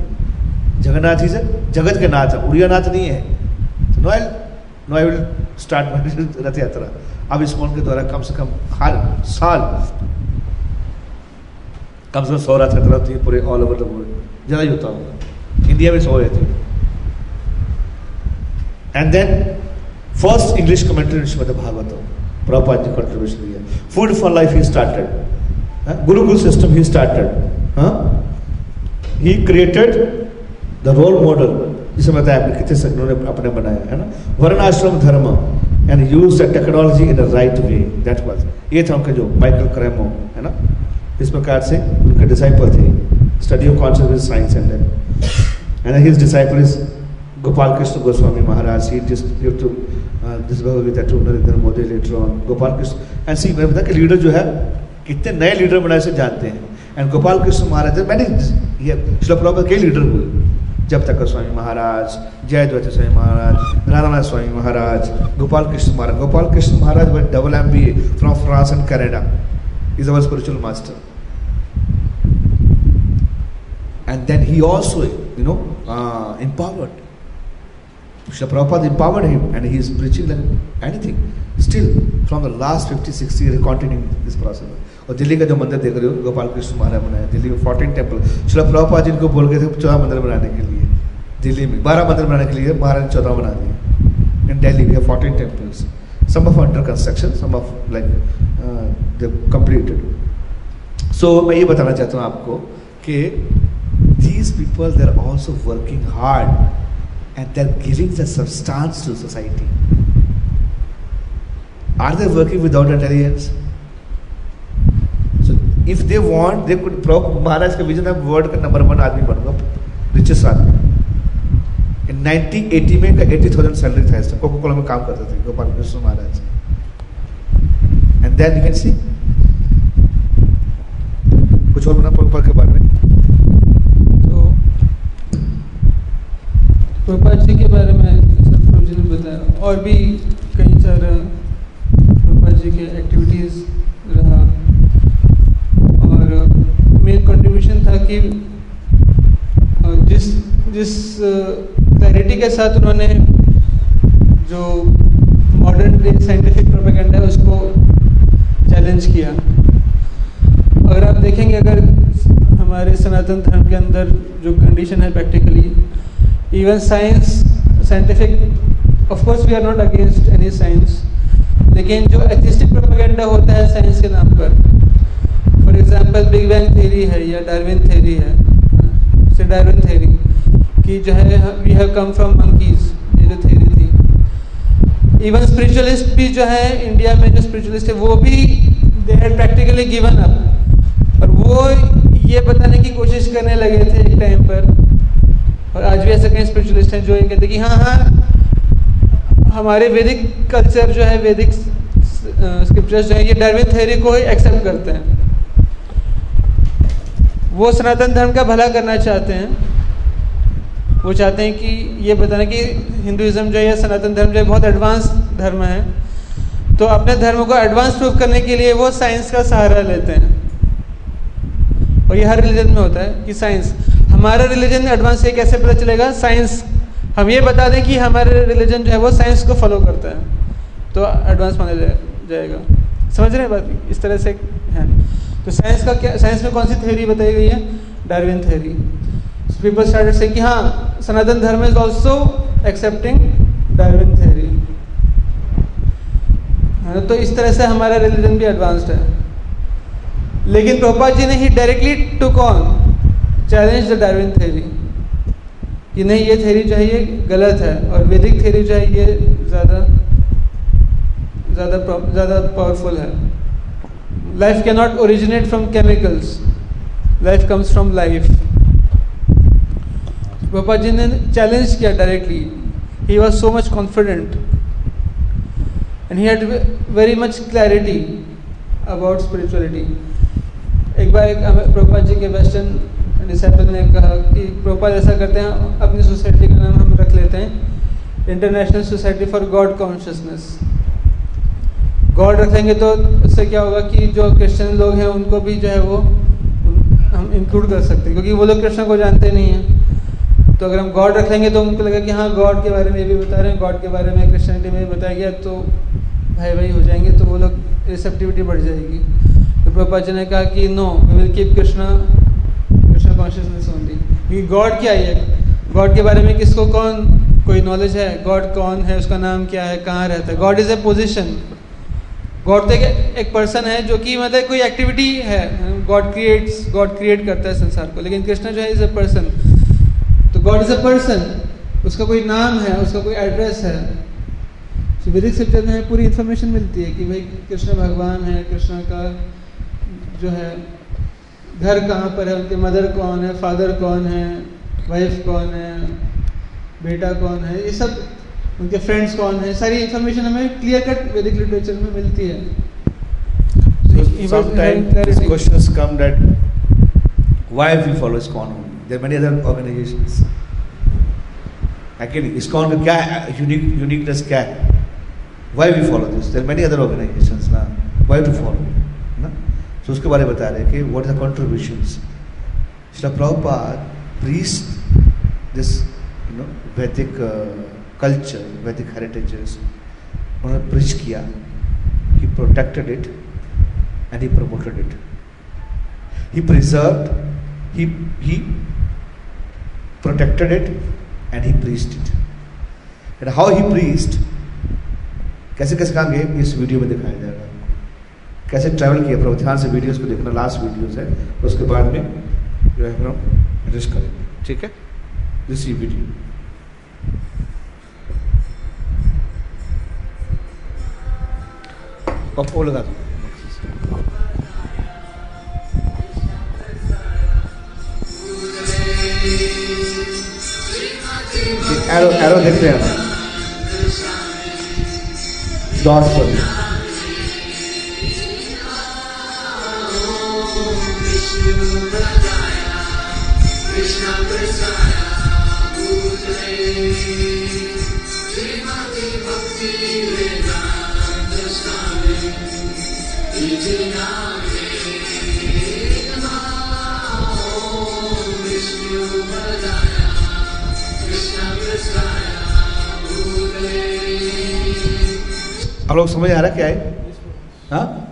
जगन्नाथ जी से जगत के नाथ है उड़िया नाथ नहीं है। तो no I know I will start Rath Yatra अब इस फ़ोन के द्वारा कम से कम हर साल कम से कम सौ रथ यात्रा होती है पूरे ऑल ओवर द वर्ल्ड ज़्यादा ही होता होगा। इंडिया में सौ रहती है। And then first English commentary in Srimad Bhagavatam, Prabhupada contribution here. Food for life he started. Huh? Gurukul system he started. Huh? He created the role model. जिसे बताया आपने कितने उन्होंने अपने बनाया है ना varnashrama dharma and use the technology in the right way that was ये था उनका जो माइकल क्रेमो है ना इस प्रकार से उनके डिसाइपल थे study of conscious science and and his disciple is Gopal Krishna Goswami Maharaj, he just gave Gita to Narendra Modi later on. Gopal Krishna, and मैं बता कि लीडर जो है कितने नए लीडर बनाए से जानते हैं। एंड गोपाल कृष्ण महाराज मैंने ये शिला प्रभुपाद के लीडर हुए। जब तक स्वामी महाराज जयद्वैत स्वामी महाराज राधानाथ स्वामी महाराज गोपाल कृष्ण महाराज गोपाल कृष्ण महाराज वे double M B A from France and Canada is our spiritual master then he also you know uh, empowered. Srila Prabhupada empowered him and he is preaching like anything. Still, from the last 50, 60 years, continuing this process. और दिल्ली का जो मंदिर देख रहे हो गोपाल कृष्ण महाराज बनाया दिल्ली में fourteen temple शिला प्रभुपाद जिनको बोल गए थे चौदह मंदिर बनाने के लिए दिल्ली में बारह मंदिर बनाने के लिए महाराज ने चौदह बना दिए in Delhi we fourteen temples some of under construction some of like uh, they completed so मैं ये बताना चाहता हूँ आपको कि these people they are also working hard and they're giving the substance to society. Are they working without intelligence? So if they want, they could Prabhupada Maharaj का vision है world का number one आदमी बनूँगा richest आदमी in 1980 में का 80,000 salary था इसका cocoa Cola में काम करते थे गोपाल कृष्ण महाराज and then you can see कुछ और बना प्रभुपाद के बारे में प्रभुपाद जी के बारे में सतप्रभु जी ने बताया और भी कई सारा प्रभुपाद जी के एक्टिविटीज़ रहा। और मेन कंट्रीब्यूशन था कि जिस जिस क्लैरिटी के साथ उन्होंने जो मॉडर्न डे साइंटिफिक प्रोपेगेंडा है, उसको चैलेंज किया। अगर आप देखेंगे, अगर हमारे सनातन धर्म के अंदर जो कंडीशन है practically even science, scientific, of course, we are not against any science. लेकिन जो एथिस्टिक प्रोपेगेंडा होता है साइंस के नाम पर for example big bang theory है या डार्विन थ्योरी है से डार्विन थ्योरी कि जो है we have come from monkeys ये जो थ्योरी थी। इवन स्पिरिचुअलिस्ट भी जो है इंडिया में जो स्पिरिचुअलिस्ट है, वो भी they had practically given up और वो ये बताने की कोशिश करने लगे थे एक टाइम पर और आज भी ऐसे कई स्पिरिचुअलिस्ट हैं जो ये कहते हैं कि हाँ हाँ हमारे वैदिक कल्चर जो है, वैदिक स्क्रिप्चर्स जो है, ये डार्विन थ्योरी को ही एक्सेप्ट करते हैं। वो सनातन धर्म का भला करना चाहते हैं। वो चाहते हैं कि ये बताना कि हिंदुज़म जो है सनातन धर्म जो है, बहुत एडवांस धर्म है। तो अपने धर्म को एडवांस प्रूफ करने के लिए वो साइंस का सहारा लेते हैं। और ये हर रिलीजन में होता है कि साइंस हमारा रिलीजन एडवांस है कैसे पता चलेगा? साइंस। हम ये बता दें कि हमारे रिलीजन जो है वो साइंस को फॉलो करता है। तो एडवांस माना जाए- जाएगा। समझ रहे हैं बात? इस तरह से है। तो साइंस का क्या साइंस में कौन सी थ्योरी बताई गई है? डार्विन थ्योरी पीपल स्टार्टेड से कि हाँ Sanatan Dharma is also accepting Darwin theory हाँ, तो इस तरह से हमारा रिलीजन भी एडवांस्ड है। लेकिन प्रभुपाद जी ने ही directly took on challenge the Darwin theory कि नहीं, ये थ्योरी जो है ये गलत है और वैदिक थ्योरी जो है ये ज़्यादा ज़्यादा ज़्यादा पावरफुल है। Life can not originate from chemicals life comes from life पापा जी ने चैलेंज किया directly he was so much confident and he had very much clarity about spirituality एक बार एक प्रभुपाद जी के वेस्टर्न डिसाइपल ने कहा कि प्रभुपाद ऐसा करते हैं, अपनी सोसाइटी का नाम हम रख लेते हैं international society for God consciousness God रखेंगे तो उससे क्या होगा कि जो क्रिश्चियन लोग हैं, उनको भी जो है वो, हम इंक्लूड कर सकते हैं, क्योंकि वो लोग कृष्ण को जानते नहीं हैं। तो अगर हम गॉड रख लेंगे तो उनको लगेगा कि हाँ गॉड के बारे में भी बता रहे हैं गॉड के बारे में क्रिश्चियनिटी में भी बताया गया तो भाई भाई हो जाएँगे तो वो लोग रिसेप्टिविटी बढ़ जाएगी। तो प्रभुपा जी ने कहा कि no we will keep Krishna consciousness only क्योंकि गॉड क्या है? गॉड के बारे में किसको कौन कोई नॉलेज है? गॉड कौन है? उसका नाम क्या है? कहाँ रहता है? God is a position. God तो एक, पर्सन है जो कि मतलब कोई एक्टिविटी है। गॉड क्रिएट्स गॉड क्रिएट करता है संसार को। लेकिन कृष्णा जो है इज़ अ पर्सन तो गॉड इज़ अ पर्सन उसका कोई नाम है उसका कोई एड्रेस है। वैदिक स्क्रिप्चर में पूरी इन्फॉर्मेशन मिलती है कि भाई कृष्ण भगवान है कृष्ण का जो है घर कहाँ पर है? उनके मदर कौन है? फादर कौन है? वाइफ कौन है? बेटा कौन है? ये सब उनके फ्रेंड्स कौन है? सारी इंफॉर्मेशन हमें क्लियर कट वैदिक लिटरेचर में मिलती है। क्या है तो उसके बारे में बता रहे हैं कि what are contribution Shri Prabhupada preach this you know Vedic culture Vedic heritage उन्होंने ब्रिज किया he protected it and he promoted it he preserve he protected it and he preached it and how he preached कैसे कैसे काम गए इस video में दिखाया जाएगा कैसे ट्रैवल किया? प्रभु ध्यान से वीडियोस को देखना लास्ट वीडियोस है, उसके बाद में जो है हम एडजस्ट करेंगे, ठीक है? दिस ई वीडियो और वो लगा दो। एरो एरो देखते हैं। डॉट पर। आप लोग समझ आ रहा क्या है? हाँ?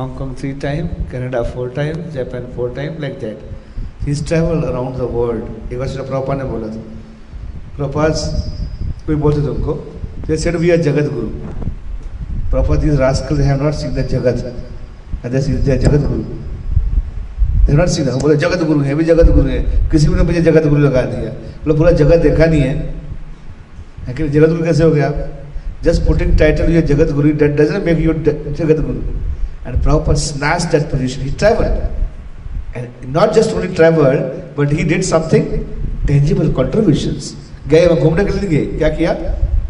Hong Kong three times, Canada four times, Japan four times, like that. He's traveled around the world. एक बार श्री प्रभुपाद ने बोला था प्रभुपाद कोई बोलते थे उनको they said we are Jagat Guru. Prabhupada these rascals they have not seen the Jagat and they see they are Jagat Guru. They have not seen that. वो बोले जगत गुरु है भी जगत गुरु है किसी ने मुझे जगत गुरु लगा दिया बोला पूरा जगत देखा नहीं है है कि जगत गुरु कैसे हो गया आप just putting title you Jagat Guru that doesn't make you Jagat Guru and Prabhupada snatched that position. He traveled. And not just only traveled, but he did something tangible contributions. गए वहाँ घूमने के लिए क्या किया?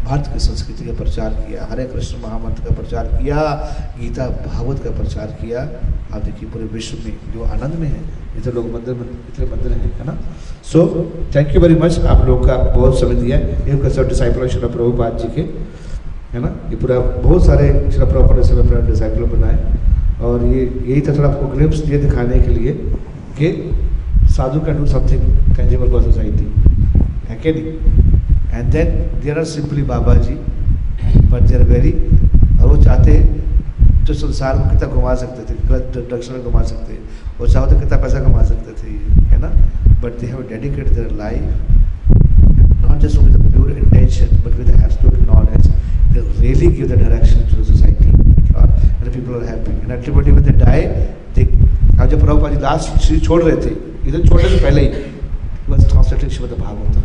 भारत की संस्कृति का प्रचार किया, हरे कृष्ण महामंत्र का प्रचार किया, गीता भागवत का प्रचार किया। आप देखिए पूरे विश्व में जो आनंद में है, इतने लोग मंदिर इतने मंदिर हैं, है ना? So thank you very much आप लोग का बहुत समय दिया है। डिसाइपल शिला प्रभुपाद जी के, है ना? ये पूरा बहुत सारे शिला प्रभुपाद डिसाइपल बनाए। और ये, यही था थोड़ा आपको ग्लिप्स दिए दिखाने के लिए कि sadhu can do something tangible for society है कि नहीं? And then there are simply baba ji but there very और वो चाहते तो संसार को कितना घुमा सकते थे, गलत डायरेक्शन में घुमा सकते और चाहो तो कितना पैसा कमा सकते थे, है ना? But they have dedicate their life not just with the pure intention, but with the absolute knowledge. They really give the direction to the society at large, and ultimately when they die they अब जब Prabhupada ji last शरीर छोड़ रहे थे इधर छोड़ने से पहले ही बस ट्रांसलेटेड श्रीमद भागवत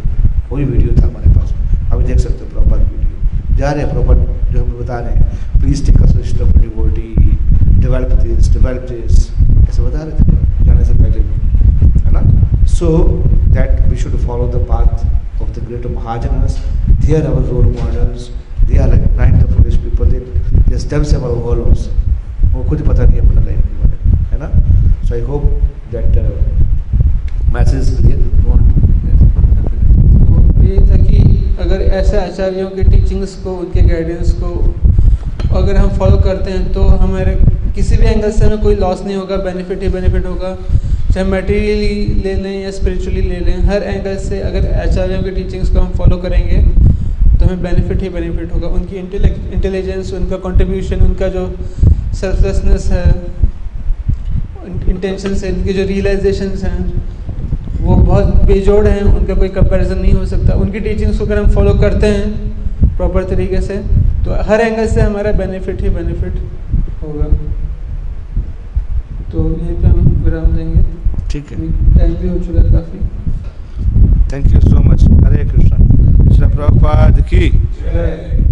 वही वीडियो था हमारे पास अभी देख सकते हो प्रॉपर वीडियो जा रहे हैं प्रभुपाद जो हमें बता रहे हैं. Please take us list of devotee develop this develop this ऐसे बता रहे थे? जाने से पहले। है ना? So that we should follow the path of the great Mahajanas. They are our role They are like nine the foolish people. They, they themselves are hollows. वो खुद पता नहीं अपना लाइफ के बारे में है ना so I hope that message clear ये था कि अगर ऐसे आचार्यों के टीचिंग्स को उनके गाइडेंस को अगर हम फॉलो करते हैं तो हमारे किसी भी एंगल से हमें कोई लॉस नहीं होगा बेनिफिट ही बेनिफिट होगा चाहे मटेरियली ले लें या स्पिरिचुअली ले लें हर एंगल से अगर आचार्यों की टीचिंग्स को हम फॉलो करेंगे हमें बेनिफिट ही बेनिफिट होगा। उनकी इंटेलिजेंस उनका कंट्रीब्यूशन उनका जो सेल्फलेसनेस है इंटेंशन है उनकी जो रियलाइजेशन हैं वो बहुत बेजोड़ हैं। उनका कोई कंपैरिजन नहीं हो सकता। उनकी टीचिंग्स को अगर हम फॉलो करते हैं प्रॉपर तरीके से तो हर एंगल से हमारा बेनिफिट ही बेनिफिट होगा। तो यहीं पे हम विराम देंगे। ठीक है। टाइम भी हो चुका है काफ़ी। Thank you so much Hare Krishna. Shri Prabhupada की जय